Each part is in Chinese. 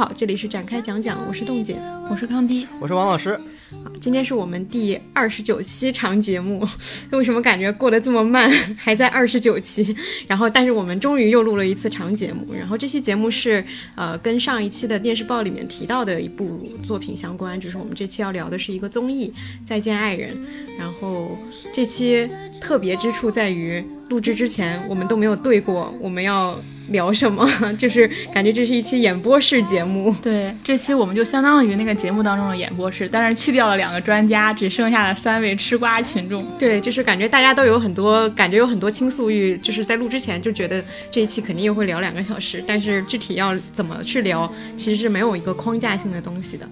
家好，这里是展开讲讲，我是冻姐，我是康迪，我是王老师。今天是我们第二十九期长节目，为什么感觉过得这么慢？还在二十九期，然后但是我们终于又录了一次长节目，然后这期节目是呃跟上一期的电视报里面提到的一部作品相关，就是我们这期要聊的是一个综艺《再见爱人》，然后这期特别之处在于录制之前我们都没有对过，我们要。聊什么？就是感觉这是一期演播室节目。对，这期我们就相当于那个节目当中的演播室，但是去掉了两个专家，只剩下了三位吃瓜群众。对，就是感觉大家都有很多感觉，有很多倾诉欲，就是在录之前就觉得这一期肯定又会聊两个小时，但是具体要怎么去聊，其实是没有一个框架性的东西的。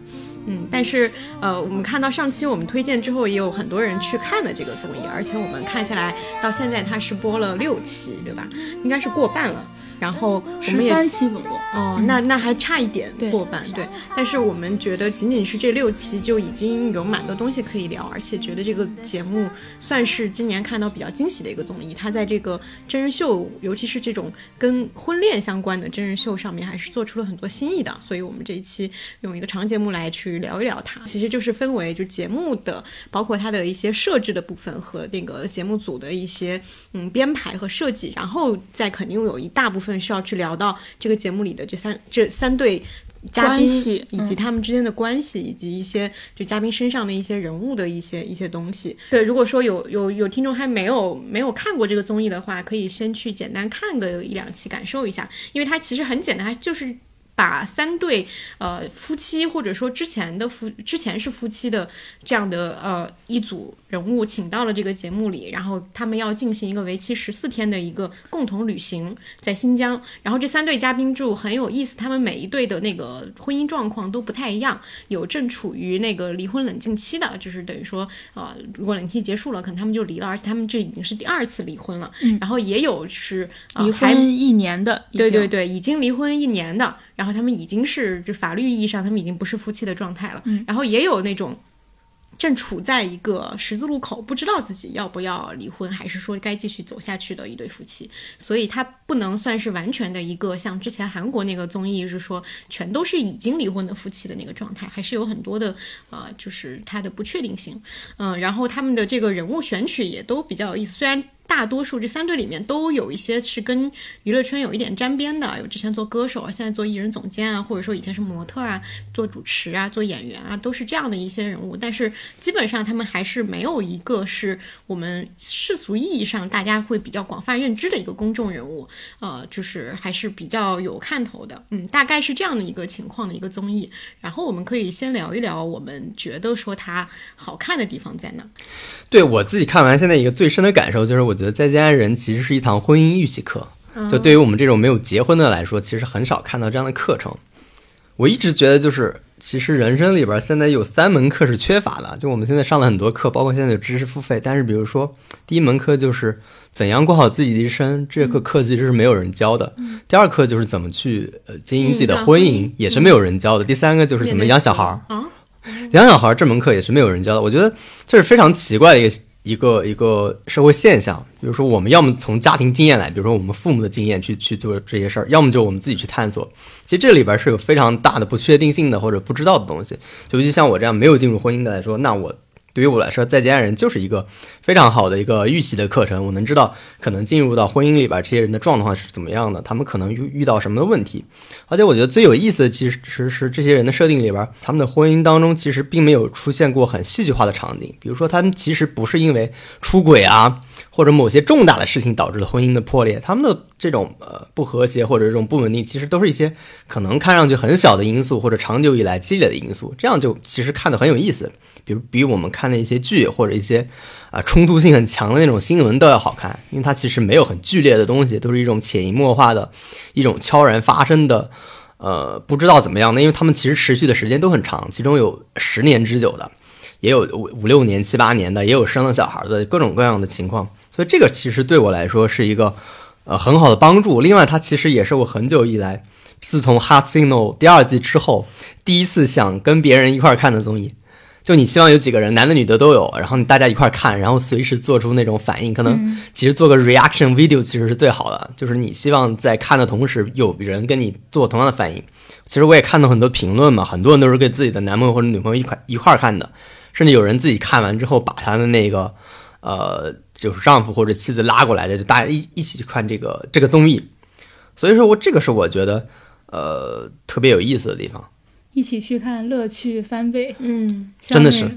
嗯，但是呃，我们看到上期我们推荐之后，也有很多人去看了这个综艺，而且我们看下来到现在它是播了六期，对吧？应该是过半了。然后我们也三期总共哦，那那还差一点过半对，但是我们觉得仅仅是这六期就已经有蛮多东西可以聊，而且觉得这个节目算是今年看到比较惊喜的一个综艺。它在这个真人秀，尤其是这种跟婚恋相关的真人秀上面，还是做出了很多新意的。所以我们这一期用一个长节目来去聊一聊它，其实就是分为就节目的，包括它的一些设置的部分和那个节目组的一些嗯编排和设计，然后再肯定有一大部分。需要去聊到这个节目里的这三这三对嘉宾以及他们之间的关系，以及一些就嘉宾身上的一些人物的一些一些东西。对，如果说有有有听众还没有没有看过这个综艺的话，可以先去简单看个一两期，感受一下，因为它其实很简单，它就是。把三对呃夫妻，或者说之前的夫之前是夫妻的这样的呃一组人物请到了这个节目里，然后他们要进行一个为期十四天的一个共同旅行，在新疆。然后这三对嘉宾就很有意思，他们每一对的那个婚姻状况都不太一样，有正处于那个离婚冷静期的，就是等于说呃如果冷静期结束了，可能他们就离了，而且他们这已经是第二次离婚了。嗯，然后也有是离婚一年的，对对对，已经离婚一年的。然后他们已经是就法律意义上，他们已经不是夫妻的状态了。嗯，然后也有那种正处在一个十字路口，不知道自己要不要离婚，还是说该继续走下去的一对夫妻。所以他不能算是完全的一个像之前韩国那个综艺是说全都是已经离婚的夫妻的那个状态，还是有很多的呃，就是它的不确定性。嗯，然后他们的这个人物选取也都比较有意思，虽然。大多数这三对里面都有一些是跟娱乐圈有一点沾边的，有之前做歌手啊，现在做艺人总监啊，或者说以前是模特啊，做主持啊，做演员啊，都是这样的一些人物。但是基本上他们还是没有一个是我们世俗意义上大家会比较广泛认知的一个公众人物，呃，就是还是比较有看头的。嗯，大概是这样的一个情况的一个综艺。然后我们可以先聊一聊我们觉得说它好看的地方在哪。对我自己看完现在一个最深的感受就是我。觉得再见爱人其实是一堂婚姻预习课，就对于我们这种没有结婚的来说，其实很少看到这样的课程。我一直觉得，就是其实人生里边现在有三门课是缺乏的。就我们现在上了很多课，包括现在有知识付费，但是比如说第一门课就是怎样过好自己的一生，这课课其实是没有人教的。第二课就是怎么去呃经营自己的婚姻，也是没有人教的。第三个就是怎么养小孩儿，养小孩儿这门课也是没有人教的。我觉得这是非常奇怪的一个。一个一个社会现象，比如说我们要么从家庭经验来，比如说我们父母的经验去去做这些事儿，要么就我们自己去探索。其实这里边是有非常大的不确定性的或者不知道的东西。就就像我这样没有进入婚姻的来说，那我。对于我来说，再见爱人就是一个非常好的一个预习的课程。我能知道，可能进入到婚姻里边，这些人的状况是怎么样的，他们可能遇遇到什么的问题。而且，我觉得最有意思的其实是这些人的设定里边，他们的婚姻当中其实并没有出现过很戏剧化的场景。比如说，他们其实不是因为出轨啊，或者某些重大的事情导致了婚姻的破裂，他们的这种呃不和谐或者这种不稳定，其实都是一些可能看上去很小的因素，或者长久以来积累的因素。这样就其实看得很有意思。比如比我们看的一些剧或者一些啊冲突性很强的那种新闻都要好看，因为它其实没有很剧烈的东西，都是一种潜移默化的一种悄然发生的，呃，不知道怎么样的，因为他们其实持续的时间都很长，其中有十年之久的，也有五五六年、七八年的，也有生了小孩的各种各样的情况，所以这个其实对我来说是一个呃很好的帮助。另外，它其实也是我很久以来，自从《Heart Signal》第二季之后，第一次想跟别人一块看的综艺。就你希望有几个人，男的女的都有，然后你大家一块看，然后随时做出那种反应，可能其实做个 reaction video 其实是最好的，就是你希望在看的同时有人跟你做同样的反应。其实我也看到很多评论嘛，很多人都是跟自己的男朋友或者女朋友一块一块看的，甚至有人自己看完之后把他的那个呃就是丈夫或者妻子拉过来的，就大家一一起去看这个这个综艺。所以说我这个是我觉得呃特别有意思的地方。一起去看，乐趣翻倍。嗯，真的是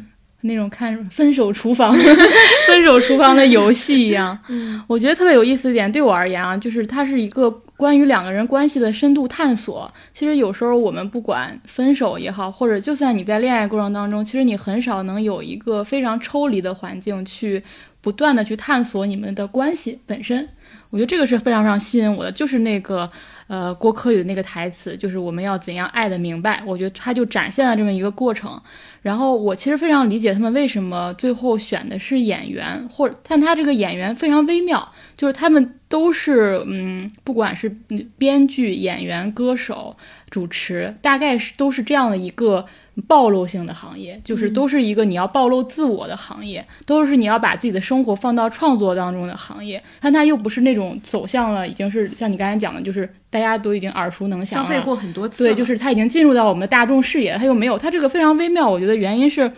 那种看《分手厨房 》《分手厨房》的游戏一样。嗯，我觉得特别有意思一点，对我而言啊，就是它是一个关于两个人关系的深度探索。其实有时候我们不管分手也好，或者就算你在恋爱过程当中，其实你很少能有一个非常抽离的环境去不断的去探索你们的关系本身。我觉得这个是非常非常吸引我的，就是那个。呃，郭柯宇那个台词就是我们要怎样爱的明白，我觉得他就展现了这么一个过程。然后我其实非常理解他们为什么最后选的是演员，或者但他这个演员非常微妙，就是他们都是嗯，不管是编剧、演员、歌手、主持，大概是都是这样的一个。暴露性的行业，就是都是一个你要暴露自我的行业，都是你要把自己的生活放到创作当中的行业。但它又不是那种走向了，已经是像你刚才讲的，就是大家都已经耳熟能详，消费过很多次。对，就是它已经进入到我们的大众视野，它又没有。它这个非常微妙，我觉得原因是，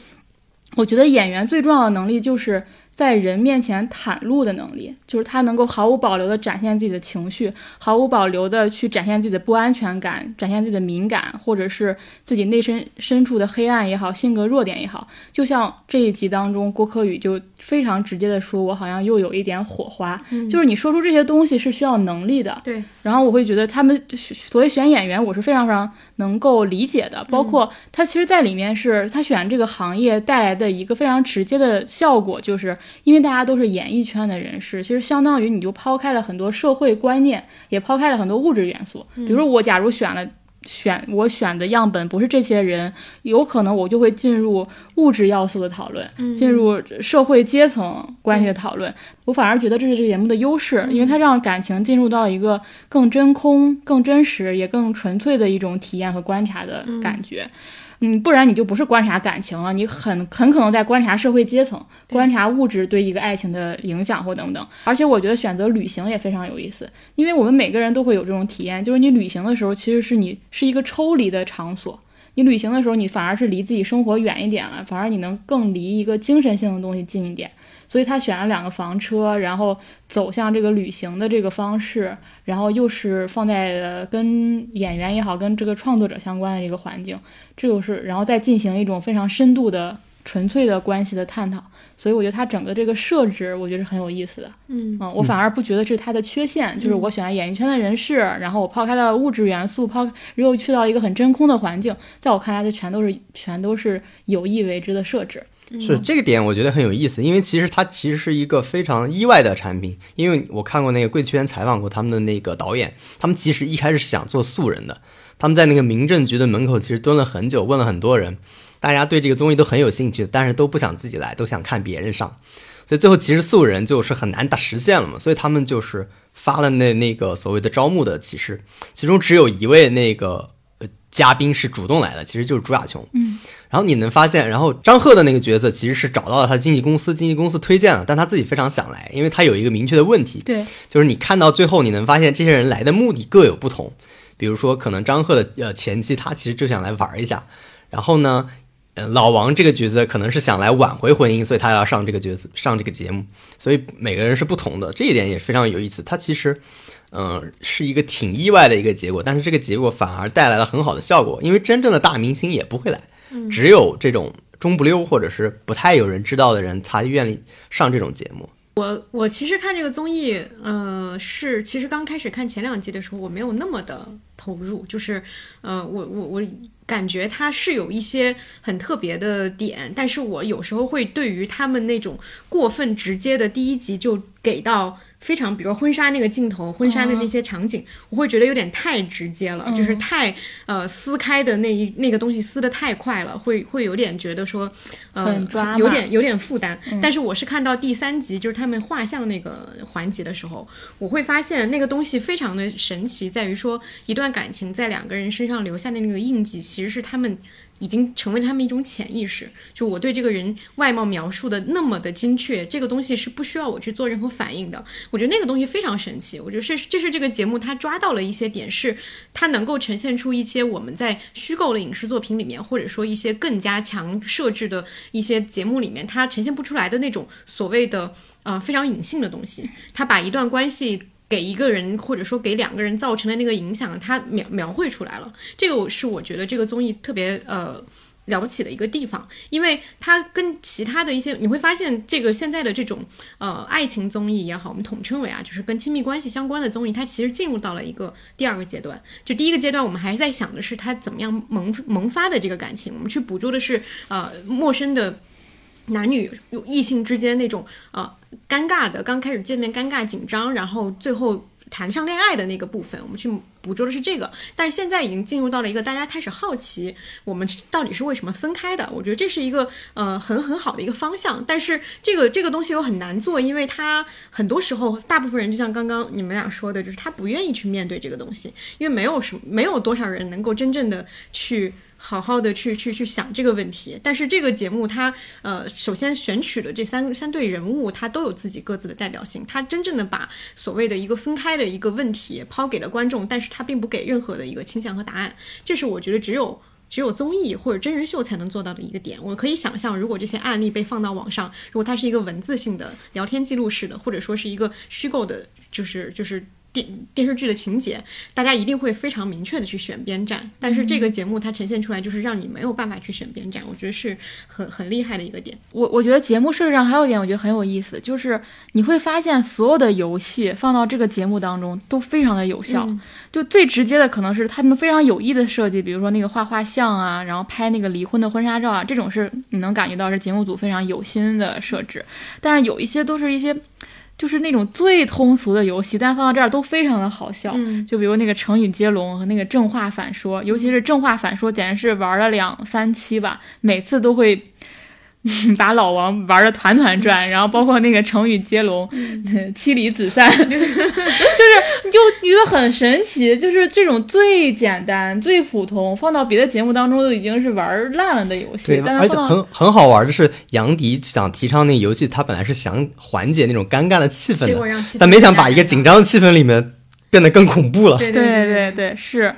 我觉得演员最重要的能力就是。在人面前袒露的能力，就是他能够毫无保留地展现自己的情绪，毫无保留地去展现自己的不安全感，展现自己的敏感，或者是自己内心深处的黑暗也好，性格弱点也好。就像这一集当中，郭柯宇就非常直接地说：“我好像又有一点火花。”就是你说出这些东西是需要能力的。对。然后我会觉得他们所谓选演员，我是非常非常能够理解的。包括他其实在里面是他选这个行业带来的一个非常直接的效果，就是。因为大家都是演艺圈的人士，其实相当于你就抛开了很多社会观念，也抛开了很多物质元素。比如说，我假如选了选我选的样本不是这些人，有可能我就会进入物质要素的讨论，进入社会阶层关系的讨论。我反而觉得这是这个节目的优势，因为它让感情进入到一个更真空、更真实、也更纯粹的一种体验和观察的感觉。嗯，不然你就不是观察感情了，你很很可能在观察社会阶层，观察物质对一个爱情的影响或等等。而且我觉得选择旅行也非常有意思，因为我们每个人都会有这种体验，就是你旅行的时候，其实是你是一个抽离的场所。你旅行的时候，你反而是离自己生活远一点了，反而你能更离一个精神性的东西近一点。所以他选了两个房车，然后走向这个旅行的这个方式，然后又是放在跟演员也好，跟这个创作者相关的一个环境，这就是，然后再进行一种非常深度的、纯粹的关系的探讨。所以我觉得他整个这个设置，我觉得是很有意思的。嗯我反而不觉得这是他的缺陷，就是我选了演艺圈的人士，然后我抛开了物质元素，抛又去到一个很真空的环境，在我看来，这全都是全都是有意为之的设置。是这个点，我觉得很有意思，因为其实它其实是一个非常意外的产品。因为我看过那个贵圈采访过他们的那个导演，他们其实一开始是想做素人的，他们在那个民政局的门口其实蹲了很久，问了很多人，大家对这个综艺都很有兴趣，但是都不想自己来，都想看别人上，所以最后其实素人就是很难达实现了嘛，所以他们就是发了那那个所谓的招募的启事，其中只有一位那个。嘉宾是主动来的，其实就是朱亚琼。嗯，然后你能发现，然后张赫的那个角色其实是找到了他经纪公司，经纪公司推荐了，但他自己非常想来，因为他有一个明确的问题。对，就是你看到最后，你能发现这些人来的目的各有不同。比如说，可能张赫的呃前妻，他其实就想来玩一下。然后呢，呃，老王这个角色可能是想来挽回婚姻，所以他要上这个角色，上这个节目。所以每个人是不同的，这一点也非常有意思。他其实。嗯，是一个挺意外的一个结果，但是这个结果反而带来了很好的效果，因为真正的大明星也不会来，只有这种中不溜或者是不太有人知道的人才愿意上这种节目。我我其实看这个综艺，呃，是其实刚开始看前两集的时候，我没有那么的投入，就是，呃，我我我感觉它是有一些很特别的点，但是我有时候会对于他们那种过分直接的第一集就给到。非常，比如婚纱那个镜头，婚纱的那些场景，我会觉得有点太直接了，就是太呃撕开的那一那个东西撕的太快了，会会有点觉得说，呃，有点有点负担。但是我是看到第三集，就是他们画像那个环节的时候，我会发现那个东西非常的神奇，在于说一段感情在两个人身上留下的那个印记，其实是他们。已经成为他们一种潜意识。就我对这个人外貌描述的那么的精确，这个东西是不需要我去做任何反应的。我觉得那个东西非常神奇。我觉得是这是这个节目它抓到了一些点，是它能够呈现出一些我们在虚构的影视作品里面，或者说一些更加强设置的一些节目里面，它呈现不出来的那种所谓的呃非常隐性的东西。它把一段关系。给一个人或者说给两个人造成的那个影响，他描描绘出来了。这个我是我觉得这个综艺特别呃了不起的一个地方，因为它跟其他的一些你会发现，这个现在的这种呃爱情综艺也好，我们统称为啊，就是跟亲密关系相关的综艺，它其实进入到了一个第二个阶段。就第一个阶段，我们还在想的是他怎么样萌萌发的这个感情，我们去捕捉的是呃陌生的。男女异性之间那种呃尴尬的，刚开始见面尴尬紧张，然后最后谈上恋爱的那个部分，我们去捕捉的是这个。但是现在已经进入到了一个大家开始好奇我们到底是为什么分开的。我觉得这是一个呃很很好的一个方向。但是这个这个东西又很难做，因为他很多时候大部分人就像刚刚你们俩说的，就是他不愿意去面对这个东西，因为没有什么没有多少人能够真正的去。好好的去去去想这个问题，但是这个节目它呃，首先选取的这三三对人物，它都有自己各自的代表性，它真正的把所谓的一个分开的一个问题抛给了观众，但是它并不给任何的一个倾向和答案，这是我觉得只有只有综艺或者真人秀才能做到的一个点。我可以想象，如果这些案例被放到网上，如果它是一个文字性的聊天记录式的，或者说是一个虚构的，就是就是。电电视剧的情节，大家一定会非常明确的去选边站，但是这个节目它呈现出来就是让你没有办法去选边站，我觉得是很很厉害的一个点。我我觉得节目设置上还有一点，我觉得很有意思，就是你会发现所有的游戏放到这个节目当中都非常的有效。就最直接的可能是他们非常有意的设计，比如说那个画画像啊，然后拍那个离婚的婚纱照啊，这种是你能感觉到是节目组非常有心的设置。但是有一些都是一些。就是那种最通俗的游戏，但放到这儿都非常的好笑。就比如那个成语接龙和那个正话反说，尤其是正话反说，简直是玩了两三期吧，每次都会。把老王玩的团团转，然后包括那个成语接龙，妻离子散，就是你就觉得很神奇，就是这种最简单、最普通，放到别的节目当中都已经是玩烂了的游戏。对，而且很很好玩的是，杨迪想提倡那个游戏，他本来是想缓解那种尴尬的气氛的，但没想把一个紧张的气氛里面变得更恐怖了。对对对对，是。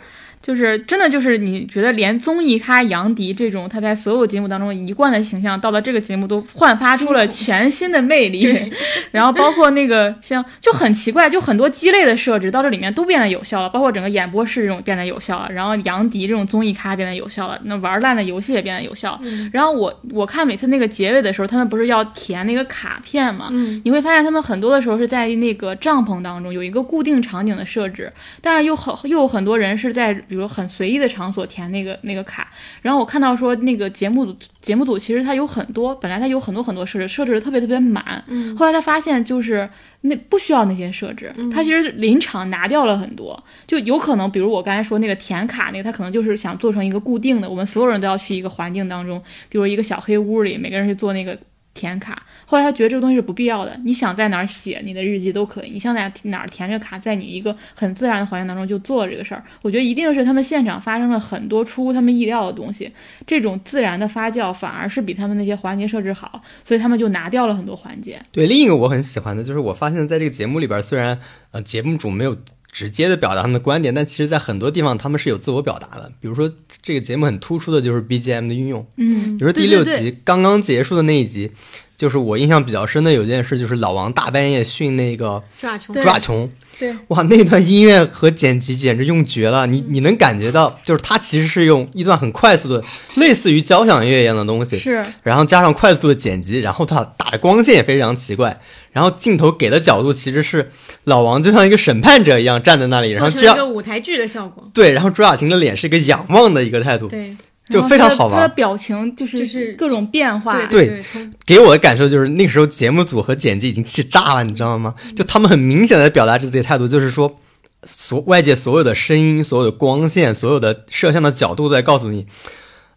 就是真的，就是你觉得连综艺咖杨迪这种他在所有节目当中一贯的形象，到了这个节目都焕发出了全新的魅力。然后包括那个像就很奇怪，就很多鸡肋的设置到这里面都变得有效了，包括整个演播室这种变得有效了。然后杨迪这种综艺咖变得有效了，那玩烂的游戏也变得有效。然后我我看每次那个结尾的时候，他们不是要填那个卡片嘛？你会发现他们很多的时候是在那个帐篷当中有一个固定场景的设置，但是又很又有很多人是在。比如很随意的场所填那个那个卡，然后我看到说那个节目组节目组其实它有很多，本来它有很多很多设置，设置的特别特别满。嗯，后来他发现就是那不需要那些设置，他其实临场拿掉了很多，就有可能比如我刚才说那个填卡那个，他可能就是想做成一个固定的，我们所有人都要去一个环境当中，比如一个小黑屋里，每个人去做那个。填卡，后来他觉得这个东西是不必要的。你想在哪儿写你的日记都可以，你想在哪儿填这个卡，在你一个很自然的环境当中就做了这个事儿。我觉得一定是他们现场发生了很多出乎他们意料的东西，这种自然的发酵反而是比他们那些环节设置好，所以他们就拿掉了很多环节。对，另一个我很喜欢的就是，我发现在这个节目里边，虽然呃节目组没有直接的表达他们的观点，但其实在很多地方他们是有自我表达的。比如说这个节目很突出的就是 BGM 的运用，嗯，比如说第六集刚刚结束的那一集。就是我印象比较深的有件事，就是老王大半夜训那个朱亚琼，朱亚琼，对，哇，那段音乐和剪辑简直用绝了。你你能感觉到，就是他其实是用一段很快速的，类似于交响乐一样的东西，是，然后加上快速的剪辑，然后他打的光线也非常奇怪，然后镜头给的角度其实是老王就像一个审判者一样站在那里，然后这样一个舞台剧的效果。对，然后朱亚琴的脸是一个仰望的一个态度。对。就非常好玩，他的表情就是就是各种变化。对，给我的感受就是那个时候节目组和剪辑已经气炸了，你知道吗？就他们很明显的表达自己的态度，就是说，所外界所有的声音、所有的光线、所有的摄像的角度在告诉你，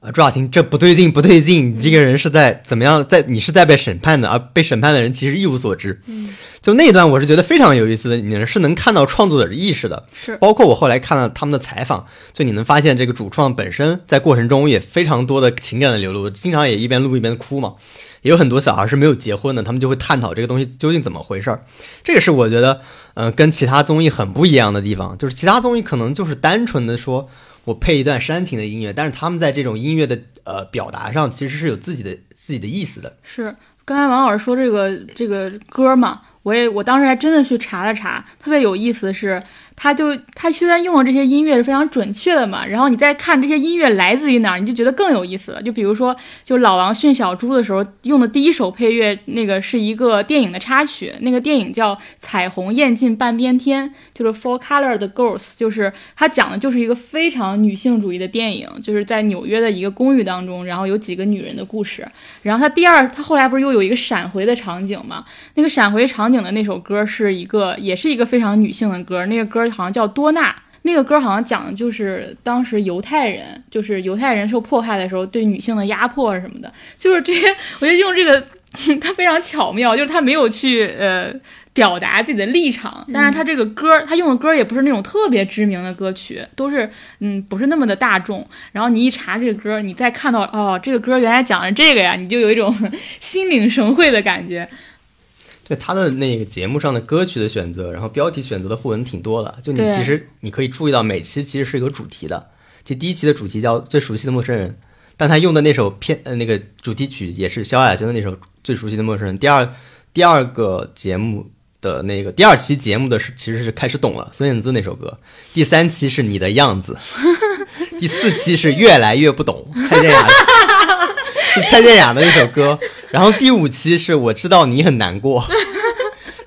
啊，朱亚琴，这不对劲，不对劲！你这个人是在怎么样，在你是在被审判的，而被审判的人其实一无所知。嗯，就那一段，我是觉得非常有意思的，你是能看到创作者的意识的。是，包括我后来看了他们的采访，就你能发现这个主创本身在过程中也非常多的情感的流露，经常也一边录一边哭嘛。也有很多小孩是没有结婚的，他们就会探讨这个东西究竟怎么回事儿。这个是我觉得，嗯，跟其他综艺很不一样的地方，就是其他综艺可能就是单纯的说。我配一段煽情的音乐，但是他们在这种音乐的呃表达上，其实是有自己的自己的意思的。是刚才王老师说这个这个歌嘛，我也我当时还真的去查了查，特别有意思的是。他就他虽然用的这些音乐是非常准确的嘛，然后你再看这些音乐来自于哪儿，你就觉得更有意思了。就比如说，就老王训小猪的时候用的第一首配乐，那个是一个电影的插曲，那个电影叫《彩虹艳尽半边天》，就是 Four Color 的 Girls，就是他讲的就是一个非常女性主义的电影，就是在纽约的一个公寓当中，然后有几个女人的故事。然后他第二，他后来不是又有一个闪回的场景嘛？那个闪回场景的那首歌是一个，也是一个非常女性的歌，那个歌。好像叫多纳，那个歌好像讲的就是当时犹太人，就是犹太人受迫害的时候对女性的压迫什么的，就是这些。我觉得用这个，他非常巧妙，就是他没有去呃表达自己的立场，但是他这个歌，他用的歌也不是那种特别知名的歌曲，都是嗯不是那么的大众。然后你一查这个歌，你再看到哦，这个歌原来讲的这个呀，你就有一种 心领神会的感觉。对他的那个节目上的歌曲的选择，然后标题选择的互文挺多的。就你其实你可以注意到，每期其实是有主题的。就第一期的主题叫《最熟悉的陌生人》，但他用的那首片呃那个主题曲也是萧亚轩的那首《最熟悉的陌生人》。第二第二个节目的那个第二期节目的是其实是开始懂了孙燕姿那首歌。第三期是你的样子，第四期是越来越不懂蔡健雅。蔡健雅的一首歌，然后第五期是我知道你很难过。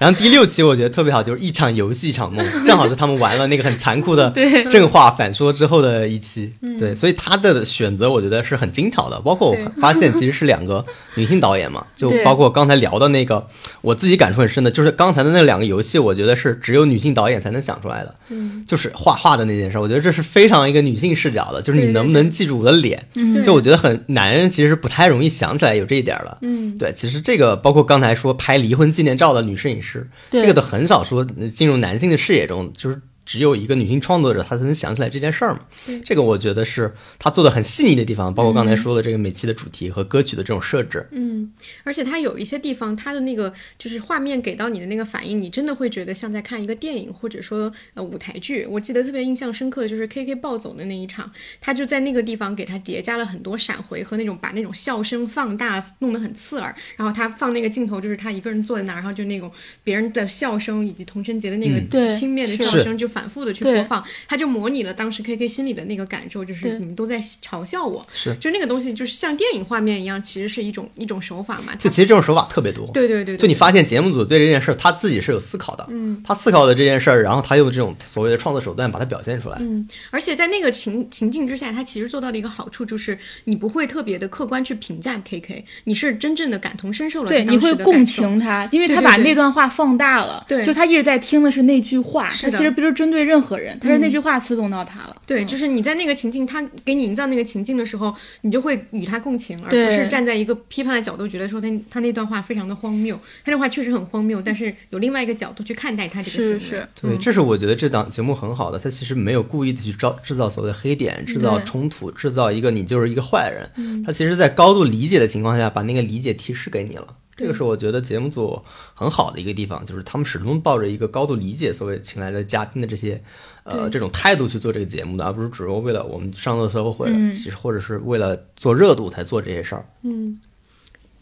然后第六期我觉得特别好，就是一场游戏一场梦，正好是他们玩了那个很残酷的正话反说之后的一期。对，所以他的选择我觉得是很精巧的。包括我发现其实是两个女性导演嘛，就包括刚才聊的那个，我自己感触很深的，就是刚才的那两个游戏，我觉得是只有女性导演才能想出来的。嗯，就是画画的那件事，我觉得这是非常一个女性视角的，就是你能不能记住我的脸？就我觉得很男人其实不太容易想起来有这一点了。嗯，对，其实这个包括刚才说拍离婚纪念照的女摄影师。这个都很少说进入男性的视野中，就是。只有一个女性创作者，她才能想起来这件事儿嘛。这个我觉得是她做的很细腻的地方，包括刚才说的这个每期的主题和歌曲的这种设置。嗯，而且它有一些地方，它的那个就是画面给到你的那个反应，你真的会觉得像在看一个电影，或者说呃舞台剧。我记得特别印象深刻的就是 K K 暴走的那一场，他就在那个地方给他叠加了很多闪回和那种把那种笑声放大，弄得很刺耳。然后他放那个镜头，就是他一个人坐在那儿，然后就那种别人的笑声以及童晨杰的那个轻蔑的笑声就反。反复的去播放，他就模拟了当时 K K 心里的那个感受，就是你们都在嘲笑我，是。就那个东西，就是像电影画面一样，其实是一种一种手法嘛。就其实这种手法特别多，对对对。就你发现节目组对这件事儿，他自己是有思考的，嗯，他思考的这件事儿，然后他用这种所谓的创作手段把它表现出来，嗯。而且在那个情情境之下，他其实做到了一个好处，就是你不会特别的客观去评价 K K，你是真正的感同身受了，对，你会共情他，因为他把那段话放大了，对，就他一直在听的是那句话，他其实不是针对任何人，他。是那句话刺痛到他了。对，就是你在那个情境，他给你营造那个情境的时候，你就会与他共情，而不是站在一个批判的角度，觉得说他他那段话非常的荒谬。他这话确实很荒谬，但是有另外一个角度去看待他这个行为。对，这是我觉得这档节目很好的，他其实没有故意的去造制造所谓的黑点，制造冲突，制造一个你就是一个坏人。他其实，在高度理解的情况下，把那个理解提示给你了。这个是我觉得节目组很好的一个地方，就是他们始终抱着一个高度理解所谓请来的嘉宾的这些。呃，这种态度去做这个节目的，而不是只是为了我们上热搜或者其实或者是为了做热度才做这些事儿。嗯。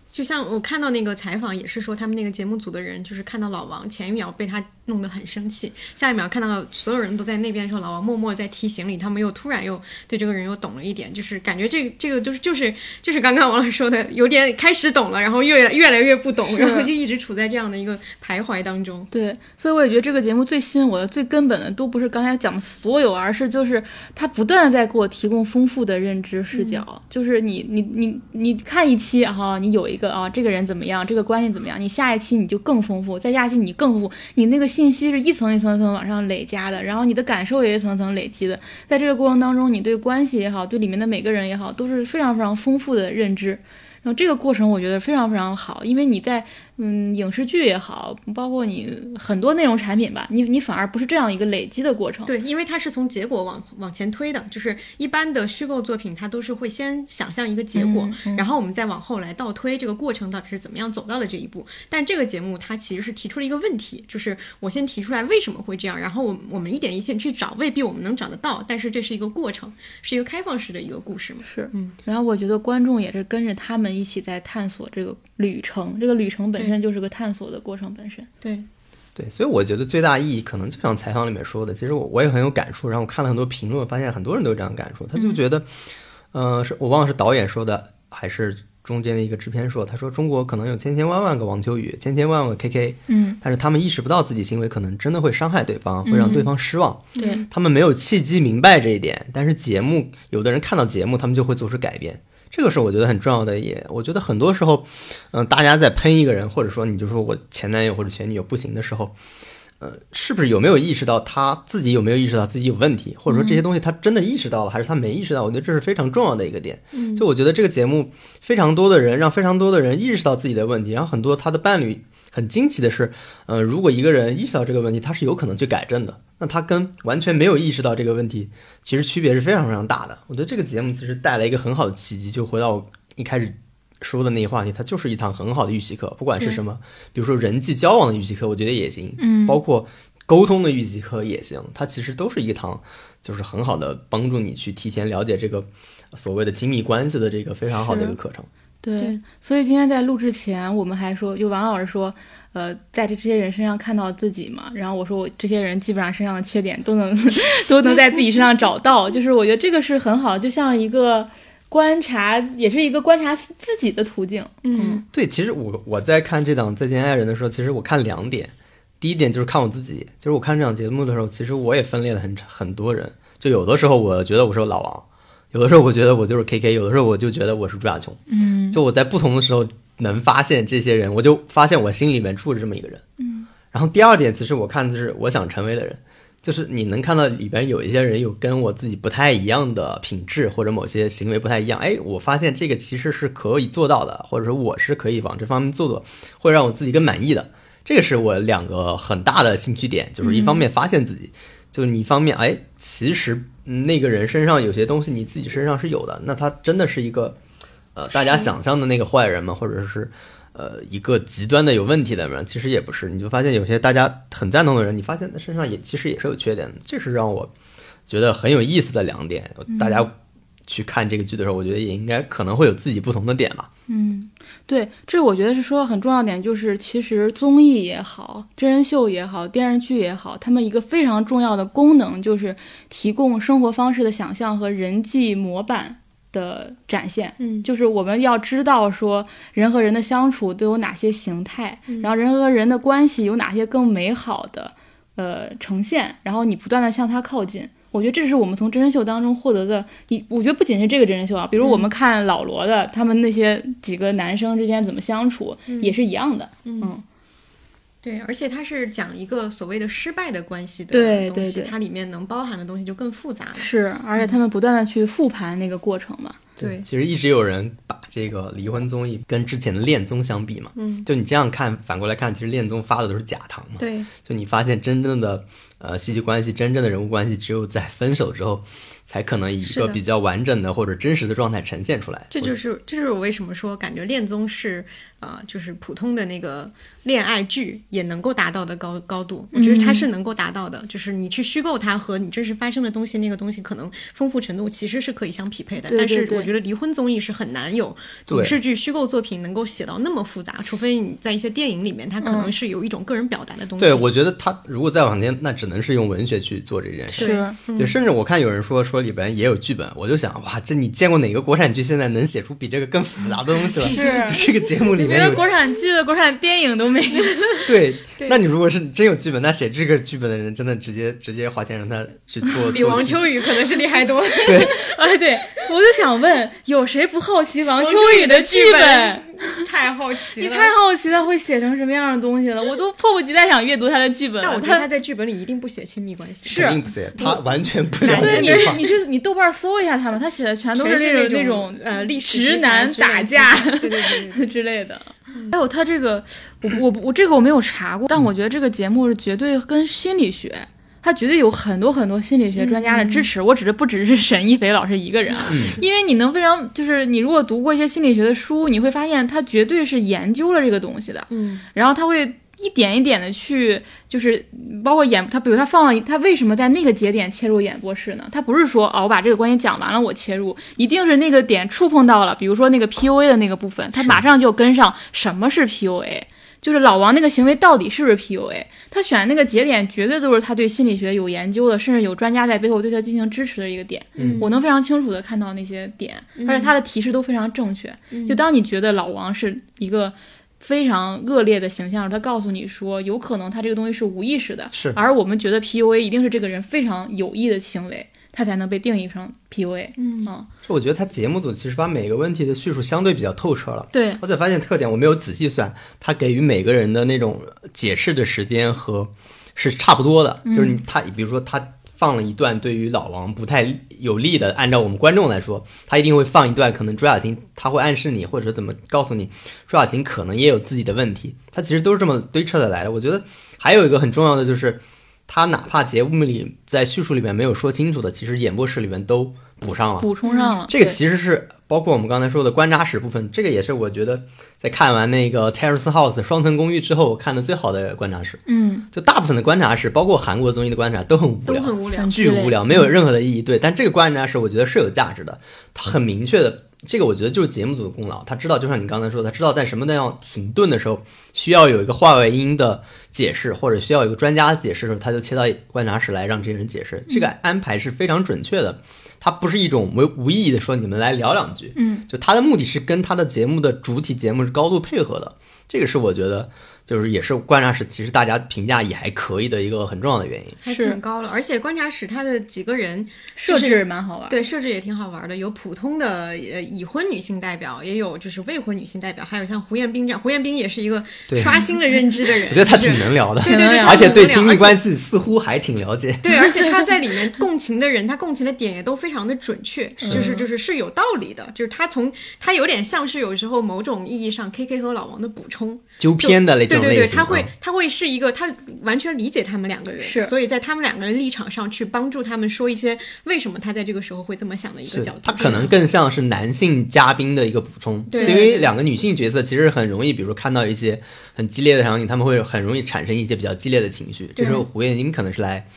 就像我看到那个采访，也是说他们那个节目组的人，就是看到老王前一秒被他弄得很生气，下一秒看到所有人都在那边的时候老王默默在提行李，他们又突然又对这个人又懂了一点，就是感觉这这个就是就是就是刚刚王老师说的，有点开始懂了，然后越越来越不懂，然后就一直处在这样的一个徘徊当中。对，所以我也觉得这个节目最吸引我的、最根本的都不是刚才讲的所有，而是就是他不断的在给我提供丰富的认知视角，就是你你你你看一期哈，你有一。个啊，这个人怎么样？这个关系怎么样？你下一期你就更丰富，再下一期你更丰富，你那个心信息是一层一层一层往上累加的，然后你的感受也一层层累积的，在这个过程当中，你对关系也好，对里面的每个人也好，都是非常非常丰富的认知。然后这个过程我觉得非常非常好，因为你在嗯影视剧也好，包括你很多内容产品吧，你你反而不是这样一个累积的过程。对，因为它是从结果往往前推的，就是一般的虚构作品，它都是会先想象一个结果，然后我们再往后来倒推这个过程到底是怎么样走到了这一步。但这个节目它其实是提出了一个问题，就是我先提出来为什么会这样，然后我我们一点一线去找，未必我们能找得到，但是这是一个过程，是一个开放式的一个故事嘛。是，嗯，然后我觉得观众也是跟着他们一起在探索这个旅程，这个旅程本身就是个探索的过程本身。对，对，所以我觉得最大意义可能就像采访里面说的，其实我我也很有感触。然后我看了很多评论，发现很多人都有这样感触。他就觉得，嗯，是我忘了是导演说的还是中间的一个制片说，他说中国可能有千千万万个王秋雨，千千万万个 KK，嗯，但是他们意识不到自己行为可能真的会伤害对方，会让对方失望。对，他们没有契机明白这一点，但是节目有的人看到节目，他们就会做出改变。这个是我觉得很重要的，也我觉得很多时候，嗯、大家在喷一个人，或者说你就说我前男友或者前女友不行的时候，呃，是不是有没有意识到他自己有没有意识到自己有问题，或者说这些东西他真的意识到了，还是他没意识到？我觉得这是非常重要的一个点。嗯就我觉得这个节目非常多的人让非常多的人意识到自己的问题，然后很多他的伴侣很惊奇的是，呃，如果一个人意识到这个问题，他是有可能去改正的。那他跟完全没有意识到这个问题，其实区别是非常非常大的。我觉得这个节目其实带来一个很好的契机，就回到我一开始说的那个话题，它就是一堂很好的预习课，不管是什么，比如说人际交往的预习课，我觉得也行，嗯包括沟通的预习课也行，它其实都是一堂就是很好的帮助你去提前了解这个所谓的亲密关系的这个非常好的一个课程。对，对所以今天在录制前，我们还说，就王老师说，呃，在这这些人身上看到自己嘛。然后我说，我这些人基本上身上的缺点都能 都能在自己身上找到，就是我觉得这个是很好，就像一个观察，也是一个观察自己的途径。嗯对，其实我我在看这档《再见爱人》的时候，其实我看两点。第一点就是看我自己，就是我看这档节目的时候，其实我也分裂了很很多人。就有的时候我觉得我是老王，有的时候我觉得我就是 KK，有的时候我就觉得我是朱亚琼。嗯就我在不同的时候能发现这些人，我就发现我心里面住着这么一个人。嗯。然后第二点，其实我看的是我想成为的人，就是你能看到里边有一些人有跟我自己不太一样的品质，或者某些行为不太一样。哎，我发现这个其实是可以做到的，或者说我是可以往这方面做做，会让我自己更满意的。这个是我两个很大的兴趣点，就是一方面发现自己，就是你一方面哎，其实嗯那个人身上有些东西你自己身上是有的，那他真的是一个呃大家想象的那个坏人吗？或者是呃一个极端的有问题的人？其实也不是，你就发现有些大家很赞同的人，你发现他身上也其实也是有缺点的，这是让我觉得很有意思的两点。大家去看这个剧的时候，我觉得也应该可能会有自己不同的点吧。嗯，对，这我觉得是说的很重要点，就是其实综艺也好，真人秀也好，电视剧也好，他们一个非常重要的功能就是提供生活方式的想象和人际模板的展现。嗯就是我们要知道说人和人的相处都有哪些形态，嗯然后人和人的关系有哪些更美好的呃呈现，然后你不断的向它靠近。我觉得这是我们从真人秀当中获得的，一我觉得不仅是这个真人秀啊，比如我们看老罗的，他们那些几个男生之间怎么相处，也是一样的。嗯对，而且它是讲一个所谓的失败的关系的对东西，对对它里面能包含的东西就更复杂了。是，而且他们不断的去复盘那个过程嘛。对其实一直有人把这个离婚综艺跟之前的恋综相比嘛，嗯，就你这样看，反过来看，其实恋综发的都是假糖嘛。对，就你发现真正的呃戏剧关系，真正的人物关系，只有在分手之后，才可能以一个比较完整的或者真实的状态呈现出来。这就是这就是我为什么说感觉恋综是呃，就是普通的那个恋爱剧也能够达到的高高度。我觉得它是能够达到的，就是你去虚构它和你真实发生的东西，那个东西可能丰富程度其实是可以相匹配的。对对对但是我觉得离婚综艺是很难有影视剧虚构作品能够写到那么复杂，除非你在一些电影里面，它可能是有一种个人表达的东西。对，我觉得它如果再往前，那只能是用文学去做这件事。对是，对，甚至我看有人说说里边也有剧本，我就想，哇，这你见过哪个国产剧现在能写出比这个更复杂的东西了？是 这个节目里面有连国产剧、国产电影都没有。对，那你如果是真有剧本，那写这个剧本的人真的直接直接花钱让他去做，比王秋雨可能是厉害多。对哎，对，我就想问，有谁不好奇王秋雨的剧剧本太太好奇了，你太好奇他会写成什么样的东西了，我都迫不及待想阅读他的剧本。但我觉得他在剧本里一定不写亲密关系，是。肯定不写，他完全不写对，解你你去你豆瓣搜一下他们，他写的全都是那种那种呃历史直男打架，对对对之类的。还有他这个，我我我这个我没有查过，但我觉得这个节目是绝对跟心理学。他绝对有很多很多心理学专家的支持，我指的不只是沈一斐老师一个人啊，因为你能非常就是你如果读过一些心理学的书，你会发现他绝对是研究了这个东西的，嗯，然后他会一点一点的去就是包括演他，比如他放了他为什么在那个节点切入演播室呢？他不是说哦我把这个关系讲完了我切入，一定是那个点触碰到了，比如说那个 PUA 的那个部分，他马上就跟上什么是 PUA。就是老王那个行为到底是不是 PUA？他选那个节点绝对都是他对心理学有研究的，甚至有专家在背后对他进行支持的一个点。嗯我能非常清楚的看到那些点，而且他的提示都非常正确。就当你觉得老王是一个非常恶劣的形象，他告诉你说有可能他这个东西是无意识的，是而我们觉得 PUA 一定是这个人非常有意的行为，他才能被定义成 PUA。嗯嗯，是我觉得他节目组其实把每个问题的叙述相对比较透彻了。对，而且发现特点，我没有仔细算，他给予每个人的那种解释的时间和是差不多的。就是你他，比如说他放了一段对于老王不太有利的，按照我们观众来说，他一定会放一段，可能朱亚琴他会暗示你，或者怎么告诉你，朱亚琴可能也有自己的问题。他其实都是这么堆砌的来的。我觉得还有一个很重要的就是，他哪怕节目里在叙述里面没有说清楚的，其实演播室里面都补上了。补充上了。这个其实是包括我们刚才说的观察室部分，这个也是我觉得在看完那个 Terrace House 双层公寓之后，我看的最好的观察室。嗯，就大部分的观察室，包括韩国综艺的观察都很无聊，都很无聊。巨无聊，没有任何的意义。对，但这个观察室我觉得是有价值的，它很明确的。这个我觉得就是节目组的功劳，他知道，就像你刚才说，他知道在什么地方停顿的时候，需要有一个话外音的解释，或者需要有一个专家解释的时候，他就切到观察室来让这些人解释。这个安排是非常准确的，它不是一种无无意义的说你们来聊两句，嗯，就他的目的是跟他的节目的主体节目是高度配合的，这个是我觉得就是也是观察室其实大家评价也还可以的一个很重要的原因。还挺高了，而且观察室它的几个人设置蛮好玩。对设置也挺好玩的，有普通的呃已婚女性代表，也有就是未婚女性代表，还有像胡彦斌这样，胡彦斌也是一个对刷新了认知的人，我觉得他挺能聊的，对对对，而而且对亲密。关系似乎还挺了解。对，而且他在里面 共情的人，他共情的点也都非常的准确，就是就是是有道理的，就是他从他有点像是有时候某种意义上 K K 和老王的补充，纠偏的那种对对对，他会啊他会是一个他完全理解他们两个人，是所以在他们两个人立场上去帮助他们说一些为什么他在这个时候会这么想的一个角度，他可能更像是男性嘉宾的一个补充，对因为两个女性角色其实很容易，比如说看到一些很激烈的场景，他们会很容易产生一些比较激烈的情绪。这时候胡彦斌可能是来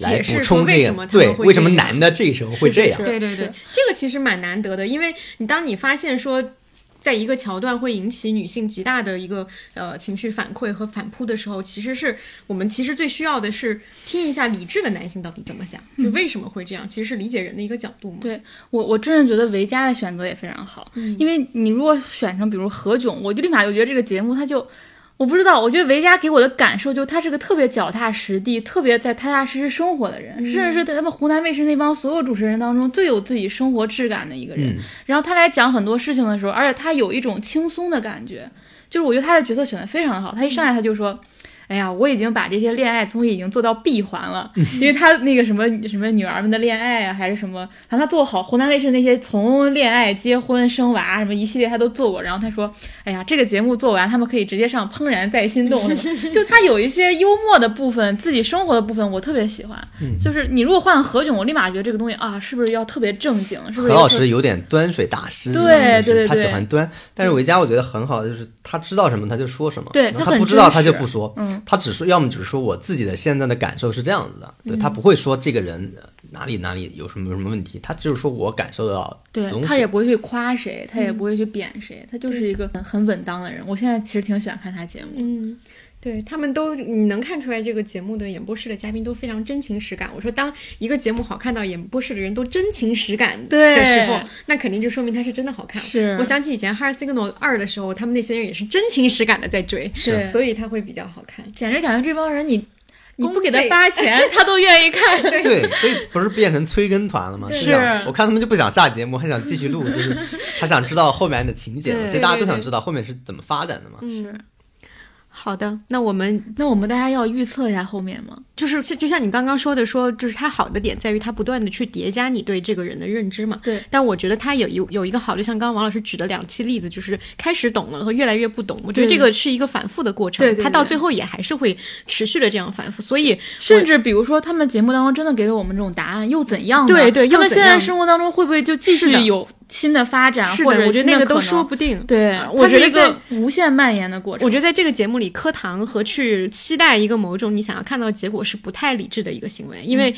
来补充说为这个什么，他会为什么男的这时候会这样？是对对对，这个其实蛮难得的，因为你当你发现说。在一个桥段会引起女性极大的一个呃情绪反馈和反扑的时候，其实是我们其实最需要的是听一下理智的男性到底怎么想，就为什么会这样，其实是理解人的一个角度嘛。对我，我真的觉得维嘉的选择也非常好，因为你如果选成比如何炅，我就立马就觉得这个节目他就。我不知道，我觉得维嘉给我的感受就是他是个特别脚踏实地、特别在踏踏实实生活的人，甚至是在他们湖南卫视那帮所有主持人当中最有自己生活质感的一个人。嗯然后他来讲很多事情的时候，而且他有一种轻松的感觉，就是我觉得他的角色选的非常好。他一上来他就说。哎呀，我已经把这些恋爱综艺已经做到闭环了，因为他那个什么什么女儿们的恋爱啊，还是什么，然后他做好湖南卫视那些从恋爱、结婚、生娃什么一系列他都做过。然后他说，哎呀，这个节目做完，他们可以直接上《怦然再心动》就他有一些幽默的部分，自己生活的部分，我特别喜欢。就是你如果换何炅，我立马觉得这个东西啊，是不是要特别正经？是不是何老师有点端水大师，对就是对对他喜欢端。但是维嘉我觉得很好，就是他知道什么他就说什么，对他不知道他就不说，嗯，他只说要么只是说我自己的现在的感受是这样子的，对他不会说这个人呃哪里哪里有什么什么问题，他就是说我感受得到对。他也不会去夸谁，他也不会去贬谁，他就是一个很很稳当的人。我现在其实挺喜欢看他节目。嗯，对他们都你能看出来，这个节目的演播室的嘉宾都非常真情实感。我说，当一个节目好看到演播室的人都真情实感的时候，那肯定就说明它是真的好看。是我想起以前《Hard Signal 二》的时候，他们那些人也是真情实感的在追，是所以他会比较好看。简直感觉这帮人你你不给他发钱，他都愿意看。对，所以不是变成催更团了吗？对这样是我看他们就不想下节目，还想继续录，就是他想知道后面的情节，对其实大家都想知道后面是怎么发展的嘛。嗯，好的，那我们那我们大家要预测一下后面吗？就是就像你刚刚说的说，就是它好的点在于它不断的去叠加你对这个人的认知嘛。对。但我觉得它有有有一个好的，像刚刚王老师举的两期例子，就是开始懂了和越来越不懂。我觉得这个是一个反复的过程，对对对它到最后也还是会持续的这样反复。所以甚至比如说，他们节目当中真的给了我们这种答案，又怎样呢？对对他们现在生活当中会不会就继续有新的发展，是的，或者我觉得那个都说不定。对，我觉得一个无限蔓延的过程。我觉得在这个节目里，磕糖和去期待一个某种你想要看到的结果是不太理智的一个行为，因为。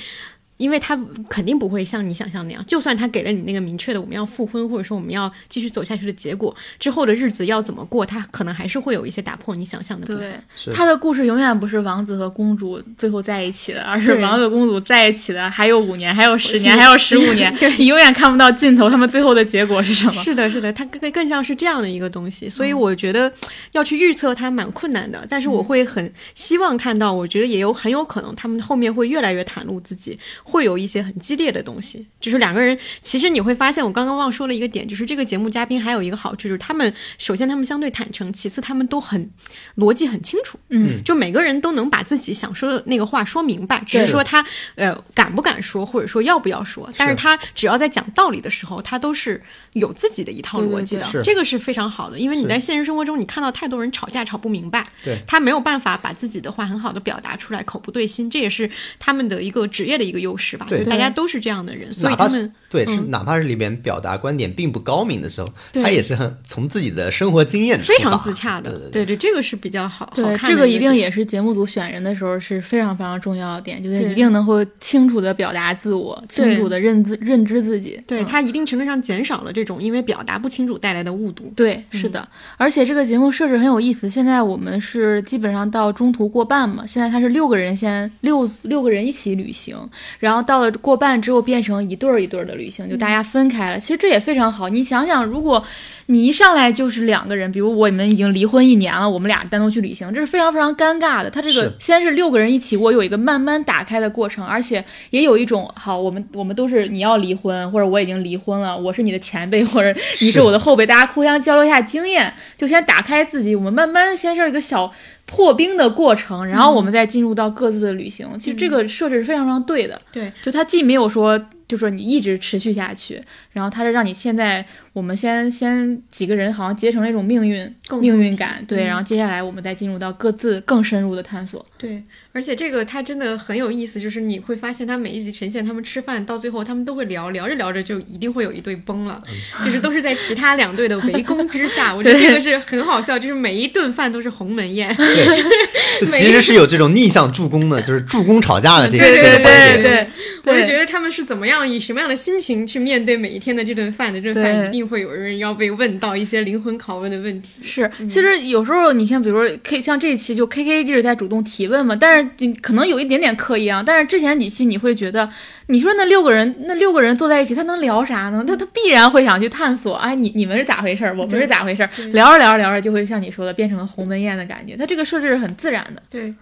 因为他肯定不会像你想象那样，就算他给了你那个明确的我们要复婚，或者说我们要继续走下去的结果，之后的日子要怎么过，他可能还是会有一些打破你想象的部对分。是他的故事永远不是王子和公主最后在一起的，而是王子公主在一起的还有五年，还有十年，还有十五年，你永远看不到尽头，他们最后的结果是什么？是的，是的，他更更像是这样的一个东西，嗯所以我觉得要去预测它蛮困难的。但是我会很希望看到，我觉得也有很有可能他们后面会越来越袒露自己，会有一些很激烈的东西。就是两个人，其实你会发现，我刚刚忘说了一个点，就是这个节目嘉宾还有一个好处，就是他们首先他们相对坦诚，其次他们都很逻辑很清楚，嗯，就每个人都能把自己想说的那个话说明白，只是说他呃敢不敢说，或者说要不要说。但是他只要在讲道理的时候，他都是有自己的一套逻辑的，这个是非常好的。因为你在现实生活中，你看到太多人吵架吵不明白，对他没有办法把自己的话很好的表达出来，口不对心，这也是他们的一个职业的一个优势吧。就大家都是这样的人，所以他们对，是嗯哪怕是里边表达观点并不高明的时候，对他也是很从自己的生活经验非常自洽的。对对这个是比较好好对，看这个一定也是节目组选人的时候是非常非常重要的点，就是一定能够清楚的表达自我，清楚的认自认知自己。对嗯它一定程度上减少了这种因为表达不清楚带来的误读。对，是的，而且这个节目设置很有意思。现在我们是基本上到中途过半嘛，现在它是六个人先六六个人一起旅行，然后到了过半之后变成一对儿一对儿的旅行，就大家分开了。其实这也非常好。你想想，如果你一上来就是两个人，比如我们已经离婚一年了，我们俩单独去旅行，这是非常非常尴尬的。他这个先是六个人一起，我有一个慢慢打开的过程，而且也有一种好，我们我们都是你要离婚，或者我已经离婚了，我是你的前辈，或者你是我的后辈，大家互相交流一下经验，就先打开自己，我们慢慢先是一个小破冰的过程，然后我们再进入到各自的旅行。其实这个设置是非常非常对的，对，就它既没有说。就说你一直持续下去，然后他是让你现在我们先先几个人好像结成了一种命运命运感，对，嗯然后接下来我们再进入到各自更深入的探索。对，而且这个它真的很有意思，就是你会发现，它每一集呈现他们吃饭，到最后他们都会聊，聊着聊着就一定会有一对崩了，就是都是在其他两队的围攻之下，我觉得这个是很好笑，就是每一顿饭都是鸿门宴。其实是有这种逆向助攻的，就是助攻吵架的这个对对这个环节。对对，我是觉得他们是怎么样以什么样的心情去面对每一天的这顿饭的，这顿饭一定会有人要被问到一些灵魂拷问的问题。是，其实有时候你看，比如说 K 像这一期就 K K 一直在主动提问嘛，但是你可能有一点点刻意啊。但是之前几期你会觉得，你说那六个人，那六个人坐在一起，他能聊啥呢？他他必然会想去探索，哎，你你们是咋回事儿？我们是咋回事儿？聊着聊着聊着，就会像你说的，变成了鸿门宴的感觉。他这个设置是很自然的。对，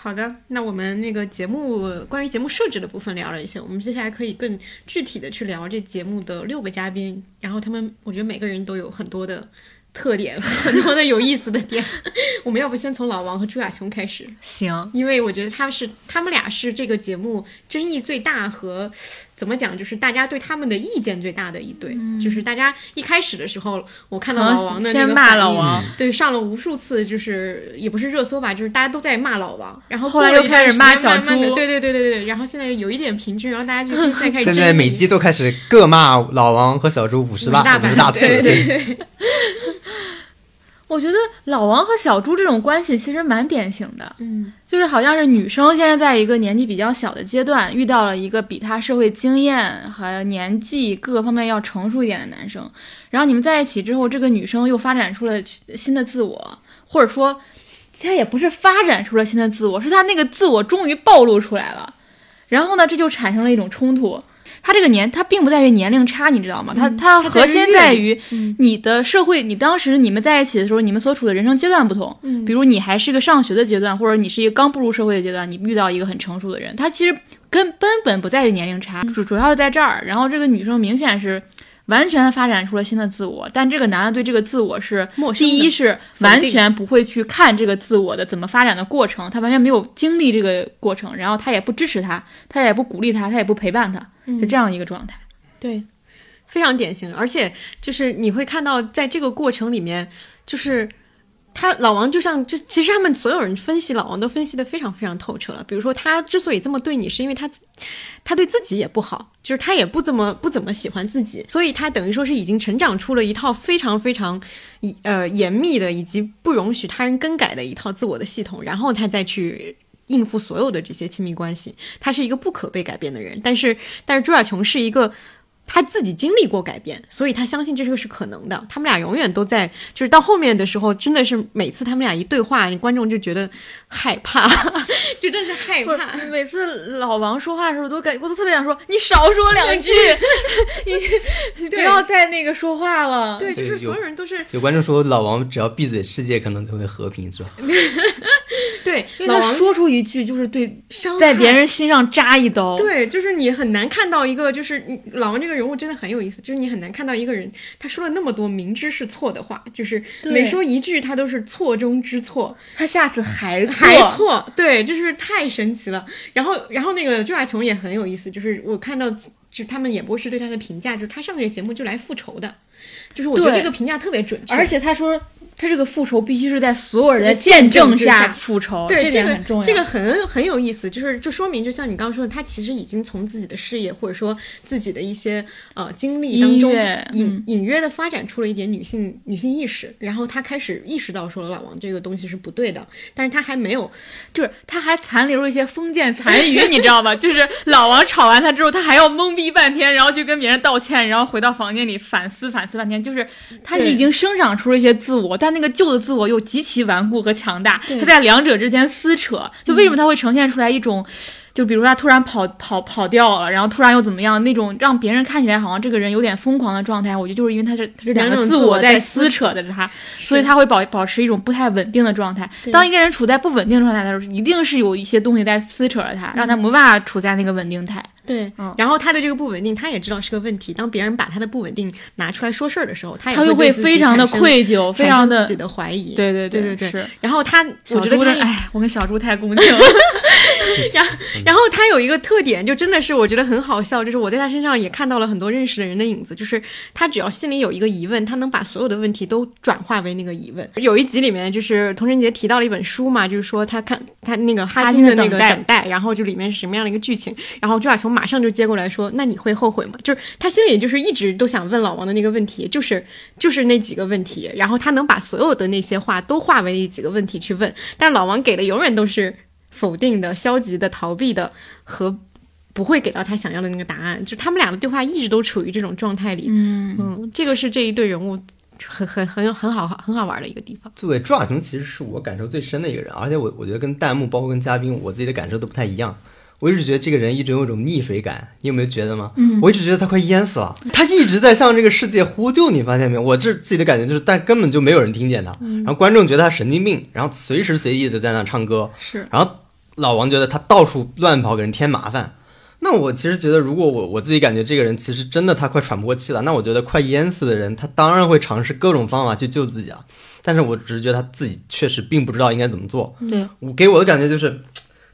好的，那我们那个节目关于节目设置的部分聊了一些，我们接下来可以更具体的去聊这节目的六个嘉宾，然后他们，我觉得每个人都有很多的特点，很多的有意思的点。我们要不先从老王和朱亚琼开始，行，因为我觉得他是他们俩是这个节目争议最大和怎么讲，就是大家对他们的意见最大的一对。就是大家一开始的时候，我看到老王的那先骂个老王，对，上了无数次，就是也不是热搜吧，就是大家都在骂老王，然后后来又开始骂小猪对对对对对对，然后现在有一点平均，然后大家就现在开始 现在每集都开始各骂老王和小猪五十大五十大次，对对对，我觉得老王和小猪这种关系其实蛮典型的。嗯就是好像是女生现在在一个年纪比较小的阶段，遇到了一个比她社会经验和年纪各个方面要成熟一点的男生，然后你们在一起之后，这个女生又发展出了新的自我，或者说，她也不是发展出了新的自我，是她那个自我终于暴露出来了，然后呢，这就产生了一种冲突。他这个年，他并不在于年龄差，你知道吗？他他它核心在于嗯你的社会，你当时你们在一起的时候，你们所处的人生阶段不同。嗯比如你还是个上学的阶段，或者你是一个刚步入社会的阶段，你遇到一个很成熟的人，他其实根根本不在于年龄差，主主要是在这儿。然后这个女生明显是，完全发展出了新的自我，但这个男的对这个自我是第一是完全不会去看这个自我的怎么发展的过程，他完全没有经历这个过程，然后他也不支持他，他也不鼓励他，他也不陪伴他，是这样一个状态。对，非常典型，而且就是你会看到，在这个过程里面，就是他老王就像就，其实他们所有人分析老王都分析的非常非常透彻了。比如说，他之所以这么对你，是因为他他对自己也不好，就是他也不怎么不怎么喜欢自己，所以他等于说是已经成长出了一套非常非常呃严密的以及不容许他人更改的一套自我的系统，然后他再去。应付所有的这些亲密关系，他是一个不可被改变的人。但是，但是朱亚琼是一个他自己经历过改变，所以他相信这个是可能的。他们俩永远都在，就是到后面的时候，真的是每次他们俩一对话，观众就觉得害怕，就真是害怕。每次老王说话的时候，都感我都特别想说，你少说两句，你不要再那个说话了。对，就是所有人都是有观众说，老王只要闭嘴，世界可能就会和平，是吧？对，老王说出一句就是对，在别人心上扎一刀。对，就是你很难看到一个，就是老王这个人物真的很有意思，就是你很难看到一个人，他说了那么多明知是错的话，就是每说一句他都是错中之错，他下次还还错，对，就是太神奇了。然后，然后那个朱亚琼也很有意思，就是我看到就他们演播室对他的评价，就是他上这个节目就来复仇的，就是我觉得这个评价特别准确，而且他说。他这个复仇必须是在所有人的见证下复仇，对这个很重要。这个很很有意思，就是就说明，就像你刚刚说的，他其实已经从自己的事业或者说自己的一些呃经历当中隐隐约的发展出了一点女性女性意识，然后他开始意识到说老王这个东西是不对的，但是他还没有，就是他还残留了一些封建残余，你知道吗？就是老王吵完他之后，他还要懵逼半天，然后去跟别人道歉，然后回到房间里反思反思半天，就是他已经生长出了一些自我，但。他那个旧的自我又极其顽固和强大，他在两者之间撕扯，就为什么他会呈现出来一种，就比如说他突然跑跑跑掉了，然后突然又怎么样，那种让别人看起来好像这个人有点疯狂的状态，我觉得就是因为他是他是两个自我在撕扯的他，所以他会保保持一种不太稳定的状态。当一个人处在不稳定状态的时候，一定是有一些东西在撕扯着他，让他没办法处在那个稳定态。对，然后他的这个不稳定，他也知道是个问题。当别人把他的不稳定拿出来说事儿的时候，他他又会非常的愧疚，非常的自己的怀疑。对对对对对。然后他，我觉得他，哎，我跟小猪太共情了。然后，然后他有一个特点，就真的是我觉得很好笑，就是我在他身上也看到了很多认识的人的影子。就是他只要心里有一个疑问，他能把所有的问题都转化为那个疑问。有一集里面，就是童晨杰提到了一本书嘛，就是说他看他那个哈金的那个等待，然后就里面是什么样的一个剧情，然后朱亚琼马上就接过来说。那你会后悔吗？就是他心里就是一直都想问老王的那个问题，就是就是那几个问题，然后他能把所有的那些话都化为那几个问题去问，但老王给的永远都是否定的、消极的、逃避的和不会给到他想要的那个答案。就他们俩的对话一直都处于这种状态里。嗯嗯，这个是这一对人物很很很很好很好玩的一个地方。对朱亚雄，其实是我感受最深的一个人，而且我我觉得跟弹幕包括跟嘉宾，我自己的感受都不太一样。我一直觉得这个人一直有一种溺水感，你有没有觉得吗？嗯，我一直觉得他快淹死了，他一直在向这个世界呼救，你发现没有？我这自己的感觉就是，但根本就没有人听见他。然后观众觉得他神经病，然后随时随地的在那唱歌。是，然后老王觉得他到处乱跑，给人添麻烦。那我其实觉得，如果我我自己感觉这个人其实真的他快喘不过气了，那我觉得快淹死的人，他当然会尝试各种方法去救自己啊。但是我只是觉得他自己确实并不知道应该怎么做。对我给我的感觉就是。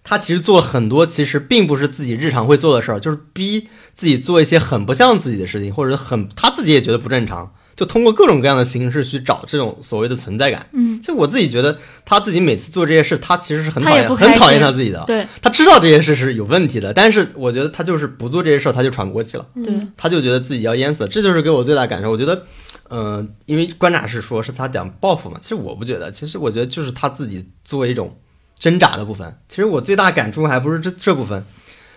他其实做了很多，其实并不是自己日常会做的事儿，就是逼自己做一些很不像自己的事情，或者很他自己也觉得不正常，就通过各种各样的形式去找这种所谓的存在感。嗯，就我自己觉得他自己每次做这些事，他其实是很讨厌，很讨厌他自己的。对，他知道这些事是有问题的，但是我觉得他就是不做这些事儿，他就喘不过气了。对，他就觉得自己要淹死了，这就是给我最大感受。我觉得，嗯，因为观察是说是他讲报复嘛，其实我不觉得，其实我觉得就是他自己作为一种。挣扎的部分，其实我最大感触还不是这这部分，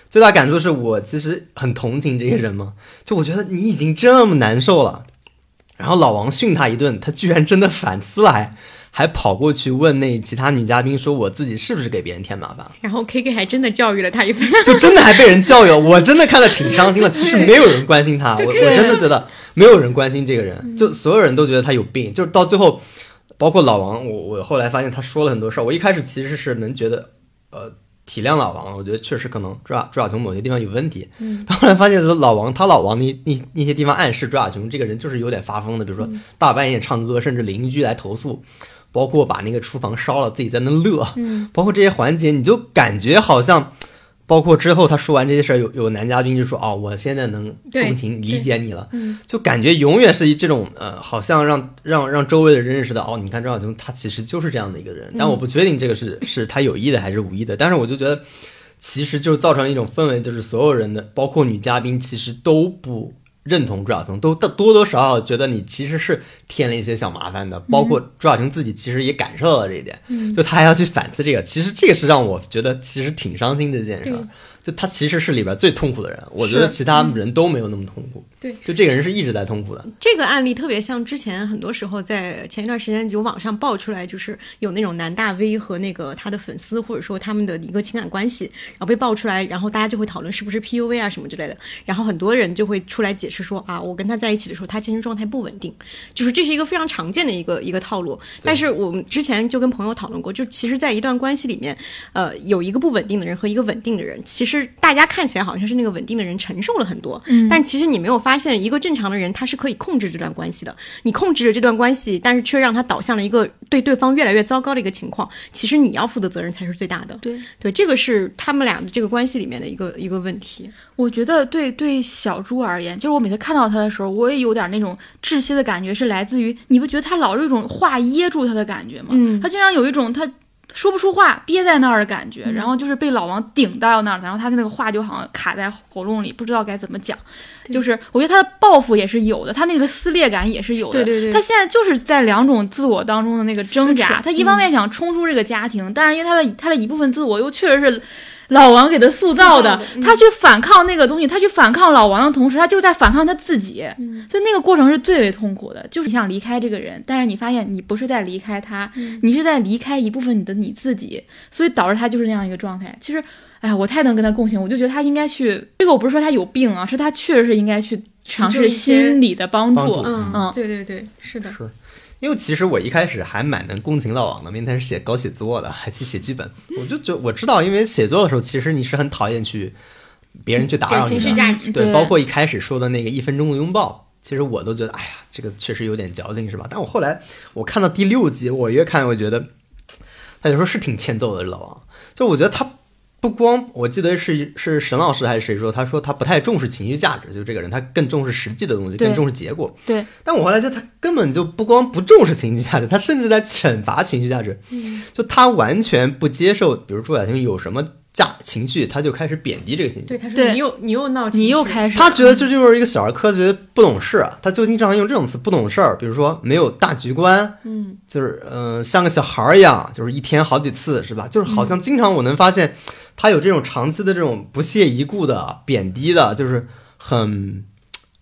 最大感触是我其实很同情这些人嘛。就我觉得你已经这么难受了，然后老王训他一顿，他居然真的反思了，还还跑过去问那其他女嘉宾说我自己是不是给别人添麻烦。然后 K K 还真的教育了他一番，就真的还被人教育了。我真的看的挺伤心的。其实没有人关心他，我我真的觉得没有人关心这个人，就所有人都觉得他有病，就是到最后。包括老王，我我后来发现他说了很多事儿。我一开始其实是能觉得，呃，体谅老王。我觉得确实可能朱亚朱亚琼某些地方有问题。嗯，但后来发现老王他老王那那那些地方暗示朱亚琼这个人就是有点发疯的，比如说大半夜唱歌，甚至邻居来投诉，包括把那个厨房烧了，自己在那乐。嗯，包括这些环节，你就感觉好像。包括之后他说完这些事儿，有有男嘉宾就说：“哦，我现在能共情理解你了。”就感觉永远是这种呃，好像让让让周围的人认识到：“哦，你看张小琼，他其实就是这样的一个人。”但我不确定这个是是他有意的还是无意的。但是我就觉得，其实就造成一种氛围，就是所有人的，包括女嘉宾，其实都不。认同朱晓彤，都多多多少少觉得你其实是添了一些小麻烦的，包括朱晓彤自己其实也感受到了这一点，就他还要去反思这个，其实这个是让我觉得其实挺伤心的一件事。就他其实是里边最痛苦的人，我觉得其他人都没有那么痛苦。对，就这个人是一直在痛苦的。这个案例特别像之前很多时候在前一段时间有网上爆出来，就是有那种男大 V 和那个他的粉丝，或者说他们的一个情感关系，然后被爆出来，然后大家就会讨论是不是 PUA 啊什么之类的。然后很多人就会出来解释说啊，我跟他在一起的时候，他精神状态不稳定，就是这是一个非常常见的一个一个套路。但是我们之前就跟朋友讨论过，就其实，在一段关系里面，呃，有一个不稳定的人和一个稳定的人，其实大家看起来。好像是那个稳定的人承受了很多，嗯，但其实你没有发现，一个正常的人他是可以控制这段关系的。你控制着这段关系，但是却让他导向了一个对对方越来越糟糕的一个情况。其实你要负的责任才是最大的。对对，这个是他们俩的这个关系里面的一个一个问题。我觉得对对小猪而言，就是我每次看到他的时候，我也有点那种窒息的感觉，是来自于你不觉得他老是一种话噎住他的感觉吗？嗯，他经常有一种他。说不出话，憋在那儿的感觉，然后就是被老王顶到那儿，然后他的那个话就好像卡在喉咙里，不知道该怎么讲。就是我觉得他的报复也是有的，他那个撕裂感也是有的。对对对，他现在就是在两种自我当中的那个挣扎。他一方面想冲出这个家庭，但是因为他的他的一部分自我又确实是。老王给他塑造的，他去反抗那个东西，他去反抗老王的同时，他就是在反抗他自己。所以那个过程是最为痛苦的，就是你想离开这个人，但是你发现你不是在离开他，你是在离开一部分你的你自己，所以导致他就是那样一个状态。其实，哎呀，我太能跟他共情，我就觉得他应该去。这个我不是说他有病啊，是他确实是应该去尝试心理的帮助。嗯，对对对，是的。是。因为其实我一开始还蛮能共情老王的，因为他是写搞写作的，还去写剧本，我就觉我知道，因为写作的时候，其实你是很讨厌去别人去打扰你的，对，包括一开始说的那个一分钟的拥抱，其实我都觉得，哎呀，这个确实有点矫情，是吧？但我后来我看到第六集，我越看我觉得，他有时候是挺欠揍的，老王，就我觉得他。不光我记得是是沈老师还是谁说，他说他不太重视情绪价值，就这个人他更重视实际的东西，更重视结果。对。但我后来觉得他根本就不光不重视情绪价值，他甚至在惩罚情绪价值。嗯。就他完全不接受，比如朱亚婷有什么价情绪，他就开始贬低这个情绪。对，他说你又你又闹，你又开始。他觉得这就是一个小儿科，觉得不懂事啊，他就经常用这种词不懂事儿，比如说没有大局观，嗯，就是嗯像个小孩儿一样，就是一天好几次，是吧？就是好像经常我能发现。他有这种长期的这种不屑一顾的贬低的，就是很，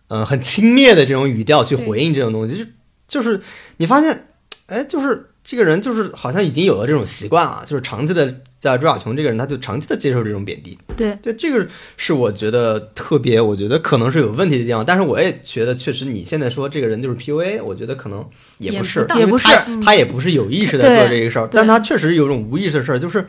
嗯，很轻蔑的这种语调去回应这种东西，就就是你发现，哎，就是这个人就是好像已经有了这种习惯了，就是长期的在朱亚琼这个人，他就长期的接受这种贬低。对对，这个是我觉得特别，我觉得可能是有问题的地方，但是我也觉得确实你现在说这个人就是 PUA，我觉得可能也不是，也不是，他也不是有意识在做这个事儿，但他确实有种无意识的事儿，就是。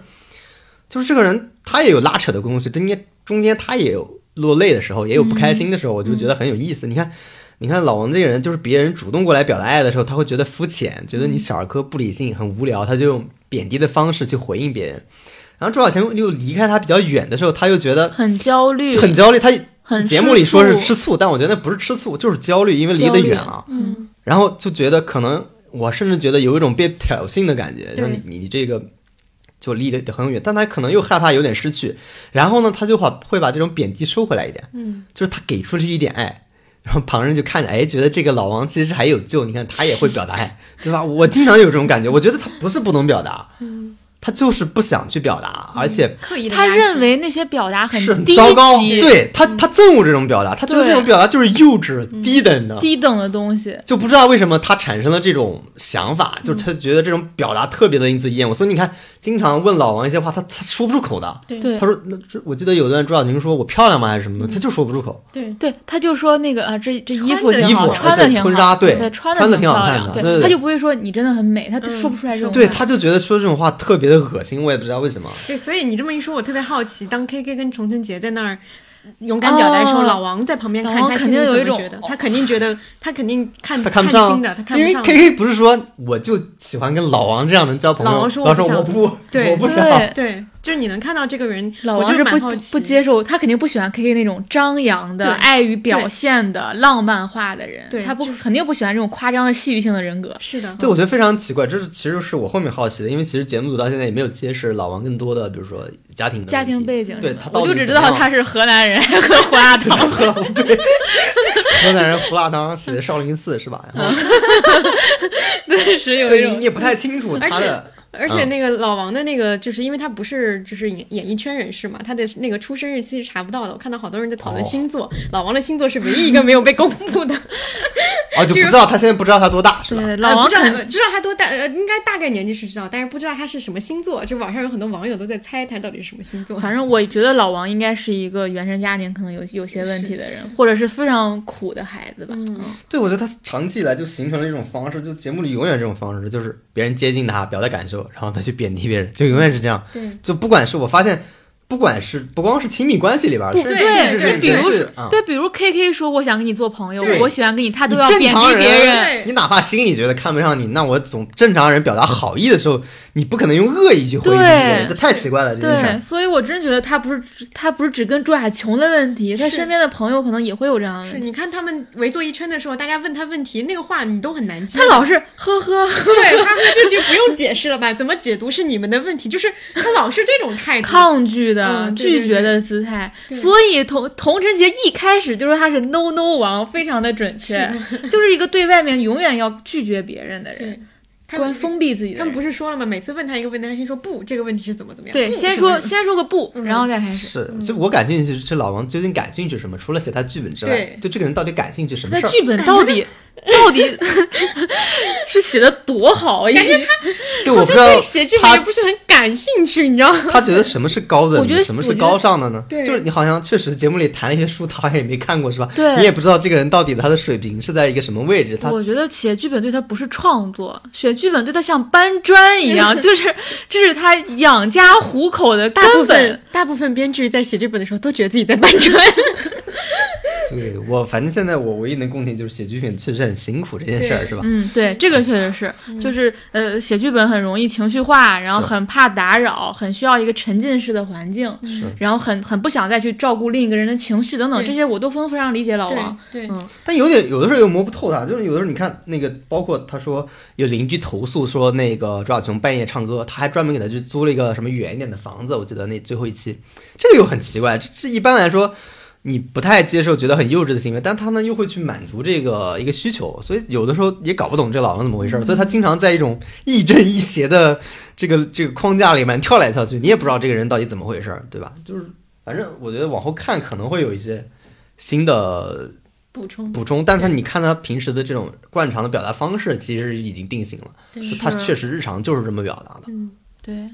就是这个人，他也有拉扯的东西，中间中间他也有落泪的时候，也有不开心的时候，我就觉得很有意思。你看，你看老王这个人，就是别人主动过来表达爱的时候，他会觉得肤浅，觉得你小儿科、不理性、很无聊，他就用贬低的方式去回应别人。然后朱小晴又离开他比较远的时候，他又觉得很焦虑，很焦虑。他节目里说是吃醋，但我觉得那不是吃醋，就是焦虑，因为离得远了。嗯，然后就觉得可能，我甚至觉得有一种被挑衅的感觉，就是你你这个。就离得很远，但他可能又害怕有点失去，然后呢，他就把会把这种贬低收回来一点，嗯，就是他给出去一点爱，然后旁人就看着，哎，觉得这个老王其实还有救，你看他也会表达爱，对吧？我经常有这种感觉，我觉得他不是不能表达，嗯。他就是不想去表达，而且他认为那些表达很低级，对他他憎恶这种表达，他觉得这种表达就是幼稚、低等的、低等的东西。就不知道为什么他产生了这种想法，就他觉得这种表达特别的因此厌恶。所以你看，经常问老王一些话，他他说不出口的。对，他说那这我记得有段朱晓宁说我漂亮吗？还是什么？的，他就说不出口。对。对，他就说那个啊，这这衣服衣服穿的挺婚纱对穿的挺好看的，对，他就不会说你真的很美，他说不出来这种。对，他就觉得说这种话特别的。得恶心，我也不知道为什么。对，所以你这么一说，我特别好奇，当 K K 跟重晨杰在那儿。勇敢表达的时候，老王在旁边看，他肯定有一种，他肯定觉得，他肯定看他看不上的，他看不上。因为 K K 不是说我就喜欢跟老王这样能交朋友，老王说我不，对，我不想，对。就是你能看到这个人，老王是不不接受，他肯定不喜欢 K K 那种张扬的、爱于表现的、浪漫化的人，他不肯定不喜欢这种夸张的戏剧性的人格。是的，对，我觉得非常奇怪，这是其实是我后面好奇的，因为其实节目组到现在也没有揭示老王更多的，比如说家庭家庭背景，对他，我就只知道他是河南人，喝胡辣汤，对，河南人胡辣汤写的少林寺是吧？对，是有一种，你也不太清楚他的。而且那个老王的那个，就是因为他不是就是演演艺圈人士嘛，他的那个出生日期是查不到的。我看到好多人在讨论星座，老王的星座是唯一一个没有被公布的。哦，就不知道他现在不知道他多大是吧？老王知道知道他多大，呃，应该大概年纪是知道，但是不知道他是什么星座。就网上有很多网友都在猜他到底是什么星座。反正我觉得老王应该是一个原生家庭可能有有些问题的人，或者是非常苦的孩子吧。嗯，对，我觉得他长期以来就形成了一种方式，就节目里永远这种方式，就是别人接近他，表达感受，然后他去贬低别人，就永远是这样。对，就不管是我发现。不管是不光是亲密关系里边，对对对，比如对，比如 K K 说我想跟你做朋友，我喜欢跟你，他都要贬低别人。你哪怕心里觉得看不上你，那我总正常人表达好意的时候，你不可能用恶意去回应，这太奇怪了。对，所以我真觉得他不是他不是只跟朱亚琼的问题，他身边的朋友可能也会有这样的。是，你看他们围坐一圈的时候，大家问他问题，那个话你都很难接。他老是呵呵，对他们这就不用解释了吧？怎么解读是你们的问题？就是他老是这种态度，抗拒的，拒绝。的姿态，所以童童晨杰一开始就说他是 no no 王，非常的准确，就是一个对外面永远要拒绝别人的人，关封闭自己的。他们不是说了吗？每次问他一个问题，他先说不，这个问题是怎么怎么样？对，先说先说个不，然后再开始。是，就我感兴趣，这老王究竟感兴趣什么？除了写他剧本之外，就这个人到底感兴趣什么事儿？剧本到底？到底 是写的多好？感觉他就我不知道写剧本也不是很感兴趣，你知道吗？他觉得什么是高的？我觉得什么是高尚的呢？对，就是你好像确实节目里谈一些书，他好像也没看过，是吧？对，你也不知道这个人到底他的水平是在一个什么位置。他我觉得写剧本对他不是创作，写剧本对他像搬砖一样，就是这是他养家糊口的根本。大部分编剧在写剧本的时候都觉得自己在搬砖。对我，反正现在我唯一能贡献就是写剧本确实很辛苦这件事儿，是吧？嗯，对，这个确实是，就是呃，写剧本很容易情绪化，然后很怕打扰，很需要一个沉浸式的环境，然后很很不想再去照顾另一个人的情绪等等，这些我都非常理解老王。对，嗯，但有点有的时候又摸不透他，就是有的时候你看那个，包括他说有邻居投诉说那个朱小琼半夜唱歌，他还专门给他去租了一个什么远一点的房子，我记得那最后一期，这个又很奇怪，这这一般来说。你不太接受，觉得很幼稚的行为，但他呢又会去满足这个一个需求，所以有的时候也搞不懂这老王怎么回事儿，所以他经常在一种亦正亦邪的这个这个框架里面跳来跳去，你也不知道这个人到底怎么回事儿，对吧？就是反正我觉得往后看可能会有一些新的补充补充，但他你看他平时的这种惯常的表达方式，其实已经定型了，就他确实日常就是这么表达的。嗯，对。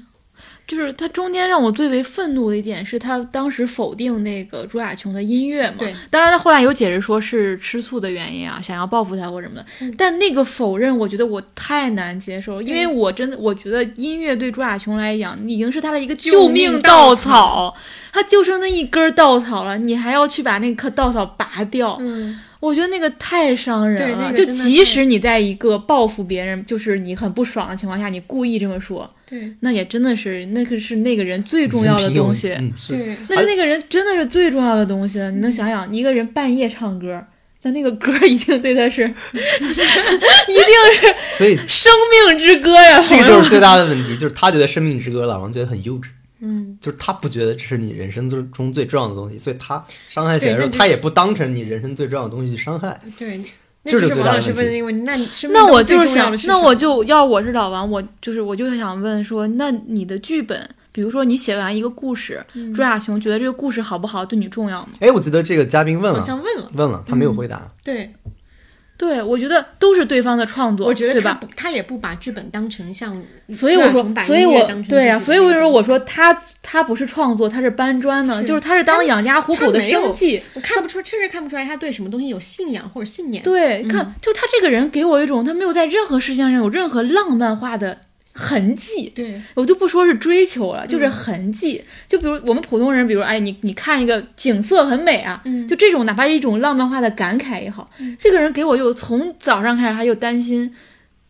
就是他中间让我最为愤怒的一点是他当时否定那个朱亚琼的音乐嘛？对，当然他后来有解释说是吃醋的原因啊，想要报复他或什么的。但那个否认，我觉得我太难接受，因为我真的我觉得音乐对朱亚琼来讲已经是他的一个救命稻草，他就剩那一根稻草了，你还要去把那棵稻草拔掉？嗯。我觉得那个太伤人了，就即使你在一个报复别人，就是你很不爽的情况下，你故意这么说，对，那也真的是那个是那个人最重要的东西，对，那是那个人真的是最重要的东西。你能想想，一个人半夜唱歌，但那个歌一定对他是，一定是，所以生命之歌呀，这个就是最大的问题，就是他觉得生命之歌，老王觉得很幼稚。嗯，就是他不觉得这是你人生中中最重要的东西，所以他伤害起来的时候，他也不当成你人生最重要的东西去伤害。对，这是最大的问题。那那我就是想，那我就要我是老王，我就是我就想问说，那你的剧本，比如说你写完一个故事，朱亚雄觉得这个故事好不好，对你重要吗？哎，我记得这个嘉宾问了，好像问了，问了，他没有回答。对。对，我觉得都是对方的创作，我觉得他他也不把剧本当成像，所以我说，所以我对呀，所以为什么我说他他不是创作，他是搬砖呢？就是他是当养家糊口的生计。我看不出，确实看不出来他对什么东西有信仰或者信念。对，看就他这个人给我一种他没有在任何事情上有任何浪漫化的痕迹。对我就不说是追求了，就是痕迹。就比如我们普通人，比如哎，你你看一个景色很美啊，嗯就这种哪怕一种浪漫化的感慨也好，这个人给我又从早上开始他又担心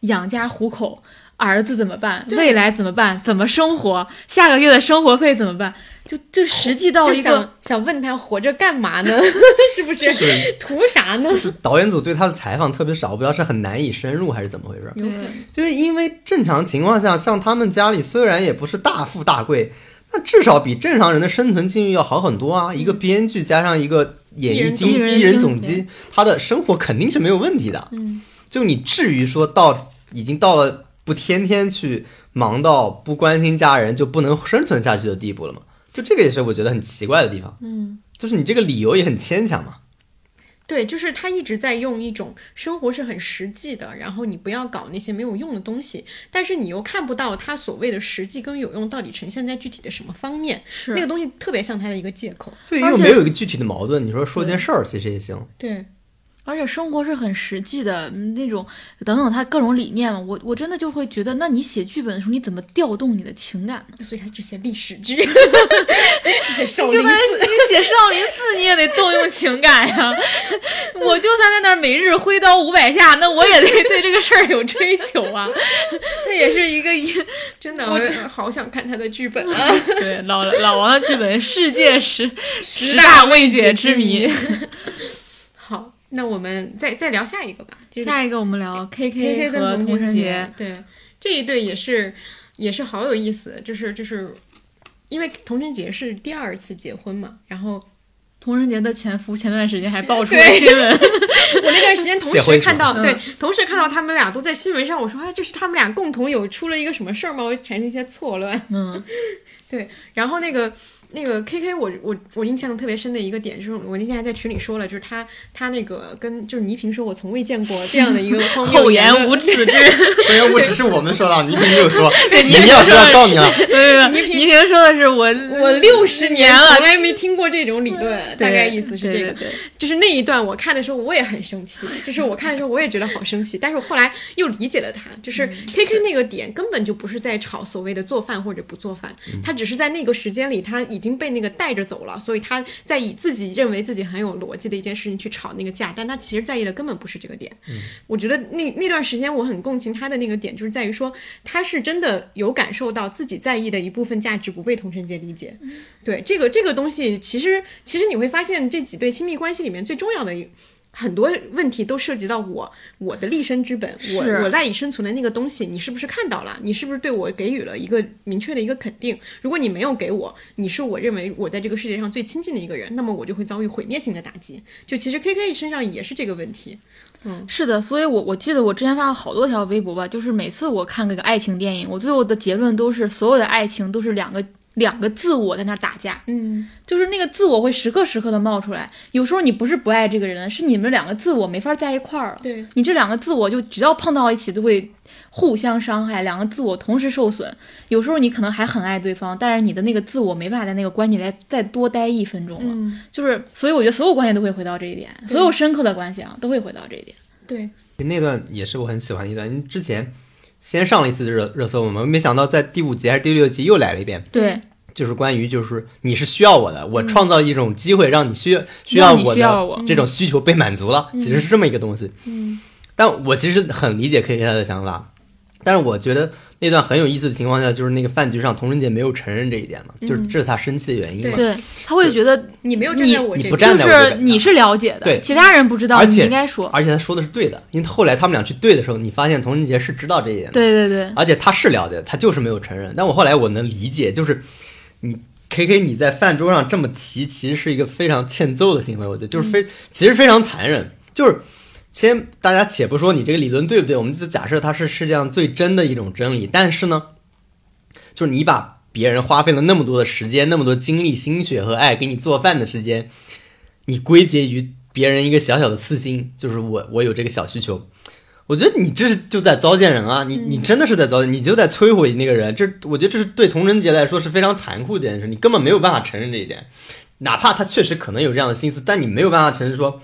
养家糊口。儿子怎么办？未来怎么办？怎么生活？下个月的生活费怎么办？就就实际到就一个想想问他活着干嘛呢？是不是是图啥呢？就是导演组对他的采访特别少，不知道是很难以深入还是怎么回事。对就是因为正常情况下，像他们家里虽然也不是大富大贵，那至少比正常人的生存境遇要好很多啊。一个编剧加上一个演艺经纪人他的生活肯定是没有问题的。嗯，就你至于说到已经到了不天天去忙到不关心家人就不能生存下去的地步了吗？就这个也是我觉得很奇怪的地方。嗯，就是你这个理由也很牵强嘛。对，就是他一直在用一种生活是很实际的，然后你不要搞那些没有用的东西，但是你又看不到他所谓的实际跟有用到底呈现在具体的什么方面，是那个东西特别像他的一个借口。对，又没有一个具体的矛盾。你说说件事儿，其实也行。对，而且生活是很实际的，嗯那种等等，他各种理念嘛，我我真的就会觉得，那你写剧本的时候，你怎么调动你的情感呢？所以他只写历史剧，只写少林寺。你写少林寺，你也得动用情感呀。我就算在那儿每日挥刀五百下，那我也得对这个事儿有追求啊。他也是一个一真的，我好想看他的剧本啊！对老老王的剧本，世界十十大大未解之谜。好，那我们再再聊下一个吧，就是下一个我们聊 K K K 跟和童晨杰，对这一对也是也是好有意思，就是就是因为童晨杰是第二次结婚嘛，然后童晨杰的前夫前段时间还爆出了新闻，我那段时间同时看到，嗯对，同时看到他们俩都在新闻上，我说哎，就是他们俩共同有出了一个什么事儿吗？我产生一些错乱。嗯，对，然后那个那个 K K，我我我印象特别深的一个点，就是我那天还在群里说了，就是他他那个跟就是倪萍说，我从未见过这样的一个荒谬 厚颜无耻之人。对，我只是我们说的，倪萍没有说，对你要说要告你了。对对倪倪萍说的是我我六十年了从，来没听过这种理论，大概意思是这个。就是那一段我看的时候，我也很生气。就是我看的时候，我也觉得好生气。但是我后来又理解了他，就是 K K 那个点根本就不是在吵所谓的做饭或者不做饭，他只是在那个时间里，他已经被那个带着走了，所以他在以自己认为自己很有逻辑的一件事情去吵那个架，但他其实在意的根本不是这个点。我觉得那那段时间我很共情他的那个点，就是在于说他是真的有感受到自己在意的一部分价值不被同城界理解。对这个这个东西，其实其实你会发现这几对亲密关系里面最重要的一。很多问题都涉及到我我的立身之本，我我赖以生存的那个东西，你是不是看到了？你是不是对我给予了一个明确的一个肯定？如果你没有给我，你是我认为我在这个世界上最亲近的一个人，那么我就会遭遇毁灭性的打击。就其实 K K 身上也是这个问题。嗯是的，所以我我记得我之前发了好多条微博吧，就是每次我看那个爱情电影，我最后的结论都是所有的爱情都是两个两个自我在那儿打架，嗯，就是那个自我会时刻时刻的冒出来。有时候你不是不爱这个人，是你们两个自我没法在一块儿了。对，你这两个自我就只要碰到一起都会互相伤害，两个自我同时受损。有时候你可能还很爱对方，但是你的那个自我没办法在那个关系里再多待一分钟了。嗯，就是，所以我觉得所有关系都会回到这一点，所有深刻的关系啊都会回到这一点。对，那段也是我很喜欢的一段，因为之前先上了一次热热搜嘛，没想到在第五集还是第六集又来了一遍，对，就是关于就是你是需要我的，我创造一种机会让你需需要我的这种需求被满足了，其实是这么一个东西。嗯，但我其实很理解 K K 他的想法，但是我觉得那段很有意思的情况下，就是那个饭局上童晨杰没有承认这一点嘛，就是这是他生气的原因嘛。对，他会觉得你没有站你在我这边，你不站在就我这边是你是了解的，对其他人不知道，你而且应该说，而且他说的是对的，因为后来他们俩去对的时候，你发现童晨杰是知道这一点的。对对对，而且他是了解的，他就是没有承认。但我后来我能理解，就是你 K K 你在饭桌上这么提，其实是一个非常欠揍的行为。我觉得就是非，其实非常残忍。就是先大家且不说你这个理论对不对，我们就假设它是世界上最真的一种真理。但是呢，就是你把别人花费了那么多的时间、那么多精力、心血和爱给你做饭的时间，你归结于别人一个小小的私心，就是我我有这个小需求。我觉得你这是就在糟践人啊！你你真的是在糟践，你就在摧毁那个人。这我觉得这是对童贞杰来说是非常残酷的一件事，你根本没有办法承认这一点。哪怕他确实可能有这样的心思，但你没有办法承认说，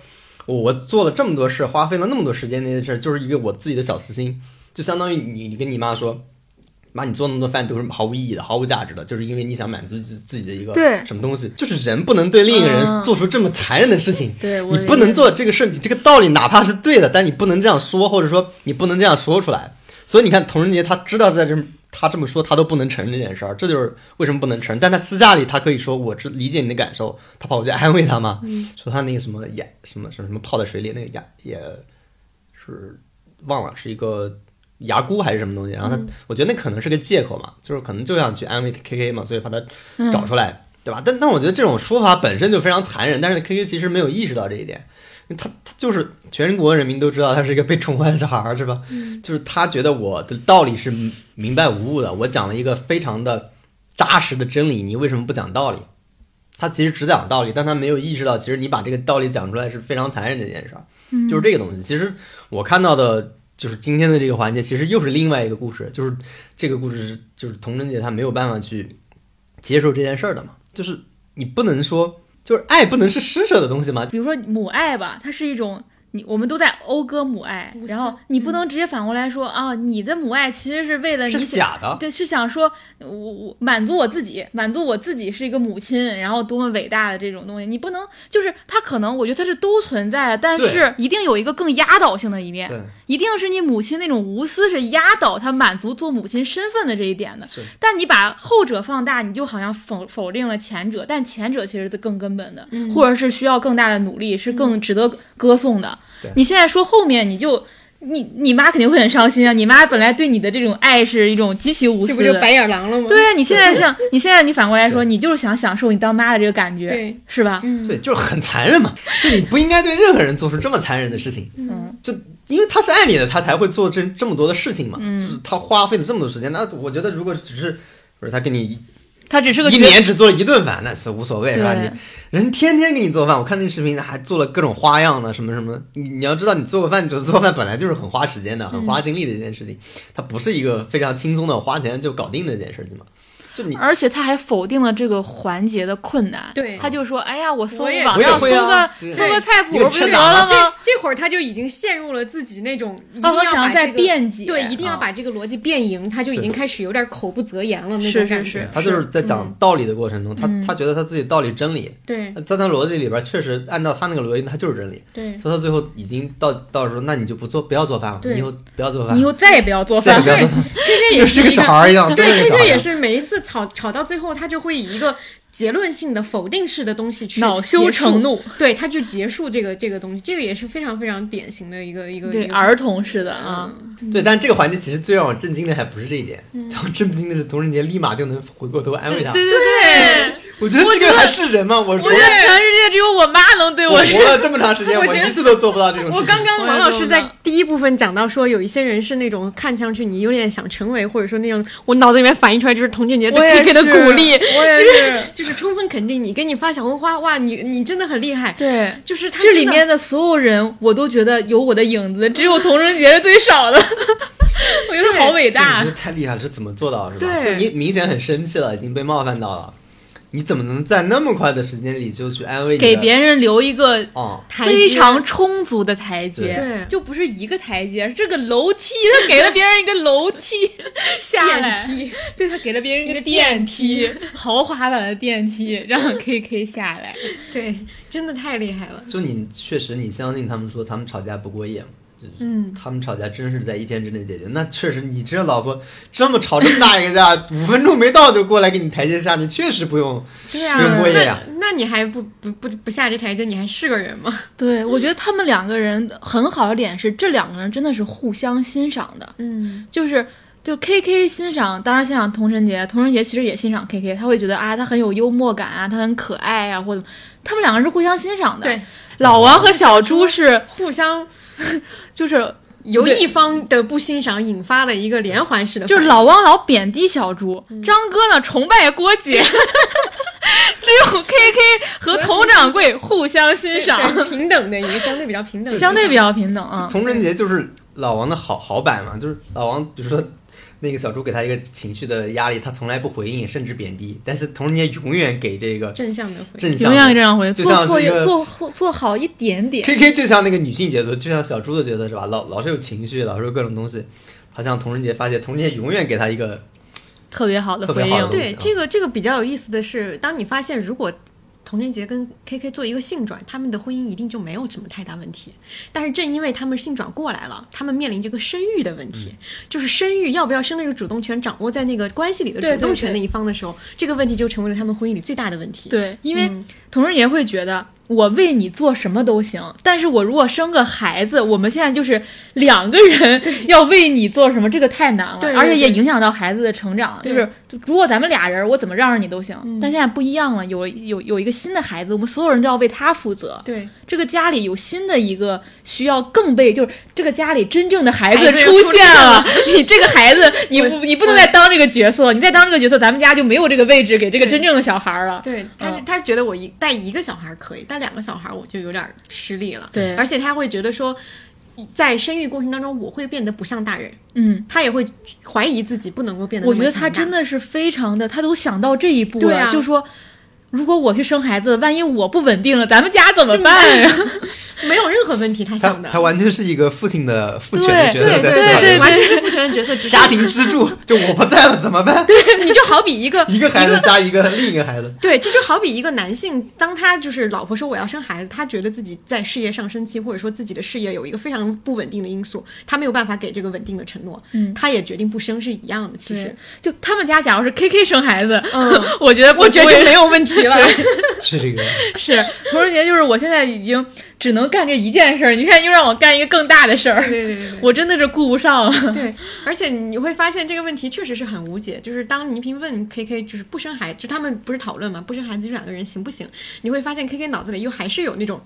我我做了这么多事，花费了那么多时间那些事，就是一个我自己的小私心，就相当于你你跟你妈说，妈，你做那么多饭都是毫无意义的、毫无价值的，就是因为你想满足自自己的一个什么东西，就是人不能对另一个人嗯。做出这么残忍的事情。对你不能做这个事情，这个道理哪怕是对的，但你不能这样说，或者说你不能这样说出来。所以你看，童人杰他知道在这他这么说，他都不能承认这件事儿，这就是为什么不能承认。但他私下里他可以说我知理解你的感受，他跑过去安慰他嘛，说他那个什么牙什么什么什么泡在水里那个牙也是忘了是一个牙箍还是什么东西，然后他、我觉得那可能是个借口嘛，就是可能就想去安慰 K K 嘛，所以把他找出来，对吧？但但我觉得这种说法本身就非常残忍，但是 K K 其实没有意识到这一点。他他就是全国人民都知道他是一个被宠坏的小孩儿，是吧？就是他觉得我的道理是明白无误的，我讲了一个非常的扎实的真理，你为什么不讲道理？他其实只讲道理，但他没有意识到，其实你把这个道理讲出来是非常残忍的一件事儿，就是这个东西。其实我看到的，就是今天的这个环节，其实又是另外一个故事，就是这个故事是就是童贞姐她没有办法去接受这件事儿的嘛，就是你不能说，就是爱不能是施舍的东西吗，比如说母爱吧，它是一种你我们都在讴歌母爱然后你不能直接反过来说啊，你的母爱其实是为了是你假的。对，是想说，我我满足我自己，满足我自己是一个母亲，然后多么伟大的这种东西，你不能就是他可能我觉得他是都存在的，但是一定有一个更压倒性的一面，对，一定是你母亲那种无私是压倒他满足做母亲身份的这一点的。是但你把后者放大，你就好像否否定了前者，但前者其实是更根本的，或者是需要更大的努力，是更值得歌颂的。对。你现在说后面，你就你你妈肯定会很伤心啊！你妈本来对你的这种爱是一种极其无私的，这不就白眼狼了吗？对啊，你现在像 你现在你反过来说，你就是想享受你当妈的这个感觉，对，是吧？嗯，对，就是很残忍嘛，就你不应该对任何人做出这么残忍的事情，嗯，就因为他是爱你的，他才会做这这么多的事情嘛，嗯。就是他花费了这么多时间，那我觉得如果只是不是他给你一他只是个一年只做了一顿饭，那是无所谓，是吧？你人天天给你做饭，我看那视频还做了各种花样呢，什么什么。你你要知道，你做个饭，就做饭本来就是很花时间的、很花精力的一件事情，它不是一个非常轻松的花钱就搞定的一件事情嘛。就你而且他还否定了这个环节的困难，对他就说：“哎呀，我搜我也网上搜个搜个菜谱不就得了吗？”这会儿他就已经陷入了自己那种一定他要想再把这个辩解，对，一定要啊把这个逻辑辩赢，他就已经开始有点口不择言了那是是种感觉。是他就是在讲道理的过程中，他嗯他觉得他自己道理真理，对在他逻辑里边确实按照他那个逻辑，他就是真理。对所以他最后已经到到时候，那你就不做不要做饭了，你以后不要做饭你以，后再也不要做饭了。就是个小孩儿一样，真的对，是个小孩儿这个也。是每一次吵吵到最后，他就会以一个结论性的否定式的东西去恼羞成，怒，对，他就结束这个这个东西，这个也是非常非常典型的一个一个对一个儿童式的啊，嗯对，但这个环节其实最让我震惊的还不是这一点，让震惊的是童人杰立马就能回过头安慰他。对对对，我觉得这个还是人吗？我我觉得全世界只有我妈能对我活了这么长时间，我一次都做不到这种事情。我刚刚王老师在第一部分讲到说，有一些人是那种看上去你有点想成为，或者说那种我脑子里面反映出来就是童俊杰对 K K 的鼓励，就是是 就是充分肯定你，给你发小红花，哇，你你真的很厉害，对。就是他这里面的所有人，我都觉得有我的影子，只有童俊杰是最少的，我觉得好伟大这个。太厉害了，是怎么做到是吧？就你明显很生气了，已经被冒犯到了，你怎么能在那么快的时间里就去安慰你给别人留一个哦？非常充足的台阶，对。就不是一个台阶，是这个楼梯，他给了别人一个楼梯。下来，电梯，对他给了别人一个电梯，豪华版的电梯，让 K K 下来。对，真的太厉害了，就你确实你相信他们说他们吵架不过夜吗？就是嗯，他们吵架真是在一天之内解决，那确实你这老婆这么吵这么大一个架，五分钟没到就过来给你台阶下，你确实不用对不用啊，过夜呀、那那你还不不不不下这台阶，你还是个人吗？对，我觉得他们两个人很好的点是，这两个人真的是互相欣赏的，嗯，就是。就 K K 欣赏，当然欣赏童晨杰，童晨杰其实也欣赏 K K，他会觉得啊，他很有幽默感啊，他很可爱啊，或者他们两个人是互相欣赏的。对，老王和小猪是互相就是由一方的不欣赏引发了一个连环式的，就是老汪老贬低小猪，张哥呢崇拜郭姐，只有 K K 和佟掌柜互相欣赏，平等的一个相对比较平等，相对比较平等啊。童贞杰就是老王的好好版嘛，就是老王，比如说那个小猪给他一个情绪的压力，他从来不回应，甚至贬低，但是童贞杰永远给这个正向的回应。正向永远这的。样回，就做错一像是一个做做做好一点点。K K 就像那个女性角色，就像小猪的角色是吧？老老是有情绪，老是有各种东西。好像童人杰发现，童人杰永远给他一个特别好的回应。对，这个这个比较有意思的是，当你发现如果童贞杰跟 KK 做一个性转，他们的婚姻一定就没有什么太大问题。但是正因为他们性转过来了，他们面临这个生育的问题，就是生育要不要生那个主动权掌握在那个关系里的主动权那一方的时候，这个问题就成为了他们婚姻里最大的问题。对，因为同时也会觉得我为你做什么都行，但是我如果生个孩子，我们现在就是两个人要为你做什么，这个太难了，而且也影响到孩子的成长。就是如果咱们俩人，我怎么让着你都行，但现在不一样了，有有有一个新的孩子，我们所有人都要为他负责。对这个家里有新的一个需要更被，就是这个家里真正的孩子出出现现了了，你这个孩子，你不你不能再当这个角色，你再当这个角色，咱们家就没有这个位置给这个真正的小孩了。对，他嗯他觉得我一带一个小孩可以，带两个小孩我就有点吃力了。对而且他会觉得说，在生育过程当中我会变得不像大人，嗯，他也会怀疑自己不能够变得我觉得。他真的是非常的，他都想到这一步了，就说。如果我去生孩子，万一我不稳定了，咱们家怎么办呀？没有任何问题，他他想的。他完全是一个父亲的父权的角色对对对对完全是父权的角色，家庭支柱，就我不在了怎么办？对你就好比一个 一个孩子加一个另一个孩子，对，这就好比一个男性，当他就是老婆说我要生孩子，他觉得自己在事业上升期，或者说自己的事业有一个非常不稳定的因素，他没有办法给这个稳定的承诺，嗯他也决定不生是一样的。其实，就他们家假如是 K K 生孩子，嗯我觉得我觉得就没有问题了。是这个。是童人节，就是我现在已经只能干这一件事儿，你现在又让我干一个更大的事儿，对对对对 我真的是顾不上了。对，而且你会发现这个问题确实是很无解。就是当倪萍问 K K 就是不生孩子，就他们不是讨论嘛，不生孩子这两个人行不行？你会发现 K K 脑子里又还是有那种，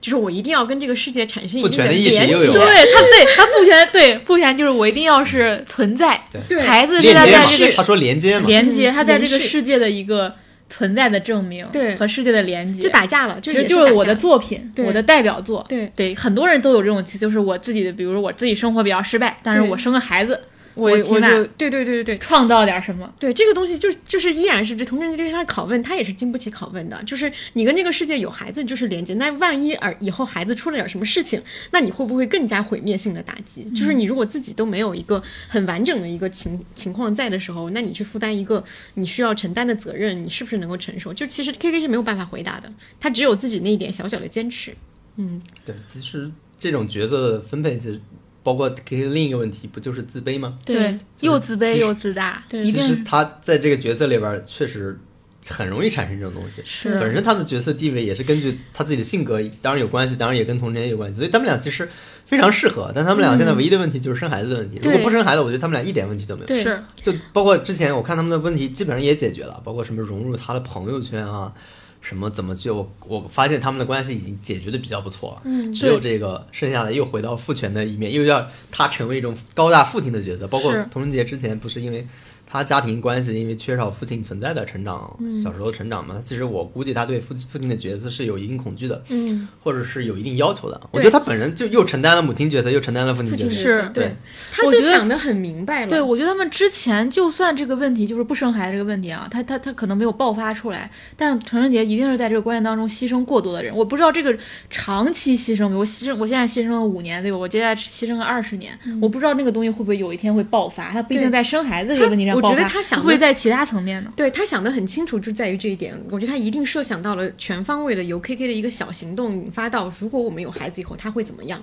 就是我一定要跟这个世界产生一定的父权的意识连接。对他，对他父权，对父权就是我一定要是存在，对孩子是在这，个他说连接嘛，连接，嗯他在这个世界的一个存在的证明，对。和世界的连接，就打架了，就其实就是我的作品，我的代表作。对。对，很多人都有这种，就是我自己的，比如说我自己生活比较失败，但是我生个孩子，我我我就对对对对对。创造点什么。对这个东西就就是依然是这同性恋他拷问，他也是经不起拷问的。就是你跟这个世界有孩子就是连接，那万一而以后孩子出了点什么事情，那你会不会更加毁灭性的打击？就是你如果自己都没有一个很完整的一个情情况在的时候，那你去负担一个你需要承担的责任，你是不是能够承受？就其实 K K 是没有办法回答的，他只有自己那一点小小的坚持。嗯，对，其实这种角色的分配，其实包括 K K 另一个问题，不就是自卑吗？对，又自卑又自大，对其实他在这个角色里边确实很容易产生这种东西。是本身他的角色地位也是根据他自己的性格，当然有关系，当然也跟童年有关系，所以他们俩其实非常适合。但他们俩现在唯一的问题就是生孩子的问题。如果不生孩子，我觉得他们俩一点问题都没有。对是就包括之前我看他们的问题，基本上也解决了，包括什么融入他的朋友圈啊，什么怎么就，我我发现他们的关系已经解决的比较不错了。嗯只有这个剩下的又回到父权的一面，又要他成为一种高大父亲的角色。包括是童人杰之前不是因为他家庭关系，因为缺少父亲存在的成长，嗯小时候成长嘛，其实我估计他对父亲父亲的角色是有一定恐惧的，嗯，或者是有一定要求的。我觉得他本人就又承担了母亲角色，又承担了父亲角色。对对，他就想得很明白了。对，我觉得他们之前就算这个问题就是不生孩子这个问题啊，他他他可能没有爆发出来，但陈仁杰一定是在这个关系当中牺牲过多的人。我不知道这个长期牺牲，我牺牲，我现在牺牲了五年，对吧？我接下来牺牲了二十年，我不知道那个东西会不会有一天会爆发，他不一定在生孩子这个问题上觉得他想会在其他层面呢？对他想的很清楚，就在于这一点。我觉得他一定设想到了全方位的由 K K 的一个小行动引发到，如果我们有孩子以后他会怎么样，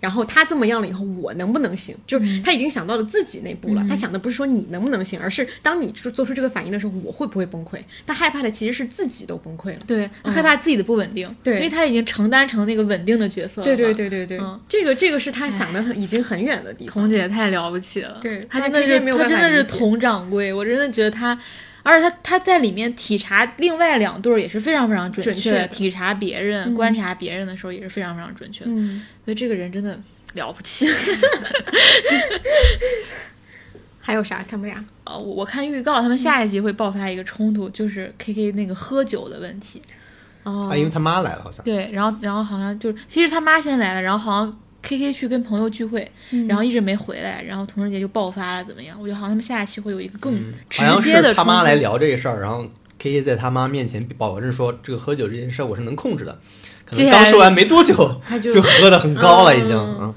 然后他这么样了以后我能不能行？就是他已经想到了自己那步了。他想的不是说你能不能行，而是当你做做出这个反应的时候，我会不会崩溃？他害怕的其实是自己都崩溃了。对他害怕自己的不稳定，对因为他已经承担成那个稳定的角色了。对对，对对对，嗯这个这个是他想的很已经很远的地方。彤姐太了不起了，对他她真的是没有她真的是佟掌柜，我真的觉得她，而且他他在里面体察另外两对儿也是非常非常准确准确体察别人、观察别人的时候也是非常非常准确的，嗯，所以这个人真的了不起。还有啥？他们俩呃，我 我看预告，他们下一集会爆发一个冲突，就是 K K 那个喝酒的问题。哦啊，因为他妈来了，好像。对，然后然后好像就是，其实他妈先来了，然后好像 K K 去跟朋友聚会，嗯然后一直没回来，然后童人节就爆发了，怎么样？我觉得好像他们下一期会有一个更嗯，直好像接的是他妈来聊这个事儿，然后 K K 在他妈面前保证说，这个喝酒这件事儿我是能控制的。可能刚说完没多久他就就喝的很高了，已经。嗯嗯，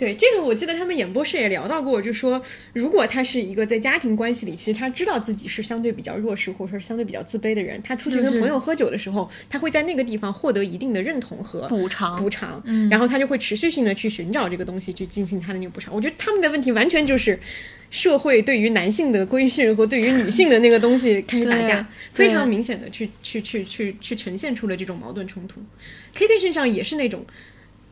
对这个，我记得他们演播室也聊到过，就说如果他是一个在家庭关系里，其实他知道自己是相对比较弱势或者说相对比较自卑的人，他出去跟朋友喝酒的时候，他会在那个地方获得一定的认同和补偿补偿，然后他就会持续性的去寻找这个东西去进行他的那个补偿。我觉得他们的问题完全就是社会对于男性的规训和对于女性的那个东西 开始打架，非常明显的去去去去去呈现出了这种矛盾冲突。K K 身上也是那种。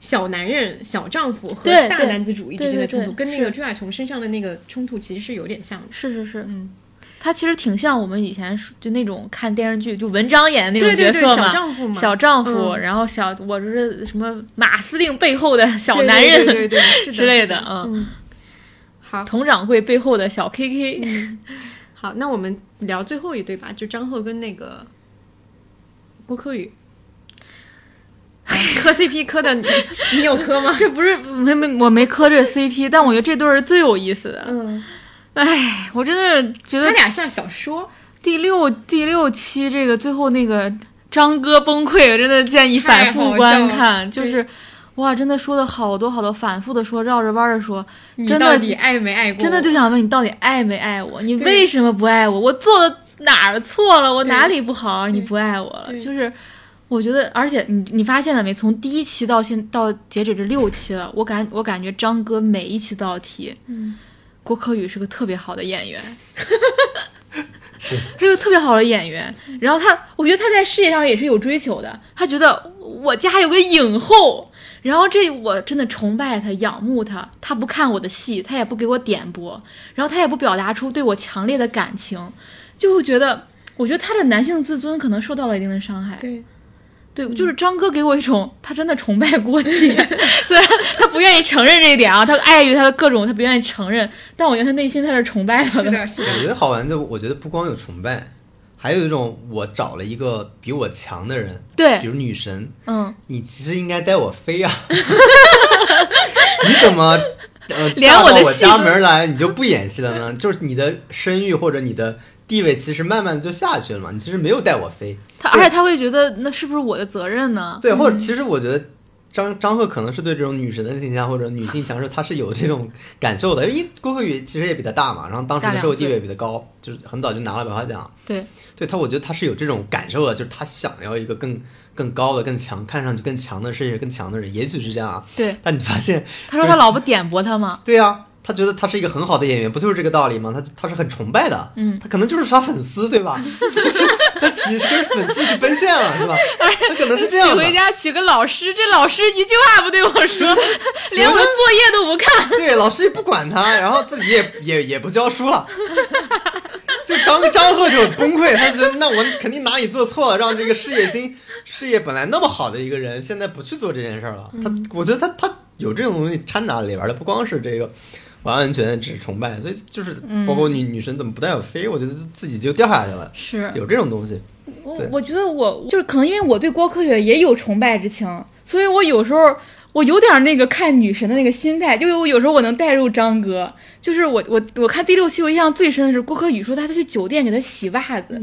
小男人、小丈夫和大男子主义之间的冲突，跟那个朱亚琼身上的那个冲突其实是有点像的。是是是，嗯，他其实挺像我们以前就那种看电视剧，就文章演的那种对对对，小角色嘛。丈夫嘛，小丈夫，嗯。然后小我这是什么马司令背后的小男人对对对对是的 之类的的，嗯，嗯，好，佟掌柜背后的小 KK，好，那我们聊最后一对吧，就张赫跟那个郭柯宇。磕 CP 磕的你，你有磕吗？这 不是没没我没磕这个 CP，但我觉得这对儿是最有意思的。嗯，哎，我真的觉得他俩像小说，第六第六期这个最后那个张哥崩溃，我真的建议反复观看，就是哇，真的说的好多好多，反复的说，绕着弯儿的说，你真的到底爱没爱过我？真的就想问你到底爱没爱我？你为什么不爱我？我做的哪儿错了？我哪里不好？你不爱我了？就是。我觉得，而且你你发现了没？从第一期到现到截止这六期了，我感我感觉张哥每一期都要提，嗯，郭柯宇是个特别好的演员，是是个特别好的演员。然后他，我觉得他在事业上也是有追求的。他觉得我家有个影后，然后这我真的崇拜他、仰慕他。他不看我的戏，他也不给我点播，然后他也不表达出对我强烈的感情，就会觉得，我觉得他的男性自尊可能受到了一定的伤害。对，对，就是张哥给我一种他真的崇拜郭靖，虽然他不愿意承认这一点啊，他碍于他的各种他不愿意承认，但我觉得他内心他是崇拜的。是的，是的，我觉得好玩就，我觉得不光有崇拜，还有一种我找了一个比我强的人，对比，如女神，嗯，你其实应该带我飞啊！你怎么呃连嫁到我我的戏家门来，你就不演戏了呢？就是你的声誉或者你的地位，其实慢慢就下去了嘛。你其实没有带我飞，他而且他会觉得那是不是我的责任呢？对，或者其实我觉得张张赫可能是对这种女神的形象或者女性强势，他是有这种感受的。因为郭鹤宇其实也比他大嘛，然后当时的社会地位也比他高，就是很早就拿了百花奖。对，对他，我觉得他是有这种感受的，就是他想要一个更更高的、更强、看上去更强的事业、更强的人，也许是这样啊。对，但你发现，他说他老婆点拨他嘛，对呀、他觉得他是一个很好的演员，不就是这个道理吗？他他是很崇拜的，嗯，他可能就是他粉丝，对吧？他 其实跟粉丝去奔现了，是吧？他可能是这样的娶回。家娶个老师，这老师一句话不对我说，连我的作业都不看。对，老师也不管他，然后自己也也也不教书了。就张张赫就崩溃，他觉得那我肯定哪里做错了，让这个事业心事业本来那么好的一个人，现在不去做这件事儿了。他我觉得他他有这种东西掺杂里边儿的，不光是这个完完全全只是崇拜，所以就是包括女、女神怎么不带我飞，我觉得自己就掉下去了，是。有这种东西。我我觉得我就是可能因为我对郭柯宇也有崇拜之情，所以我有时候我有点那个看女神的那个心态，就是我有时候我能带入张哥，就是我我我看第六期我印象最深的是郭柯宇说他他去酒店给他洗袜子，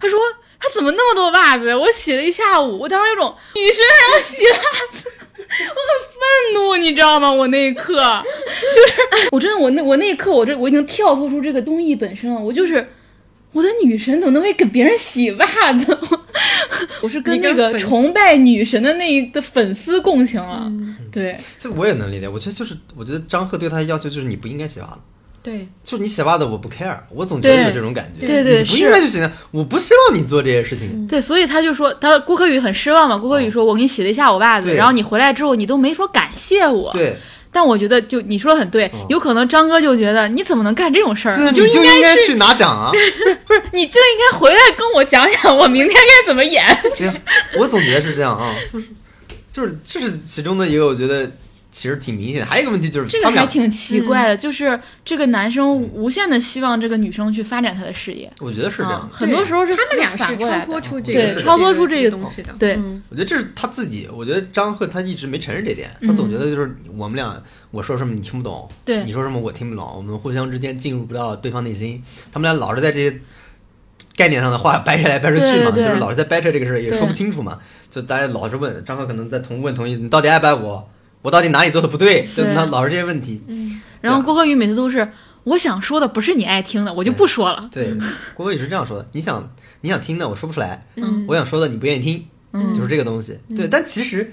他说他怎么那么多袜子，我洗了一下午，我当时有种女神还要洗袜子。我很愤怒，你知道吗？我那一刻，就是我真的，我那我那一刻，我这我已经跳脱出这个综艺本身了。我就是我的女神怎么能为给别人洗袜子？我是跟那个崇拜女神的那一的粉丝共情了。对，这我也能理解，我觉得就是我觉得张赫对他的要求就是你不应该洗袜子。对，就是你洗袜子我不 care，我总觉得对有这种感觉。对对你不是应该就行了，我不希望你做这些事情。对，所以他就说，他说郭柯宇很失望嘛。郭柯宇说：“我给你洗了一下我袜子，然后你回来之后，你都没说感谢我。”对，但我觉得就你说的很对，嗯有可能张哥就觉得你怎么能干这种事儿？就你就就应该去拿奖啊！不是，你就应该回来跟我讲讲，我明天该怎么演。对呀，我总觉得是这样啊，就是就是这是其中的一个，我觉得其实挺明显的。还有一个问题就是这个还挺奇怪的，就是这个男生无限的希望这个女生去发展他的事业，我觉得是这啊样，。很多时候是他们俩是超脱出这对个超脱出这个东西的，对嗯。我觉得这是他自己，我觉得张赫他一直没承认这点，他总觉得就是我们俩我说什么你听不懂，对。你说什么我听不懂，我们互相之间进入不到对方内心，他们俩老是在这些概念上的话掰扯来掰扯去嘛，对对对。就是老是在掰扯这个事儿，也说不清楚嘛，就大家老是问张赫可能在同问同意，你到底爱不爱我？我到底哪里做的不对？就对。他老是这些问题。嗯。然后郭鹤宇每次都是我想说的不是你爱听的，我就不说了。对，郭鹤宇是这样说的：你想你想听的，我说不出来；嗯。我想说的，你不愿意听，嗯。就是这个东西。对，但其实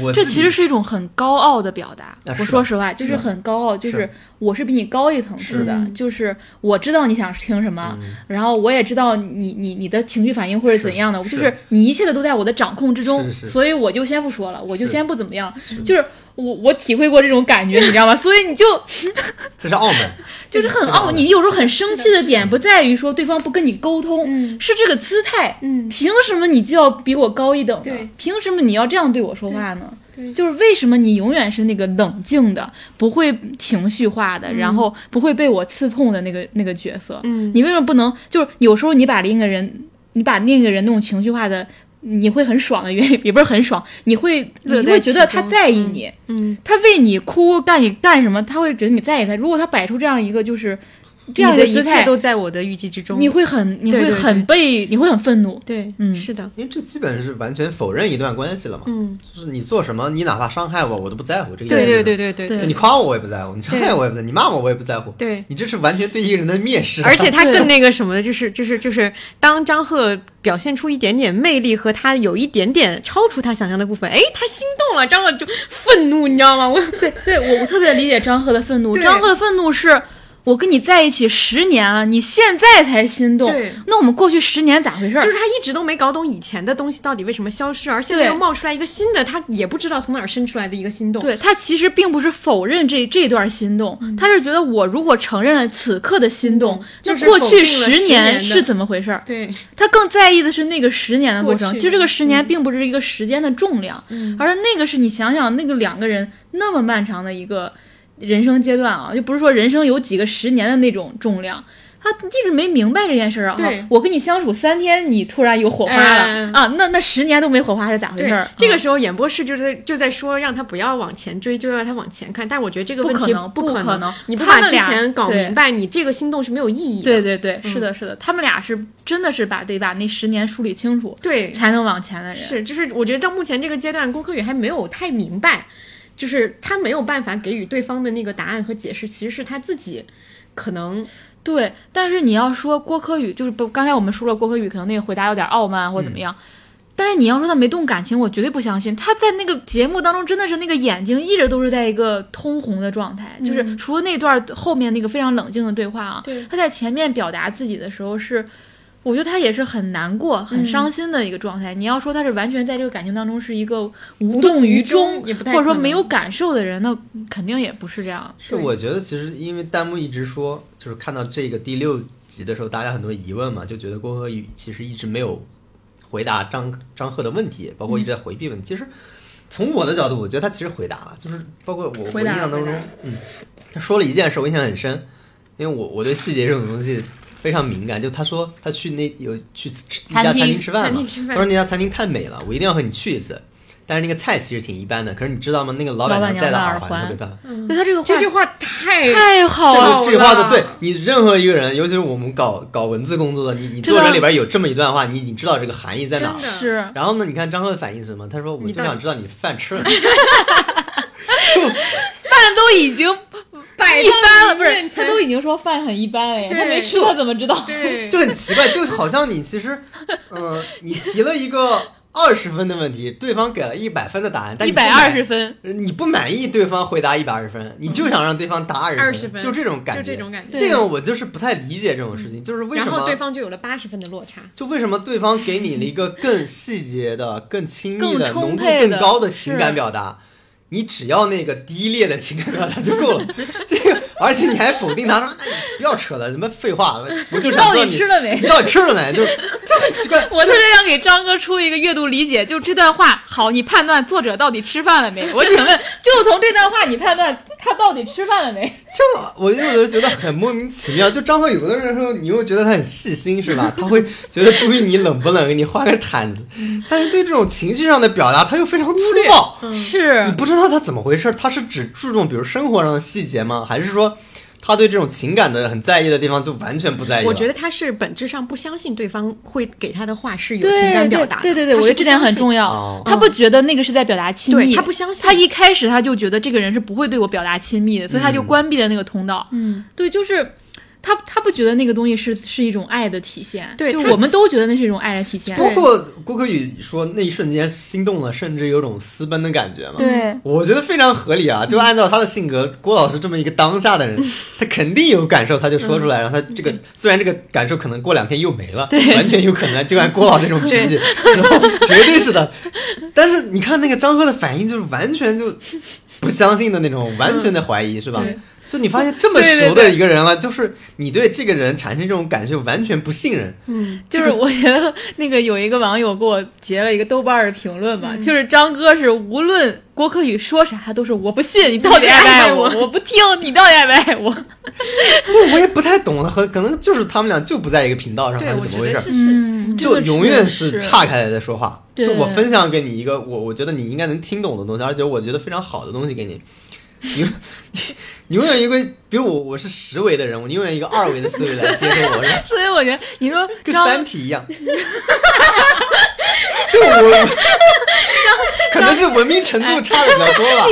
我这其实是一种很高傲的表达。啊我说实话，就是很高傲，就是是。我是比你高一层次的，就是我知道你想听什么，嗯然后我也知道你你你的情绪反应或者怎样的，是。就是你一切的都在我的掌控之中，是是。所以我就先不说了，我就先不怎么样，就是我我体会过这种感觉，你知道吗？所以你就 这是傲慢，就是很傲，你有时候很生气的点不在于说对方不跟你沟通，嗯是这个姿态，嗯凭什么你就要比我高一等呢对？凭什么你要这样对我说话呢？对对就是为什么你永远是那个冷静的，不会情绪化的，然后不会被我刺痛的那个那个角色？嗯你为什么不能？就是有时候你把另一个人，你把另一个人那种情绪化的。你会很爽的原因 也不是很爽，你会你会觉得他在意你，嗯，他为你哭干你干什么，他会觉得你在意他。如果他摆出这样一个就是这样的一切都在我的预计之中。你会很你会对对很被你会很愤怒。对，嗯是的，因为这基本是完全否认一段关系了嘛。嗯，就是你做什么，你哪怕伤害我，我都不在乎。这个对意思对对对对就你夸我我也不在乎，你伤害我也不在乎，你骂我我也不在乎。对。你这是完全对一个人的蔑视啊。而且他更那个什么的，就是就是就是，当张赫表现出一点点魅力和他有一点点超出他想象的部分，哎，他心动了，张赫就愤怒，你知道吗？我对对，我我特别理解张赫的愤怒。张赫的愤怒是。我跟你在一起十年了，你现在才心动，对那我们过去十年咋回事儿？就是他一直都没搞懂以前的东西到底为什么消失，而现在又冒出来一个新的，他也不知道从哪儿生出来的一个心动。对他其实并不是否认这这段心动，嗯他是觉得我如果承认了此刻的心动，那过去十年是怎么回事儿？对他更在意的是那个十年的过程。其实这个十年并不是一个时间的重量，嗯而是那个是你想想那个两个人那么漫长的一个人生阶段啊，就不是说人生有几个十年的那种重量。他一直没明白这件事儿啊！对我跟你相处三天，你突然有火花了、嗯啊？那那十年都没火花是咋回事儿？，啊这个时候演播室就在就在说让他不要往前追，就让他往前看。但我觉得这个问题不可能不可能你不把之前搞明白，你这个心动是没有意义的。对对对，嗯是的，是的，他们俩是真的是把得把那十年梳理清楚，对才能往前的人。是，就是我觉得到目前这个阶段，郭柯宇还没有太明白，就是他没有办法给予对方的那个答案和解释，其实是他自己可能对，但是你要说郭柯宇，就是不，刚才我们说了郭柯宇可能那个回答有点傲慢或嗯怎么样，但是你要说他没动感情，我绝对不相信。他在那个节目当中真的是那个眼睛一直都是在一个通红的状态，就是除了那段后面那个非常冷静的对话啊，他在前面表达自己的时候是。我觉得他也是很难过、很伤心的一个状态。你要说他是完全在这个感情当中是一个无动于衷，或者说没有感受的人，那肯定也不是这样。是我觉得其实因为弹幕一直说，就是看到这个第六集的时候，大家很多疑问嘛，就觉得郭和宇其实一直没有回答张张赫的问题，包括一直在回避问题。其实从我的角度，我觉得他其实回答了，就是包括我我印象当中嗯，他说了一件事，我印象很深，因为我我对细节这种东西非常敏感。就他说他去那有去吃一家餐厅吃饭嘛他说那家餐厅太美了，我一定要和你去一次。但是那个菜其实挺一般的，可是你知道吗？那个老板娘娘戴的耳环特别漂亮。嗯就他这个话这句话太太好了，这个这句话的对你任何一个人，尤其是我们搞搞文字工作的，你你作者里边有这么一段话，你已经知道这个含义在哪是然后呢，你看张赫的反应是什么？他说：“我就想知道你饭吃了没。饭都已经摆一般了，不是他都已经说饭很一般了呀，他没吃他怎么知道？对，就很奇怪，就好像你其实，嗯、你提了一个二十分的问题，对方给了一百分的答案，但一百你不满二十分，你不满意对方回答一百二十分，你就想让对方答二20十分就这种感觉。就这种感觉。这个我就是不太理解这种事情，就是为什么然后对方就有了八十分的落差。就为什么对方给你了一个更细节的、更亲密更的、浓度更高的情感表达，你只要那个低劣的情感表达就够了。这个，而且你还否定他说：“哎，不要扯了，什么废话，我就想到底吃了没你？到底吃了没？”就就很奇怪。我特别想给张哥出一个阅读理解，就这段话，好，你判断作者到底吃饭了没？我请问，就从这段话你判断他到底吃饭了没？就我有的时候觉得很莫名其妙。就张哥有的时候，你又觉得他很细心，是吧？他会觉得注意你冷不冷，给你画个毯子。但是对这种情绪上的表达，他又非常粗暴。是你不知道他怎么回事，他是只注重比如生活上的细节吗？还是说他对这种情感的很在意的地方就完全不在意。我觉得他是本质上不相信对方会给他的话是有情感表达的，对对对，我觉得这点很重要。哦他不觉得那个是在表达亲密，他不相信他一开始他就觉得这个人是不会对我表达亲密的，所以他就关闭了那个通道。嗯，对，就是他他不觉得那个东西是是一种爱的体现，对就是我们都觉得那是一种爱的体现。包括郭可宇说那一瞬间心动了，甚至有种私奔的感觉嘛。对，我觉得非常合理啊！就按照他的性格，郭老师这么一个当下的人，他肯定有感受，他就说出来。然后他这个虽然这个感受可能过两天又没了，完全有可能就按郭老这种脾气，然后绝对是的。但是你看那个张赫的反应，就是完全就不相信的那种，完全的怀疑，是吧？对就你发现这么熟的一个人了，就是你对这个人产生这种感觉，完全不信任。嗯，就是我觉得那个有一个网友给我截了一个豆瓣儿的评论嘛，就是张哥是无论郭可宇说啥，他都是我不信你到底爱不爱我，我不听你到底爱不爱我。对我也不太懂了，和可能就是他们俩就不在一个频道上，还是怎么回事？嗯，就永远是是岔开来在说话。就我分享给你一个我我觉得你应该能听懂的东西，而且我觉得非常好的东西给你。你 你永远一个，比如我我是十维的人，我永远一个二维的思维来接受我，所以我觉得你说跟三体一样。就我，可能是文明程度差的比较多吧。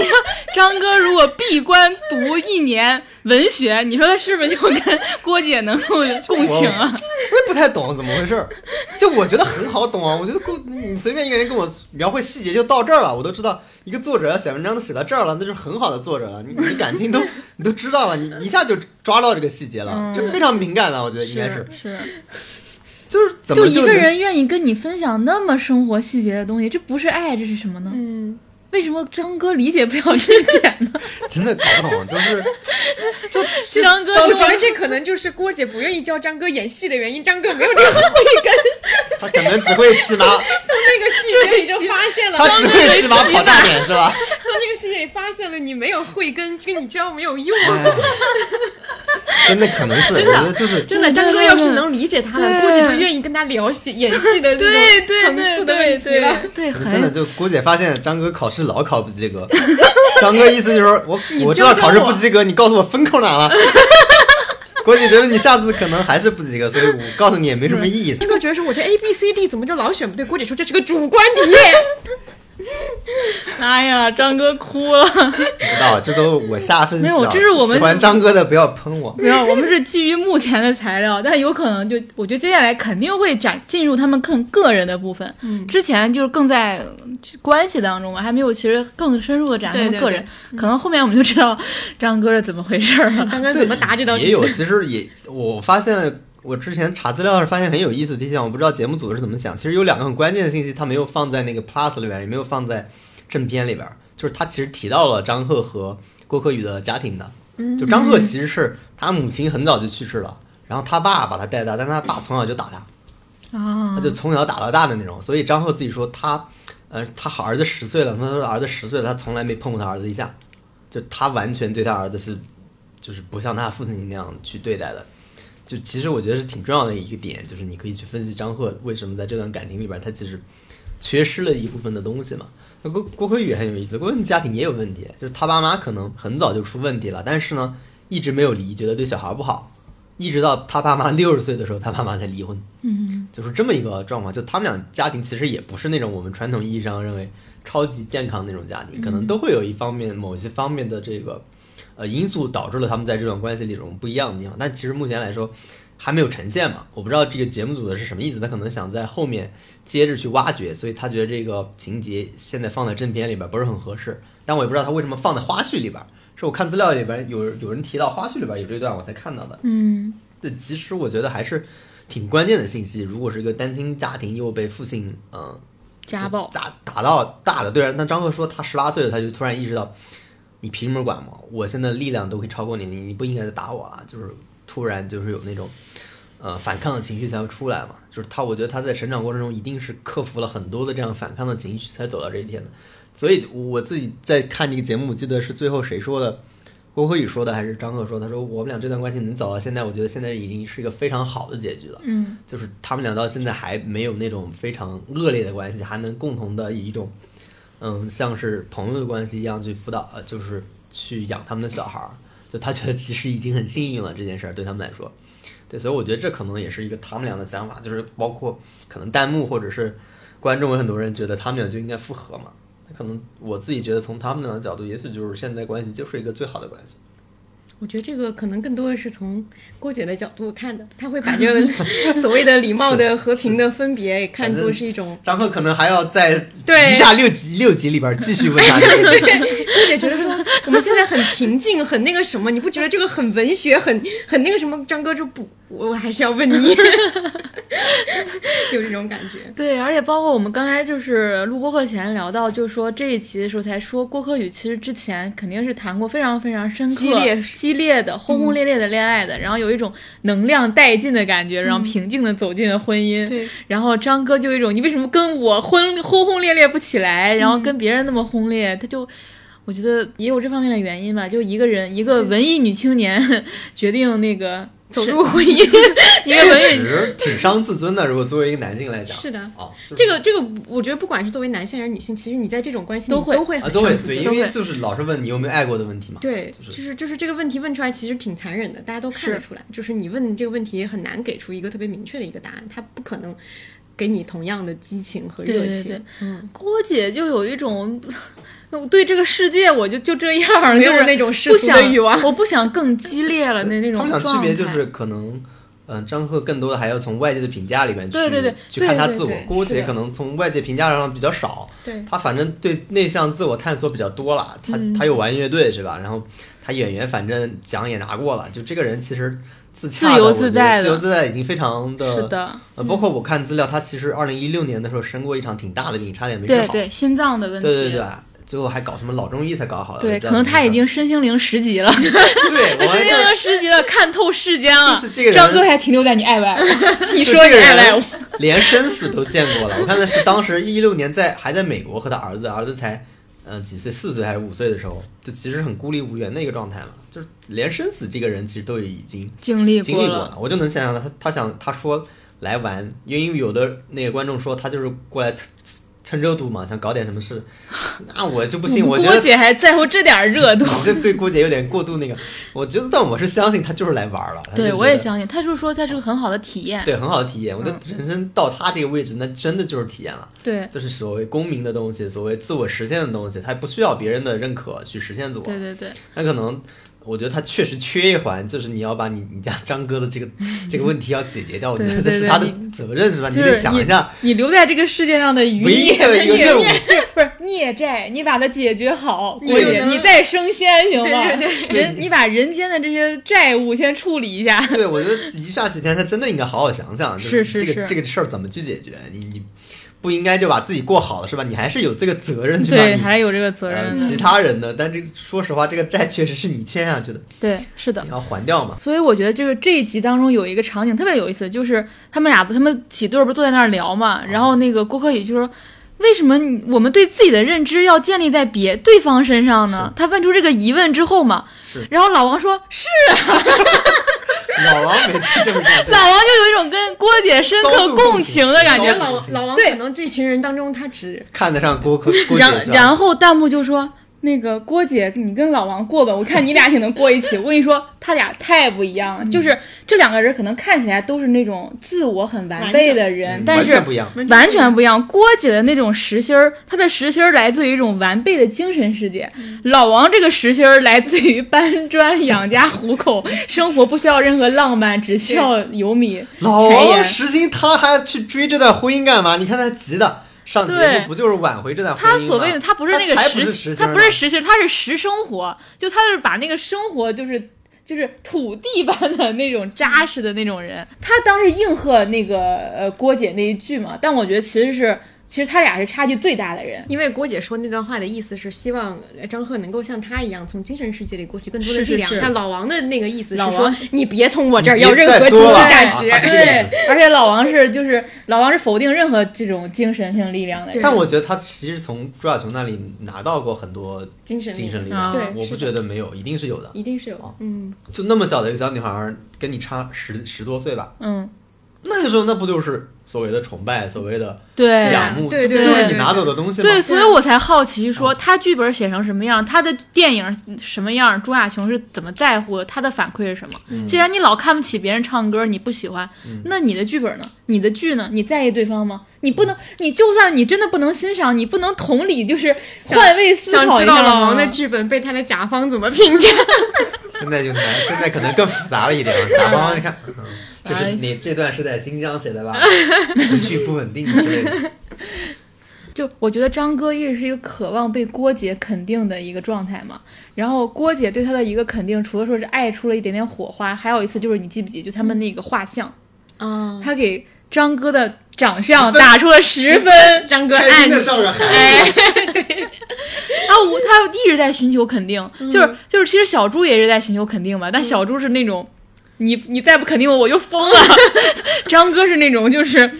张哥如果闭关读一年文学，你说他是不是就跟郭姐能够共情啊？我也不太懂怎么回事儿，就我觉得很好懂啊。我觉得郭你随便一个人跟我描绘细节就到这儿了，我都知道一个作者要写文章都写到这儿了，那就是很好的作者了。你你感情都 你都知道了，你一下就抓到这个细节了，嗯这非常敏感的，我觉得应该是，是，就是怎就一个人愿意跟你分享那么生活细节的东西，这不是爱，这是什么呢？嗯，为什么张哥理解不了这一点呢？真的搞不懂，就是就就张哥我觉得这可能就是郭姐不愿意教张哥演戏的原因，张哥没有这个慧根，他可能只会骑马，从那个细节里就发现了，他只会骑马跑大点是吧？从那个细节里发现了你没有慧根，跟你教没有用。哎，真的可能是，我真的觉得就是真的，张哥要是能理解他了，郭姐就愿意跟他聊戏演戏的那对对种层对次的问对题了。对对，真的就郭姐发现张哥考试老考不及格，张哥意思就是说我 我知道考试不及格，你告诉我分扣哪了。郭姐觉得你下次可能还是不及格，所以我告诉你也没什么意思张。哥觉得说我这 A B C D 怎么就老选不对？郭姐说这是个主观题。哎呀，张哥哭了。不知道这都我下分析、啊。没有这是我们喜欢张哥的不要喷我。没有，我们是基于目前的材料，但有可能就我觉得接下来肯定会展进入他们更个人的部分。嗯之前就是更在关系当中嘛，还没有其实更深入的展他们对对个人。可能后面我们就知道张哥是怎么回事了。张哥怎么答这道题？也有，其实也我发现，我之前查资料时发现很有意思的地方，我不知道节目组是怎么想。其实有两个很关键的信息，他没有放在那个 Plus 里边，也没有放在正片里边，就是他其实提到了张赫和郭柯宇的家庭的。就张赫其实是他母亲很早就去世了，然后他爸把他带大，但他爸从小就打他，啊他就从小打到大的那种。所以张赫自己说他，呃，他好儿子十岁了，他说儿子十岁了，他从来没碰过他儿子一下，就他完全对他儿子是，就是不像他父亲那样去对待的。就其实我觉得是挺重要的一个点，就是你可以去分析张赫为什么在这段感情里边，他其实缺失了一部分的东西嘛。那郭郭可宇也很有意思，郭可宇家庭也有问题，就是他爸妈可能很早就出问题了，但是呢，一直没有离，觉得对小孩不好，一直到他爸妈六十岁的时候，他爸妈才离婚。嗯，就是这么一个状况。就他们俩家庭其实也不是那种我们传统意义上认为超级健康那种家庭，可能都会有一方面某一些方面的这个呃因素导致了他们在这段关系里种不一样的地方。但其实目前来说还没有呈现嘛，我不知道这个节目组的是什么意思，他可能想在后面接着去挖掘，所以他觉得这个情节现在放在正片里边不是很合适。但我也不知道他为什么放在花絮里边，是我看资料里边有有人提到花絮里边有这一段我才看到的。嗯，对，其实我觉得还是挺关键的信息。如果是一个单亲家庭，又被父亲嗯、呃家暴。打打到大的，对啊。那张赫说他十八岁了，他就突然意识到，你凭什么管我？我现在力量都可以超过你，你你不应该再打我了。就是突然就是有那种呃反抗的情绪才会出来嘛。就是他，我觉得他在成长过程中一定是克服了很多的这样反抗的情绪，才走到这一天的。所以我自己在看这个节目，记得是最后谁说的？郭可宇说的还是张赫说的？他说我们俩这段关系能走到现在，我觉得现在已经是一个非常好的结局了。嗯就是他们俩到现在还没有那种非常恶劣的关系，还能共同的以一种，嗯，像是朋友的关系一样去辅导，就是去养他们的小孩儿。就他觉得其实已经很幸运了这件事儿对他们来说，对，所以我觉得这可能也是一个他们俩的想法，就是包括可能弹幕或者是观众有很多人觉得他们俩就应该复合嘛，可能我自己觉得从他们俩的角度，也许就是现在关系就是一个最好的关系。我觉得这个可能更多的是从郭姐的角度看的，她会把这个 所谓的礼貌的、和平的分别看作是一种。张赫可能还要在对余下六集六集里边继续问他。对，郭姐觉得说我们现在很平静，很那个什么，你不觉得这个很文学，很很那个什么？张哥就不，我还是要问你，有这种感觉。对，而且包括我们刚才就是录播课前聊到，就是说这一期的时候才说郭柯宇其实之前肯定是谈过非常非常深刻、激烈、激烈的、轰轰烈烈的恋爱的，然后有一种能量殆尽的感觉，然后平静的走进了婚姻。对，然后张哥就有一种你为什么跟我轰轰轰烈烈不起来，然后跟别人那么轰烈，他就。我觉得也有这方面的原因吧，就一个人，一个文艺女青年 决定那个走入婚姻，因为文艺挺伤自尊的。如果作为一个男性来讲，是的，哦，这个这个，我觉得不管是作为男性还是女性，其实你在这种关系都会都会啊，都会对，很伤自尊。因为就是老是问你有没有爱过的问题嘛。对，就是就是就是这个问题问出来，其实挺残忍的，大家都看得出来。就是你问这个问题很难给出一个特别明确的一个答案，他不可能给你同样的激情和热情。对对对嗯，郭姐就有一种。我对这个世界，我就就这样，没就是有那种世不俗的想欲望。我不想更激烈了那那种他们俩。区别就是可能，嗯、张赫更多的还要从外界的评价里面去对对对去看他自我对对对。郭姐可能从外界评价上比较少，对，他反正对内向自我探索比较多了。他、嗯他有玩乐队是吧？然后他演员反正奖也拿过了，就这个人其实自自由洽的我觉得自在的自由自在已经非常的是的，呃，包括我看资料，他其实二零一六年的时候生过一场挺大的病，差点没治好。对对，心脏的问题，对对对最后还搞什么老中医才搞好的。对可能他已经身心灵十级了，对，我身心灵十级了，看透世间了就是这个。张哥还停留在你爱不爱我？你说你这爱不爱我？连生死都见过了。我看的是当时一六年在还在美国和他儿子，儿子才嗯、呃几岁，四岁还是五岁的时候，就其实很孤立无援的一个状态嘛。就是连生死这个人其实都已经经历经历过了，了，我就能想象到他他想他说来玩，因为有的那个观众说他就是过来蹭蹭热度嘛，想搞点什么事，那我就不信，我觉得郭姐还在乎这点热度。你这对郭姐有点过度那个，我觉得，但我是相信他就是来玩了。对，我也相信，他就是说他是个很好的体验。对，很好的体验。我觉得人生到他这个位置，那真的就是体验了，对就是所谓公民的东西，所谓自我实现的东西，他不需要别人的认可去实现自我。对对对，他可能，我觉得他确实缺一环，就是你要把你你家张哥的这个 这个问题要解决掉，我觉得是他的责任，是吧？你得想一下，你留在这个世界上的余孽，的 一个孽任务不是孽债，你把它解决好，郭对，你再升仙行吗？人，你把人间的这些债务先处理一下。对，我觉得余下几天他真的应该好好想想，就是这个是是这个事儿怎么去解决。你你不应该就把自己过好了，是吧？你还是有这个责任去把对，还是有这个责呃任其。他人的。但这个说实话，这个债确实是你欠下去的，对，是的你。要还掉嘛。所以我觉得这个这一集当中有一个场景特别有意思，就是他们俩不，他们几对儿不是坐在那儿聊嘛，然后那个郭柯宇就说。为什么我们对自己的认知要建立在别对方身上呢？他问出这个疑问之后嘛，是。然后老王说是啊。老王每次这么干，老王就有一种跟郭姐深刻共情的感觉。老老王对。可能这群人当中，他只看得上郭柯郭姐然然后弹幕就说：“那个郭姐，你跟老王过吧，我看你俩挺能过一起。我跟你说，他俩太不一样了，就是这两个人可能看起来都是那种自我很完备的人，嗯但是完全不一样。完全不一样。郭姐的那种实心儿，她的实心儿来自于一种完备的精神世界；老王这个实心儿来自于搬砖养家糊口，生活不需要任何浪漫，只需要油米老王。实心，他还去追这段婚姻干嘛？你看他急的，上节对目不就是挽回这段婚姻吗？他所谓的他不是那个实，他不是实心儿，他是实生活，就他就是把那个生活就是。就是土地般的那种扎实的那种人，他当时应和那个呃郭姐那一句嘛，但我觉得其实是，其实他俩是差距最大的人。因为郭姐说那段话的意思是希望张赫能够像他一样从精神世界里获取更多的力量。是。是是那老王的那个意思是说，你别从我这儿你要任何情绪价值。对，而且老王是就是老王是否定任何这种精神性力量的人。但我觉得他其实从朱亚琼那里拿到过很多精神精神力啊。量，我不对是的。觉得没有，一定是有的。一定是有哦，嗯，就那么小的一个小女孩儿，跟你差十十多岁吧，嗯，那个时候，那不就是所谓的崇拜，所谓的对仰慕，对对就是对你拿走的东西？对，所以我才好奇说，他剧本写成什么样，他的电影什么样，朱亚琼是怎么在乎的，他的反馈是什么？既然你老看不起别人唱歌，你不喜欢，那你的剧本呢？你的剧呢？你在意对方吗？你不能，你就算你真的不能欣赏，你不能同理，就是换位思想知考一下吗道老王的剧本被他的甲方怎么评价？现在就难，现在可能更复杂了一点了。甲方你看，嗯这是哎你这段是在新疆写的吧？情绪不稳定之类的。就我觉得张哥一直是一个渴望被郭姐肯定的一个状态嘛，然后郭姐对他的一个肯定，除了说是爱出了一点点火花，还有一次就是你记不记，就他们那个画像，嗯，他给张哥的长相打出了十分，张哥开暗喜心的照个孩哎，然后我他一直在寻求肯定，就是就是其实小猪也是在寻求肯定嘛，但小猪是那种。你你再不肯定我，我就疯了。张哥是那种就是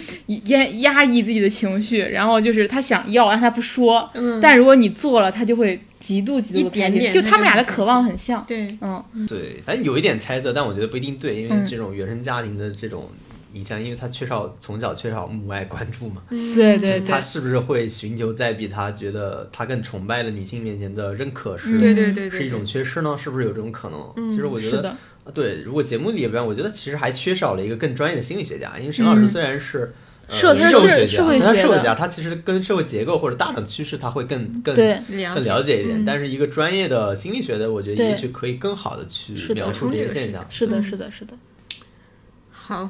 压压抑自己的情绪，然后就是他想要，但他不说。嗯但如果你做了，他就会极度极度的开心。一点点就他们俩的渴望很像。对，嗯，对，反正有一点猜测，但我觉得不一定对，因为嗯这种原生家庭的这种影响，因为他缺少从小缺少母爱关注嘛，对对对，他是不是会寻求在比他觉得他更崇拜的女性面前的认可是？嗯对对对对，是一种缺失呢？是不是有这种可能？嗯其实我觉得，对，如果节目里边，我觉得其实还缺少了一个更专业的心理学家，因为沈老师嗯虽然是。呃社他是社会学家，社会学的但他社会家，他其实跟社会结构或者大的趋势，他会更更更了解一点。嗯但是一个专业的心理学的，我觉得也许可以更好的去描述这个现象。是的，嗯是的，是的。好，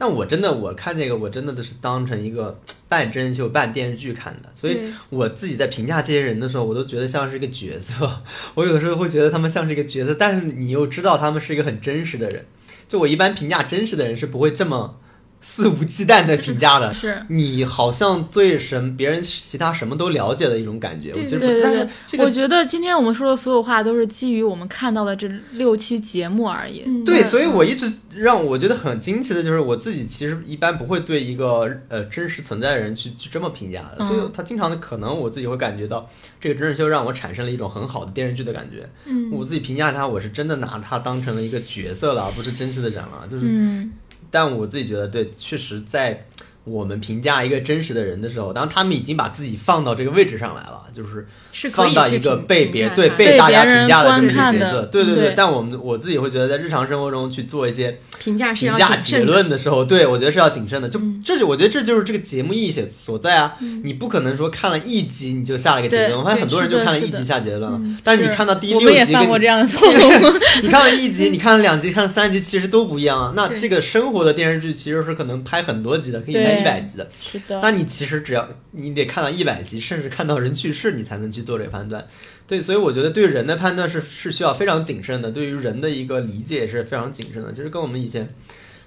但我真的我看这个，我真的是当成一个 半真人秀、半电视剧看的，所以我自己在评价这些人的时候，我都觉得像是一个角色。我有的时候会觉得他们像是一个角色，但是你又知道他们是一个很真实的人。就我一般评价真实的人是不会这么肆无忌惮的评价的。是你好像对什别人其他什么都了解的一种感觉，对我其实对对但是这个我觉得今天我们说的所有话都是基于我们看到的这六期节目而已。嗯对，所以我一直让我觉得很惊奇的就是，我自己其实一般不会对一个呃真实存在的人去去这么评价的，嗯所以他经常的可能我自己会感觉到这个真人秀让我产生了一种很好的电视剧的感觉。嗯我自己评价他，我是真的拿他当成了一个角色了，而不是真实的人了。就是，嗯，但我自己觉得，对，确实在我们评价一个真实的人的时候，当他们已经把自己放到这个位置上来了，就是是可以放到一个被别对被大家评价的这么一个角色，对对对但我们我自己会觉得，在日常生活中去做一些评价评价结要谨慎的，论的时候，对我觉得是要谨慎的。就嗯这就我觉得这就是这个节目意义所所在啊！你不可能说看了一集你就下了一个结论，我发现很多人就看了一集下结论了嗯，但是你看到第六集跟你犯过这样的 错误。你看了一集，你看了两集，看了三集，其实都不一样啊。那这个生活的电视剧其实是可能拍很多集的，可以拍对一百集的。是的，那你其实只要你得看到一百集，甚至看到人去世，你才能去做这个判断。对，所以我觉得对人的判断是是需要非常谨慎的，对于人的一个理解也是非常谨慎的。其实跟我们以前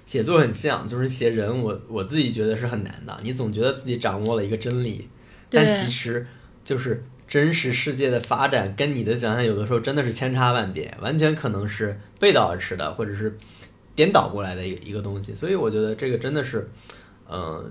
写作很像，就是写人我，我自己觉得是很难的。你总觉得自己掌握了一个真理，但其实就是真实世界的发展跟你的想象有的时候真的是千差万别，完全可能是背道而驰的，或者是颠倒过来的一个一个东西。所以我觉得这个真的是，呃，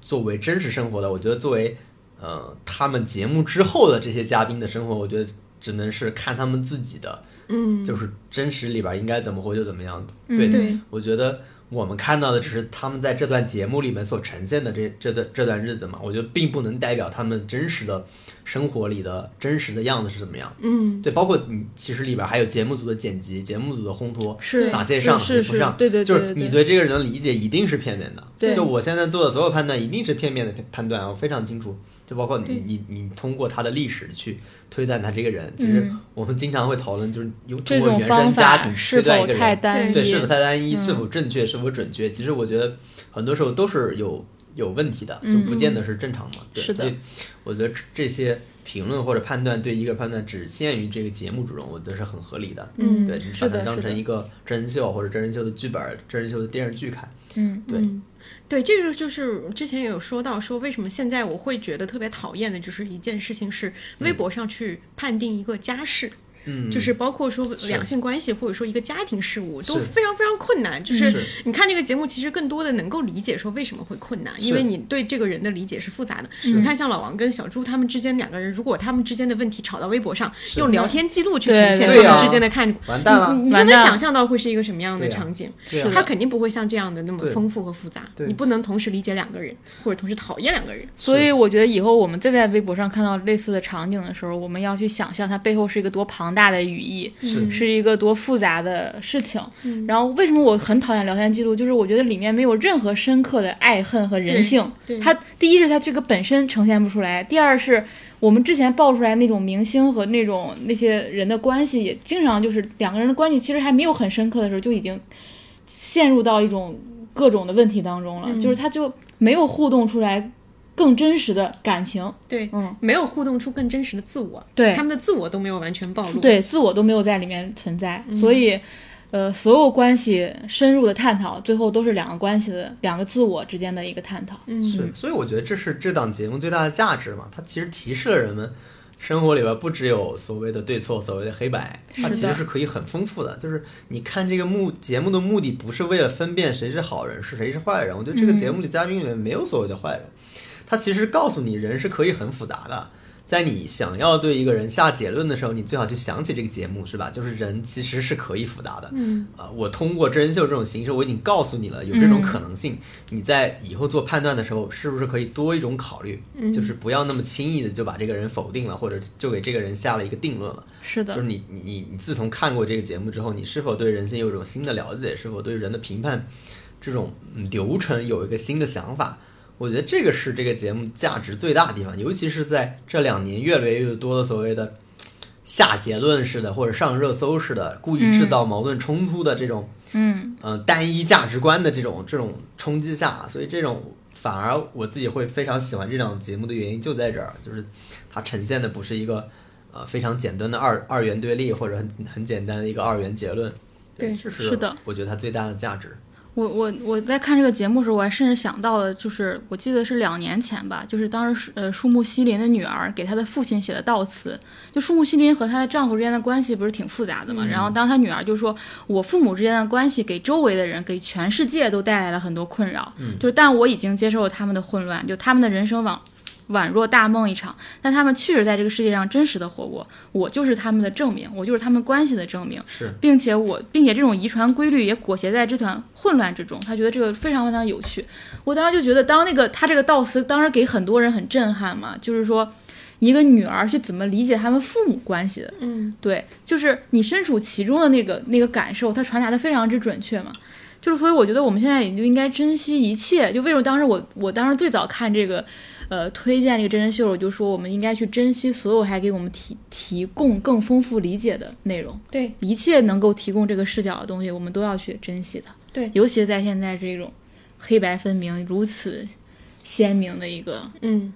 作为真实生活的，我觉得作为呃他们节目之后的这些嘉宾的生活，我觉得只能是看他们自己的，嗯，就是真实里边应该怎么活就怎么样。嗯对，对我觉得我们看到的只是他们在这段节目里面所呈现的这这段这段日子嘛，我觉得并不能代表他们真实的生活里的真实的样子是怎么样。嗯，对，包括你其实里边还有节目组的剪辑、节目组的烘托，是哪些上哪是不上，对对对就是你对这个人的理解一定是片面的。对就我现在做的所有判断一定是片面的判断，我非常清楚。就包括你你你通过他的历史去推断他这个人，其实嗯我们经常会讨论，就是用这通过原生家庭法是否推断一个人，太单一？对，是否太单一，嗯是否正确，是否准确？其实我觉得很多时候都是有有问题的，就嗯不见得是正常嘛。对，是的所以我觉得这这些评论或者判断对一个判断只限于这个节目之中，我觉得是很合理的。嗯对，你把它当成一个真人秀或者真人秀的剧本、真人秀的电视剧看。嗯对嗯对，这个就是之前也有说到，说为什么现在我会觉得特别讨厌的，就是一件事情是微博上去判定一个家事。嗯，就是包括说两性关系或者说一个家庭事务都非常非常困难。就是你看这个节目，其实更多的能够理解说为什么会困难，因为你对这个人的理解是复杂的。你看像老王跟小朱他们之间两个人，如果他们之间的问题吵到微博上，用聊天记录去呈现他们之间的看，完蛋了，你就能想象到会是一个什么样的场景。是他肯定不会像这样的那么丰富和复杂。你不能同时理解两个人，或者同时讨厌两个人。所以我觉得以后我们再在微博上看到类似的场景的时候，我们要去想象它背后是一个多庞大的语义，是是一个多复杂的事情。然后为什么我很讨厌聊天记录？就是我觉得里面没有任何深刻的爱恨和人性。它第一是它这个本身呈现不出来，第二是我们之前爆出来那种明星和那种那些人的关系，也经常就是两个人的关系其实还没有很深刻的时候，就已经陷入到一种各种的问题当中了。就是他就没有互动出来。更真实的感情，对，嗯，没有互动出更真实的自我，对，他们的自我都没有完全暴露，对，自我都没有在里面存在，所以，呃，所有关系深入的探讨，最后都是两个关系的两个自我之间的一个探讨，嗯，是，所以我觉得这是这档节目最大的价值嘛，它其实提示了人们，生活里边不只有所谓的对错，所谓的黑白，它其实是可以很丰富的，就是你看这个目节目的目的不是为了分辨谁是好人是谁是坏人，我觉得这个节目里嘉宾里面没有所谓的坏人。他其实告诉你，人是可以很复杂的。在你想要对一个人下结论的时候，你最好去想起这个节目，是吧？就是人其实是可以复杂的。嗯，啊，我通过真人秀这种形式，我已经告诉你了有这种可能性。你在以后做判断的时候，是不是可以多一种考虑？嗯，就是不要那么轻易的就把这个人否定了，或者就给这个人下了一个定论了。是的，就是你你你自从看过这个节目之后，你是否对人性有一种新的了解？是否对人的评判这种流程有一个新的想法？我觉得这个是这个节目价值最大的地方，尤其是在这两年越来越多的所谓的下结论式的或者上热搜式的、故意制造矛盾冲突的这种，嗯。呃单一价值观的这种这种冲击下，所以这种反而我自己会非常喜欢这档节目的原因就在这儿，就是它呈现的不是一个呃非常简单的二二元对立或者很很简单的一个二元结论，对，这是的，我觉得它最大的价值。我我我在看这个节目的时候，我还甚至想到了，就是我记得是两年前吧，就是当时呃树木希林的女儿给她的父亲写的悼词。就树木希林和她的丈夫之间的关系不是挺复杂的嘛？然后当她女儿就说：“我父母之间的关系给周围的人，给全世界都带来了很多困扰。就是但我已经接受了他们的混乱，就他们的人生往。”宛若大梦一场，但他们确实在这个世界上真实的活过。我就是他们的证明，我就是他们关系的证明。是，并且我，并且这种遗传规律也裹挟在这团混乱之中。他觉得这个非常非常有趣。我当时就觉得，当那个他这个悼词，当时给很多人很震撼嘛，就是说，一个女儿是怎么理解他们父母关系的？嗯，对，就是你身处其中的那个那个感受，他传达的非常之准确嘛。就是所以，我觉得我们现在也就应该珍惜一切。就为什么当时我我当时最早看这个。呃，推荐这个真人秀，我就说我们应该去珍惜所有还给我们提提供更丰富理解的内容。对，一切能够提供这个视角的东西，我们都要去珍惜它。对，尤其是在现在这种黑白分明如此鲜明的一个嗯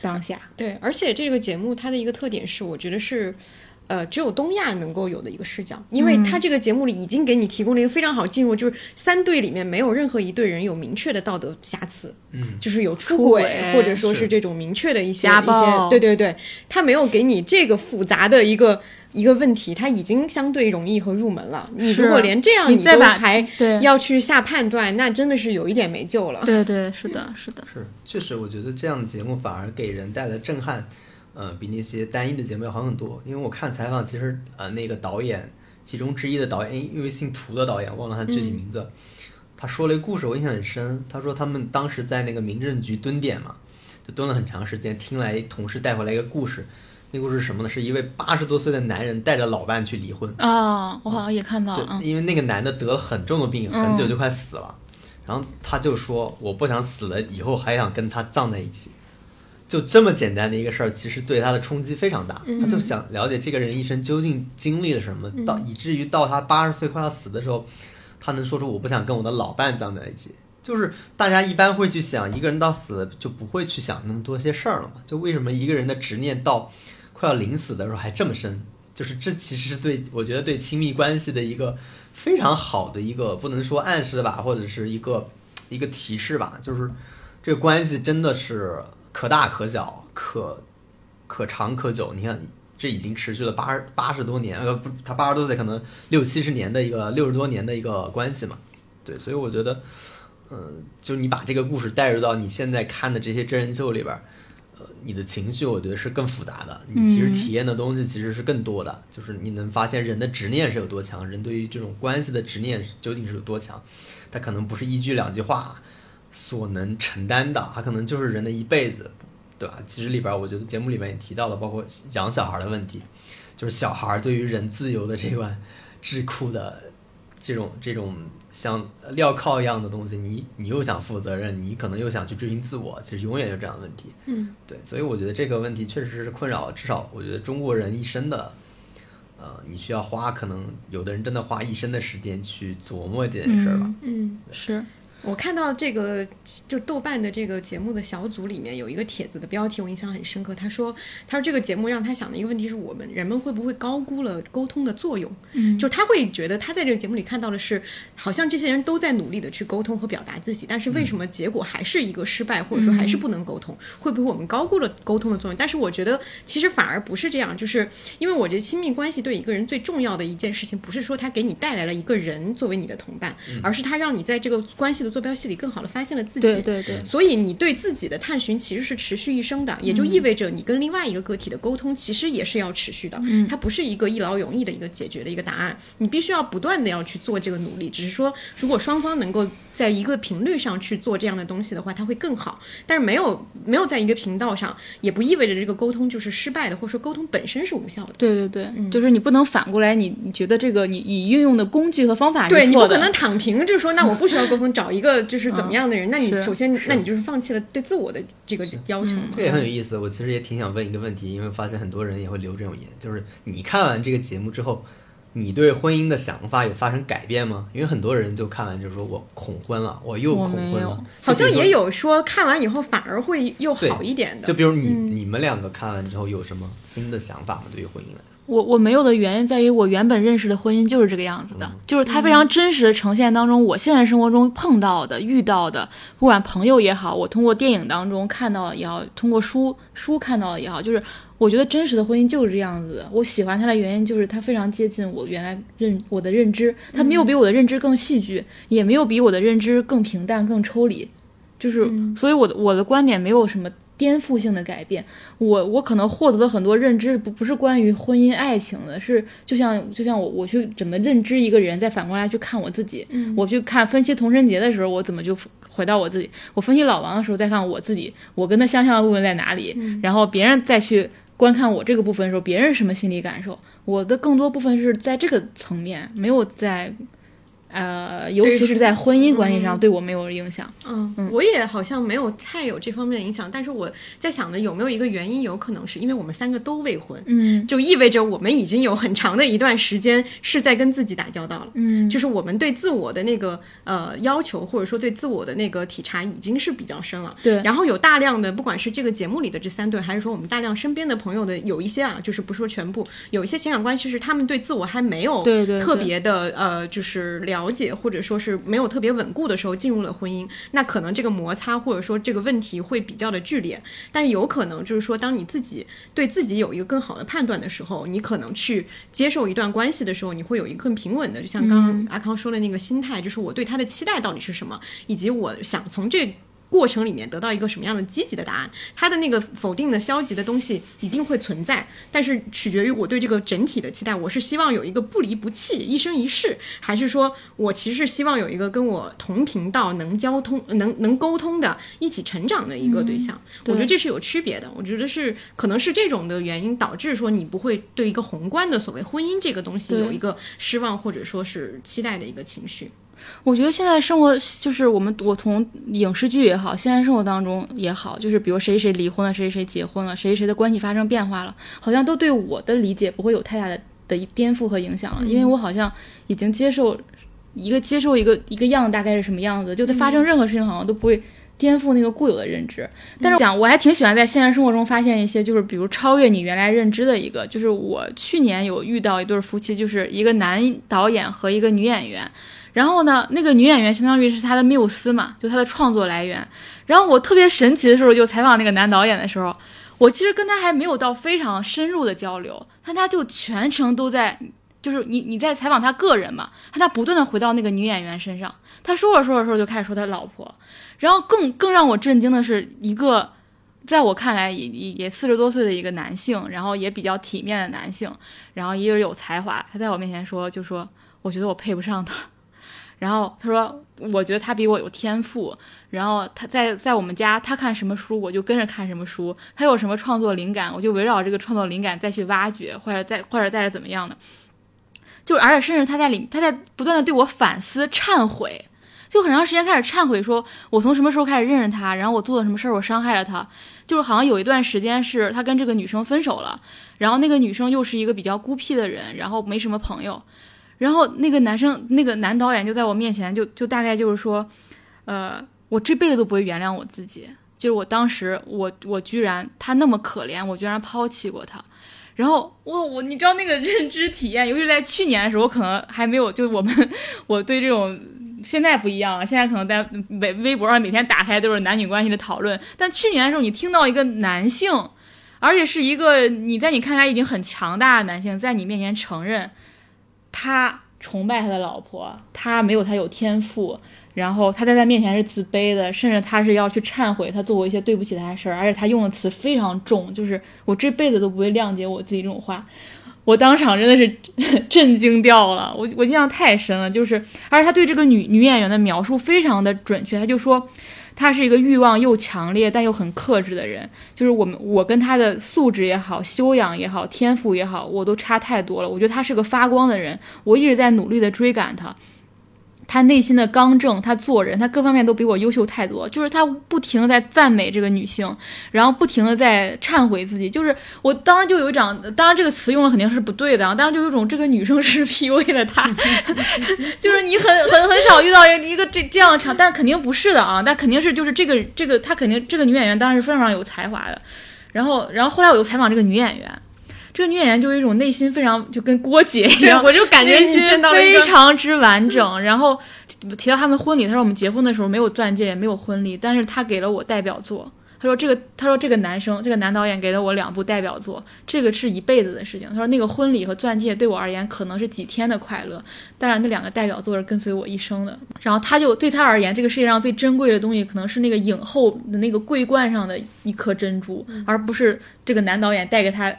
当下。对，而且这个节目它的一个特点是，我觉得是。呃，只有东亚能够有的一个视角，因为他这个节目里已经给你提供了一个非常好进入，就是三队里面没有任何一队人有明确的道德瑕疵，嗯，就是有出轨或者说是这种明确的一些一些，对对对，他没有给你这个复杂的一个一个问题，他已经相对容易和入门了。你如果连这样你都还对。要去下判断，那真的是有一点没救了。对对，是的，是的，是确实，我觉得这样的节目反而给人带来震撼。呃，比那些单一的节目要好很多。因为我看采访，其实呃，那个导演其中之一的导演，因为姓涂的导演，忘了他具体名字，他说了一个故事，我印象很深。他说他们当时在那个民政局蹲点嘛，就蹲了很长时间，听来同事带回来一个故事。那故事是什么呢？是一位八十多岁的男人带着老伴去离婚。啊，我好像也看到了。因为那个男的得了很重的病，很久就快死了，然后他就说：“我不想死了，以后还想跟他葬在一起。”就这么简单的一个事儿，其实对他的冲击非常大。他就想了解这个人一生究竟经历了什么，到以至于到他八十岁快要死的时候，他能说出“我不想跟我的老伴葬在一起”。就是大家一般会去想，一个人到死就不会去想那么多些事儿了嘛？就为什么一个人的执念到快要临死的时候还这么深？就是这其实是对我觉得对亲密关系的一个非常好的一个不能说暗示吧，或者是一个一个提示吧。就是这个关系真的是。可大可小，可可长可久。你看，这已经持续了八十八十多年，呃不，他八十多岁，可能六七十年的一个六十多年的一个关系嘛。对，所以我觉得，嗯，就你把这个故事带入到你现在看的这些真人秀里边，呃，你的情绪我觉得是更复杂的，你其实体验的东西其实是更多的，就是你能发现人的执念是有多强，人对于这种关系的执念究竟是有多强，他可能不是一句两句话所能承担的，它可能就是人的一辈子，对吧？其实里边我觉得节目里面也提到了，包括养小孩的问题，就是小孩对于人自由的这段智库的这种这种。像镣铐一样的东西，你你又想负责任，你可能又想去追寻自我，其实永远有这样的问题。嗯，对，所以我觉得这个问题确实是困扰，至少我觉得中国人一生的，呃，你需要花可能有的人真的花一生的时间去琢磨这件事儿吧。嗯，是。我看到这个就豆瓣的这个节目的小组里面有一个帖子的标题，我印象很深刻。他说：“他说这个节目让他想的一个问题是我们人们会不会高估了沟通的作用？嗯，就他会觉得他在这个节目里看到的是，好像这些人都在努力的去沟通和表达自己，但是为什么结果还是一个失败，或者说还是不能沟通？会不会我们高估了沟通的作用？但是我觉得其实反而不是这样，就是因为我觉得亲密关系对一个人最重要的一件事情，不是说他给你带来了一个人作为你的同伴，而是他让你在这个关系的坐标系里更好的。”发现了自己，对对对，所以你对自己的探寻其实是持续一生的，也就意味着你跟另外一个个体的沟通其实也是要持续的，嗯它不是一个一劳永逸的一个解决的一个答案，你必须要不断的要去做这个努力。只是说，如果双方能够在一个频率上去做这样的东西的话，它会更好。但是没有没有在一个频道上，也不意味着这个沟通就是失败的，或者说沟通本身是无效的。对对对，就是你不能反过来，你你觉得这个你你运用的工具和方法对你不可能躺平，就说那我不需要沟通，找一个就是怎么样。的人，那你首先，那你就是放弃了对自我的这个要求嘛。这也很有意思。我其实也挺想问一个问题，因为发现很多人也会留这种言，就是你看完这个节目之后，你对婚姻的想法有发生改变吗？因为很多人就看完就说我恐婚了，我又恐婚了。好像也有说看完以后反而会又好一点的。就比如你你们两个看完之后有什么新的想法吗？对于婚姻来？我我没有的原因在于，我原本认识的婚姻就是这个样子的，就是它非常真实的呈现当中，我现在生活中碰到的、遇到的，不管朋友也好，我通过电影当中看到也好，通过书书看到的也好，就是我觉得真实的婚姻就是这样子的。我喜欢它的原因就是它非常接近我原来认我的认知，它没有比我的认知更戏剧，也没有比我的认知更平淡、更抽离，就是所以我的我的观点没有什么。颠覆性的改变，我我可能获得了很多认知，不不是关于婚姻爱情的，是就像就像我我去怎么认知一个人，再反过来去看我自己，我去看分析童晨杰的时候，我怎么就回到我自己，我分析老王的时候再看我自己，我跟他相像的部分在哪里，然后别人再去观看我这个部分的时候，别人什么心理感受，我的更多部分是在这个层面，没有在。呃，尤其是在婚姻关系上，对我没有影响。嗯，我也好像没有太有这方面的影响。但是我在想着有没有一个原因，有可能是因为我们三个都未婚，嗯，就意味着我们已经有很长的一段时间是在跟自己打交道了。嗯，就是我们对自我的那个呃要求，或者说对自我的那个体察已经是比较深了。对。然后有大量的，不管是这个节目里的这三对，还是说我们大量身边的朋友的有一些啊，就是不说全部，有一些情感关系是他们对自我还没有对对特别的呃，就是了解。或者说是没有特别稳固的时候进入了婚姻，那可能这个摩擦或者说这个问题会比较的剧烈。但是有可能就是说，当你自己对自己有一个更好的判断的时候，你可能去接受一段关系的时候，你会有一个更平稳的，就像刚刚阿康说的那个心态，就是我对他的期待到底是什么，以及我想从这。过程里面得到一个什么样的积极的答案？他的那个否定的消极的东西一定会存在，但是取决于我对这个整体的期待。我是希望有一个不离不弃、一生一世，还是说我其实希望有一个跟我同频道、能交通、能能沟通的、一起成长的一个对象？我觉得这是有区别的。我觉得是可能是这种的原因导致说你不会对一个宏观的所谓婚姻这个东西有一个失望或者说是期待的一个情绪。我觉得现在生活就是我们，我从影视剧也好，现实生活当中也好，就是比如谁谁离婚了，谁谁结婚了，谁谁的关系发生变化了，好像都对我的理解不会有太大的的颠覆和影响了，因为我好像已经接受一个接受一个一个样大概是什么样子，就在发生任何事情好像都不会颠覆那个固有的认知。但是讲我还挺喜欢在现实生活中发现一些，就是比如超越你原来认知的一个，就是我去年有遇到一对夫妻，就是一个男导演和一个女演员。然后呢，那个女演员相当于是他的缪斯嘛，就他的创作来源。然后我特别神奇的时候，就采访那个男导演的时候，我其实跟他还没有到非常深入的交流，但他就全程都在，就是你你在采访他个人嘛，他他不断的回到那个女演员身上，他说着说着说着就开始说他老婆，然后更更让我震惊的是一个，在我看来也也也四十多岁的一个男性，然后也比较体面的男性，然后一个有才华，他在我面前说就说我觉得我配不上他。然后他说：“我觉得他比我有天赋。然后他在在我们家，他看什么书，我就跟着看什么书。他有什么创作灵感，我就围绕这个创作灵感再去挖掘，或者再或者再是怎么样的。就而且甚至他在里他在不断的对我反思、忏悔，就很长时间开始忏悔，说我从什么时候开始认识他，然后我做了什么事儿，我伤害了他。就是好像有一段时间是他跟这个女生分手了，然后那个女生又是一个比较孤僻的人，然后没什么朋友。”然后那个男生，那个男导演就在我面前，就就大概就是说，呃，我这辈子都不会原谅我自己。就是我当时，我我居然他那么可怜，我居然抛弃过他。然后哇，我你知道那个认知体验，尤其是在去年的时候，可能还没有，就我们我对这种现在不一样了。现在可能在微微博上每天打开都是男女关系的讨论，但去年的时候，你听到一个男性，而且是一个你在你看来已经很强大的男性，在你面前承认。他崇拜他的老婆，他没有他有天赋，然后他在他面前是自卑的，甚至他是要去忏悔他做过一些对不起他的事儿，而且他用的词非常重，就是我这辈子都不会谅解我自己这种话，我当场真的是 震惊掉了，我我印象太深了，就是而且他对这个女女演员的描述非常的准确，他就说。他是一个欲望又强烈但又很克制的人，就是我们我跟他的素质也好、修养也好、天赋也好，我都差太多了。我觉得他是个发光的人，我一直在努力的追赶他。他内心的刚正，他做人，他各方面都比我优秀太多。就是他不停的在赞美这个女性，然后不停的在忏悔自己。就是我当时就有一种，当然这个词用的肯定是不对的啊。当时就有种这个女生是 PUA 了他，就是你很很很少遇到一个这这样的场，但肯定不是的啊。但肯定是就是这个这个她肯定这个女演员当然是非常有才华的。然后然后后来我又采访这个女演员。这个女演员就有一种内心非常就跟郭姐一样，我就感觉内心非常之完整。然后提到他们的婚礼，他说我们结婚的时候没有钻戒，也没有婚礼，但是他给了我代表作。他说这个，他说这个男生，这个男导演给了我两部代表作，这个是一辈子的事情。他说那个婚礼和钻戒对我而言可能是几天的快乐，但是那两个代表作是跟随我一生的。然后他就对他而言，这个世界上最珍贵的东西可能是那个影后的那个桂冠上的一颗珍珠，而不是这个男导演带给他。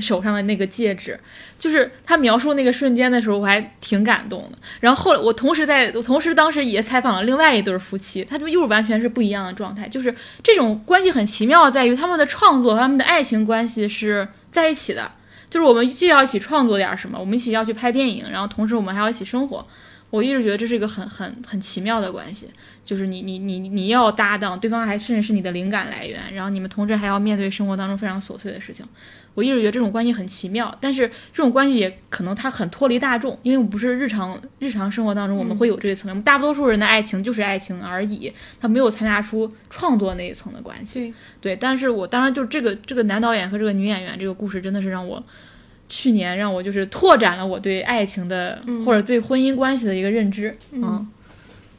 手上的那个戒指，就是他描述那个瞬间的时候，我还挺感动的。然后后来，我同时在，我同时当时也采访了另外一对夫妻，他就又完全是不一样的状态。就是这种关系很奇妙，在于他们的创作和他们的爱情关系是在一起的。就是我们既要一起创作点什么，我们一起要去拍电影，然后同时我们还要一起生活。我一直觉得这是一个很很很奇妙的关系，就是你你你你要搭档，对方还甚至是你的灵感来源，然后你们同时还要面对生活当中非常琐碎的事情。我一直觉得这种关系很奇妙，但是这种关系也可能它很脱离大众，因为我们不是日常日常生活当中我们会有这一层面，大多数人的爱情就是爱情而已，他没有参加出创作那一层的关系。对，但是我当然就这个这个男导演和这个女演员这个故事真的是让我去年让我就是拓展了我对爱情的或者对婚姻关系的一个认知。嗯，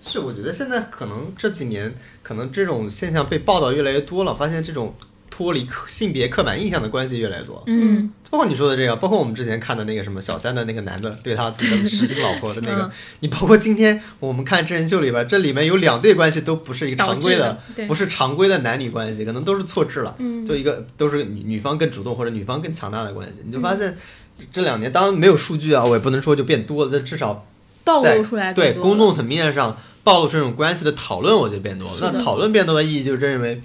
是，我觉得现在可能这几年可能这种现象被报道越来越多了，发现这种。脱离性别刻板印象的关系越来越多，嗯，包括你说的这个，包括我们之前看的那个什么小三的那个男的对他自己的实习老婆的那个，你包括今天我们看真人秀里边，这里面有两对关系都不是一个常规的，不是常规的男女关系，可能都是错置了，就一个都是女女方更主动或者女方更强大的关系，你就发现这两年当然没有数据啊，我也不能说就变多了，但至少暴露出来对公众层面上暴露这种关系的讨论，我觉得变多了。那讨论变多的意义就是认为。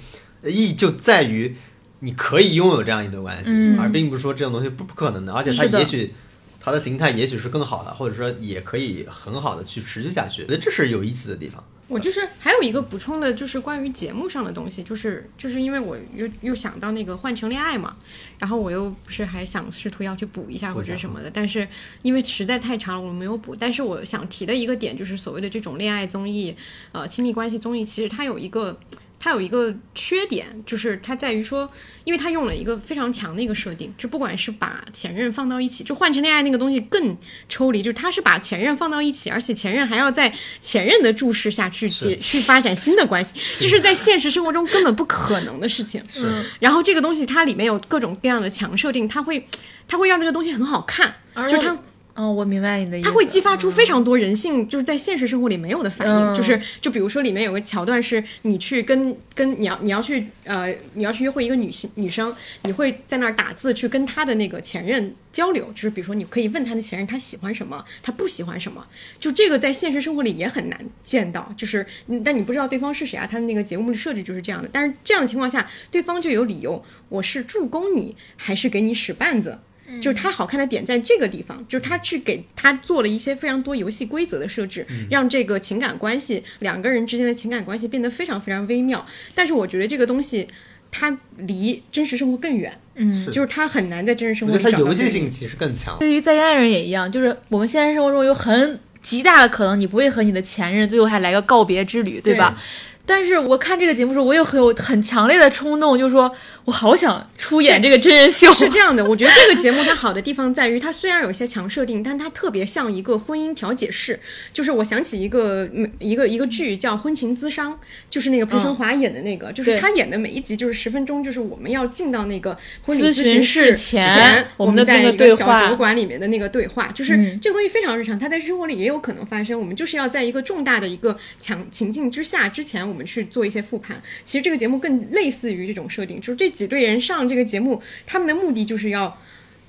意义就在于，你可以拥有这样一段关系，而并不是说这种东西不不可能的，而且它也许它的形态也许是更好的，或者说也可以很好的去持续下去。我觉得这是有意思的地方。我就是还有一个补充的，就是关于节目上的东西，就是就是因为我又又想到那个换成恋爱嘛，然后我又不是还想试图要去补一下或者什么的，但是因为实在太长了，我没有补。但是我想提的一个点就是所谓的这种恋爱综艺，呃，亲密关系综艺，其实它有一个。它有一个缺点，就是它在于说，因为它用了一个非常强的一个设定，就不管是把前任放到一起，就换成恋爱那个东西更抽离，就是它是把前任放到一起，而且前任还要在前任的注视下去解去发展新的关系，这是在现实生活中根本不可能的事情。是，然后这个东西它里面有各种各样的强设定，它会它会让这个东西很好看，就它。哦，我明白你的意思。它会激发出非常多人性，就是在现实生活里没有的反应。就是就比如说里面有个桥段是，你去跟跟你要你要去呃你要去约会一个女性女生，你会在那儿打字去跟她的那个前任交流。就是比如说你可以问她的前任她喜欢什么，她不喜欢什么。就这个在现实生活里也很难见到。就是但你不知道对方是谁啊？他的那个节目的设置就是这样的。但是这样的情况下，对方就有理由，我是助攻你，还是给你使绊子？就是它好看的点在这个地方，就是他去给他做了一些非常多游戏规则的设置，让这个情感关系两个人之间的情感关系变得非常非常微妙。但是我觉得这个东西它离真实生活更远，嗯，就是它很难在真实生活。它游戏性其实更强。对于在家人也一样，就是我们现实生活中有很极大的可能，你不会和你的前任最后还来个告别之旅，对吧？但是我看这个节目的时候，我有很有很强烈的冲动，就是说。我好想出演这个真人秀。是这样的，我觉得这个节目它好的地方在于，它虽然有一些强设定，但它特别像一个婚姻调解室。就是我想起一个一个一个剧叫《婚情咨商》，就是那个裴春华演的那个，就是他演的每一集就是十分钟，就是我们要进到那个婚礼咨询室前，我们在一个小酒馆里面的那个对话，就是这个东西非常日常，它在生活里也有可能发生。我们就是要在一个重大的一个强情境之下之前，我们去做一些复盘。其实这个节目更类似于这种设定，就是这。几对人上这个节目，他们的目的就是要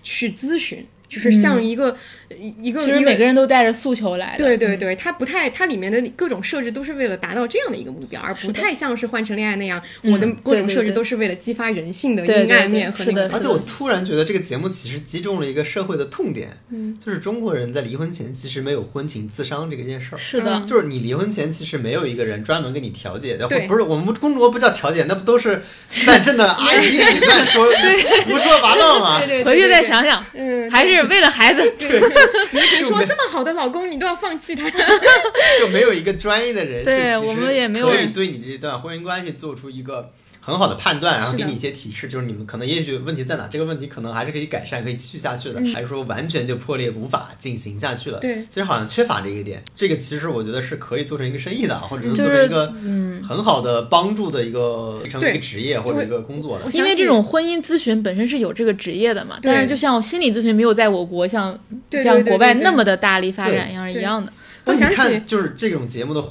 去咨询。就是像一个一个，其实每个人都带着诉求来的。对对对，它不太，它里面的各种设置都是为了达到这样的一个目标，而不太像是换成恋爱那样，我的各种设置都是为了激发人性的阴暗面和那个。而且我突然觉得这个节目其实击中了一个社会的痛点，嗯，就是中国人在离婚前其实没有婚情自伤这个件事儿。是的，就是你离婚前其实没有一个人专门给你调解的，不是我们中国不叫调解，那不都是 办证的阿姨给你 乱说胡说八道吗？回去再想想，嗯，还是为了孩子。对，你说这么好的老公，你都要放弃他，就没有一个专业的人对我们也没有可以对你这段婚姻关系做出一个。很好的判断，然后给你一些提示，就是你们可能也许问题在哪，这个问题可能还是可以改善，可以继续下去的，还是说完全就破裂无法进行下去了？对，其实好像缺乏这一点。这个其实我觉得是可以做成一个生意的，或者是做成一个嗯很好的帮助的一个成为一个职业或者一个工作的。因为这种婚姻咨询本身是有这个职业的嘛，但是就像心理咨询没有在我国像像国外那么的大力发展一样一样的。我想起就是这种节目的。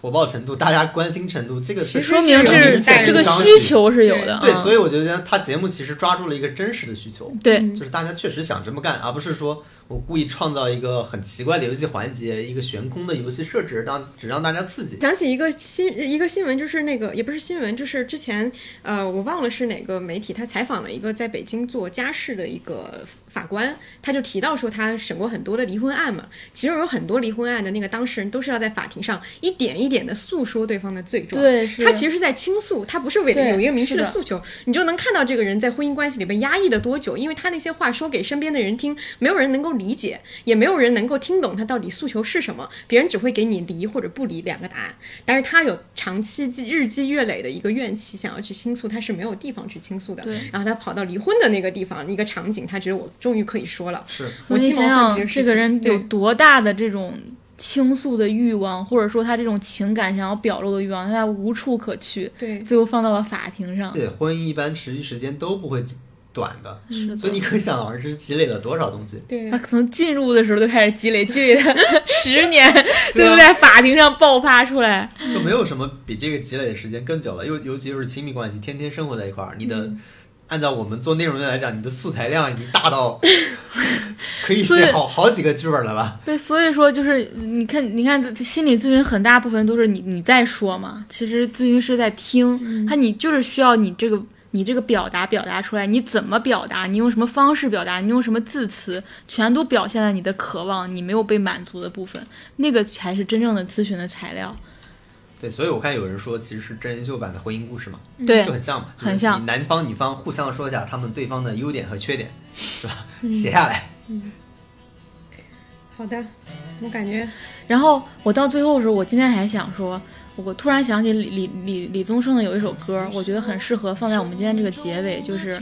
火爆程度，大家关心程度，这个说明是这个需求是有的。对，所以我觉得他节目其实抓住了一个真实的需求。对，就是大家确实想这么干，而不是说。我故意创造一个很奇怪的游戏环节，一个悬空的游戏设置，让只让大家刺激。想起一个新一个新闻，就是那个也不是新闻，就是之前呃，我忘了是哪个媒体，他采访了一个在北京做家事的一个法官，他就提到说他审过很多的离婚案嘛，其中有很多离婚案的那个当事人都是要在法庭上一点一点的诉说对方的罪状。对，他其实是在倾诉，他不是为了有一个明确的诉求，你就能看到这个人在婚姻关系里被压抑了多久，因为他那些话说给身边的人听，没有人能够理解，也。没有人能够听懂他到底诉求是什么，别人只会给你离或者不离两个答案。但是他有长期积日积月累的一个怨气，想要去倾诉，他是没有地方去倾诉的。对，然后他跑到离婚的那个地方，一个场景，他觉得我终于可以说了。是，我想想这个人有多大的这种倾诉的欲望，或者说他这种情感想要表露的欲望，他无处可去。对，最后放到了法庭上。对，婚姻一般持续时间都不会。短的，是所以你可想而知积累了多少东西。对，他可能进入的时候就开始积累，积累了 十年，最后在法庭上爆发出来。就没有什么比这个积累的时间更久了，尤尤其又是亲密关系，天天生活在一块儿，你的按照我们做内容的来讲，你的素材量已经大到 可以写好好几个剧本了吧？对，所以说就是你看，你看心理咨询很大部分都是你你在说嘛，其实咨询师在听，他你就是需要你这个。你这个表达表达出来，你怎么表达？你用什么方式表达？你用什么字词？全都表现了你的渴望，你没有被满足的部分，那个才是真正的咨询的材料。对，所以我看有人说，其实是真人秀版的婚姻故事嘛，对，就很像嘛，很像。男方女方互相说一下他们对方的优点和缺点，是吧？写下来。嗯。好的，我感觉，然后我到最后的时候，我今天还想说。我突然想起李李李李宗盛的有一首歌，我觉得很适合放在我们今天这个结尾，就是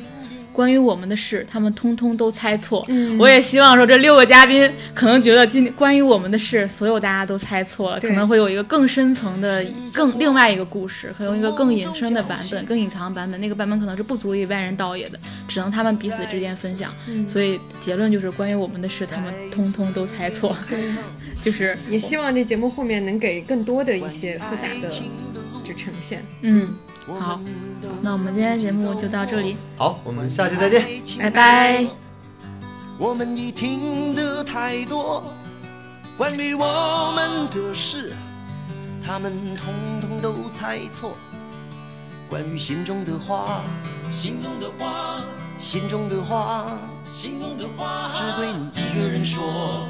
关于我们的事，他们通通都猜错。嗯。我也希望说这六个嘉宾可能觉得今关于我们的事，所有大家都猜错了，可能会有一个更深层的、更另外一个故事，可能一个更隐身的版本、更隐藏版本，那个版本可能是不足以外人道也的，只能他们彼此之间分享。所以结论就是关于我们的事，他们通通都猜错，就是也希望这节目后面能给更多的一些复杂的就呈现。嗯，好，那我们今天节目就到这里，好，我们下期再见。拜拜。我们已听得太多关于我们的事，他们统统都猜错。关于心中的话，心中的话，心中的话，心中的话，只对你一个人说。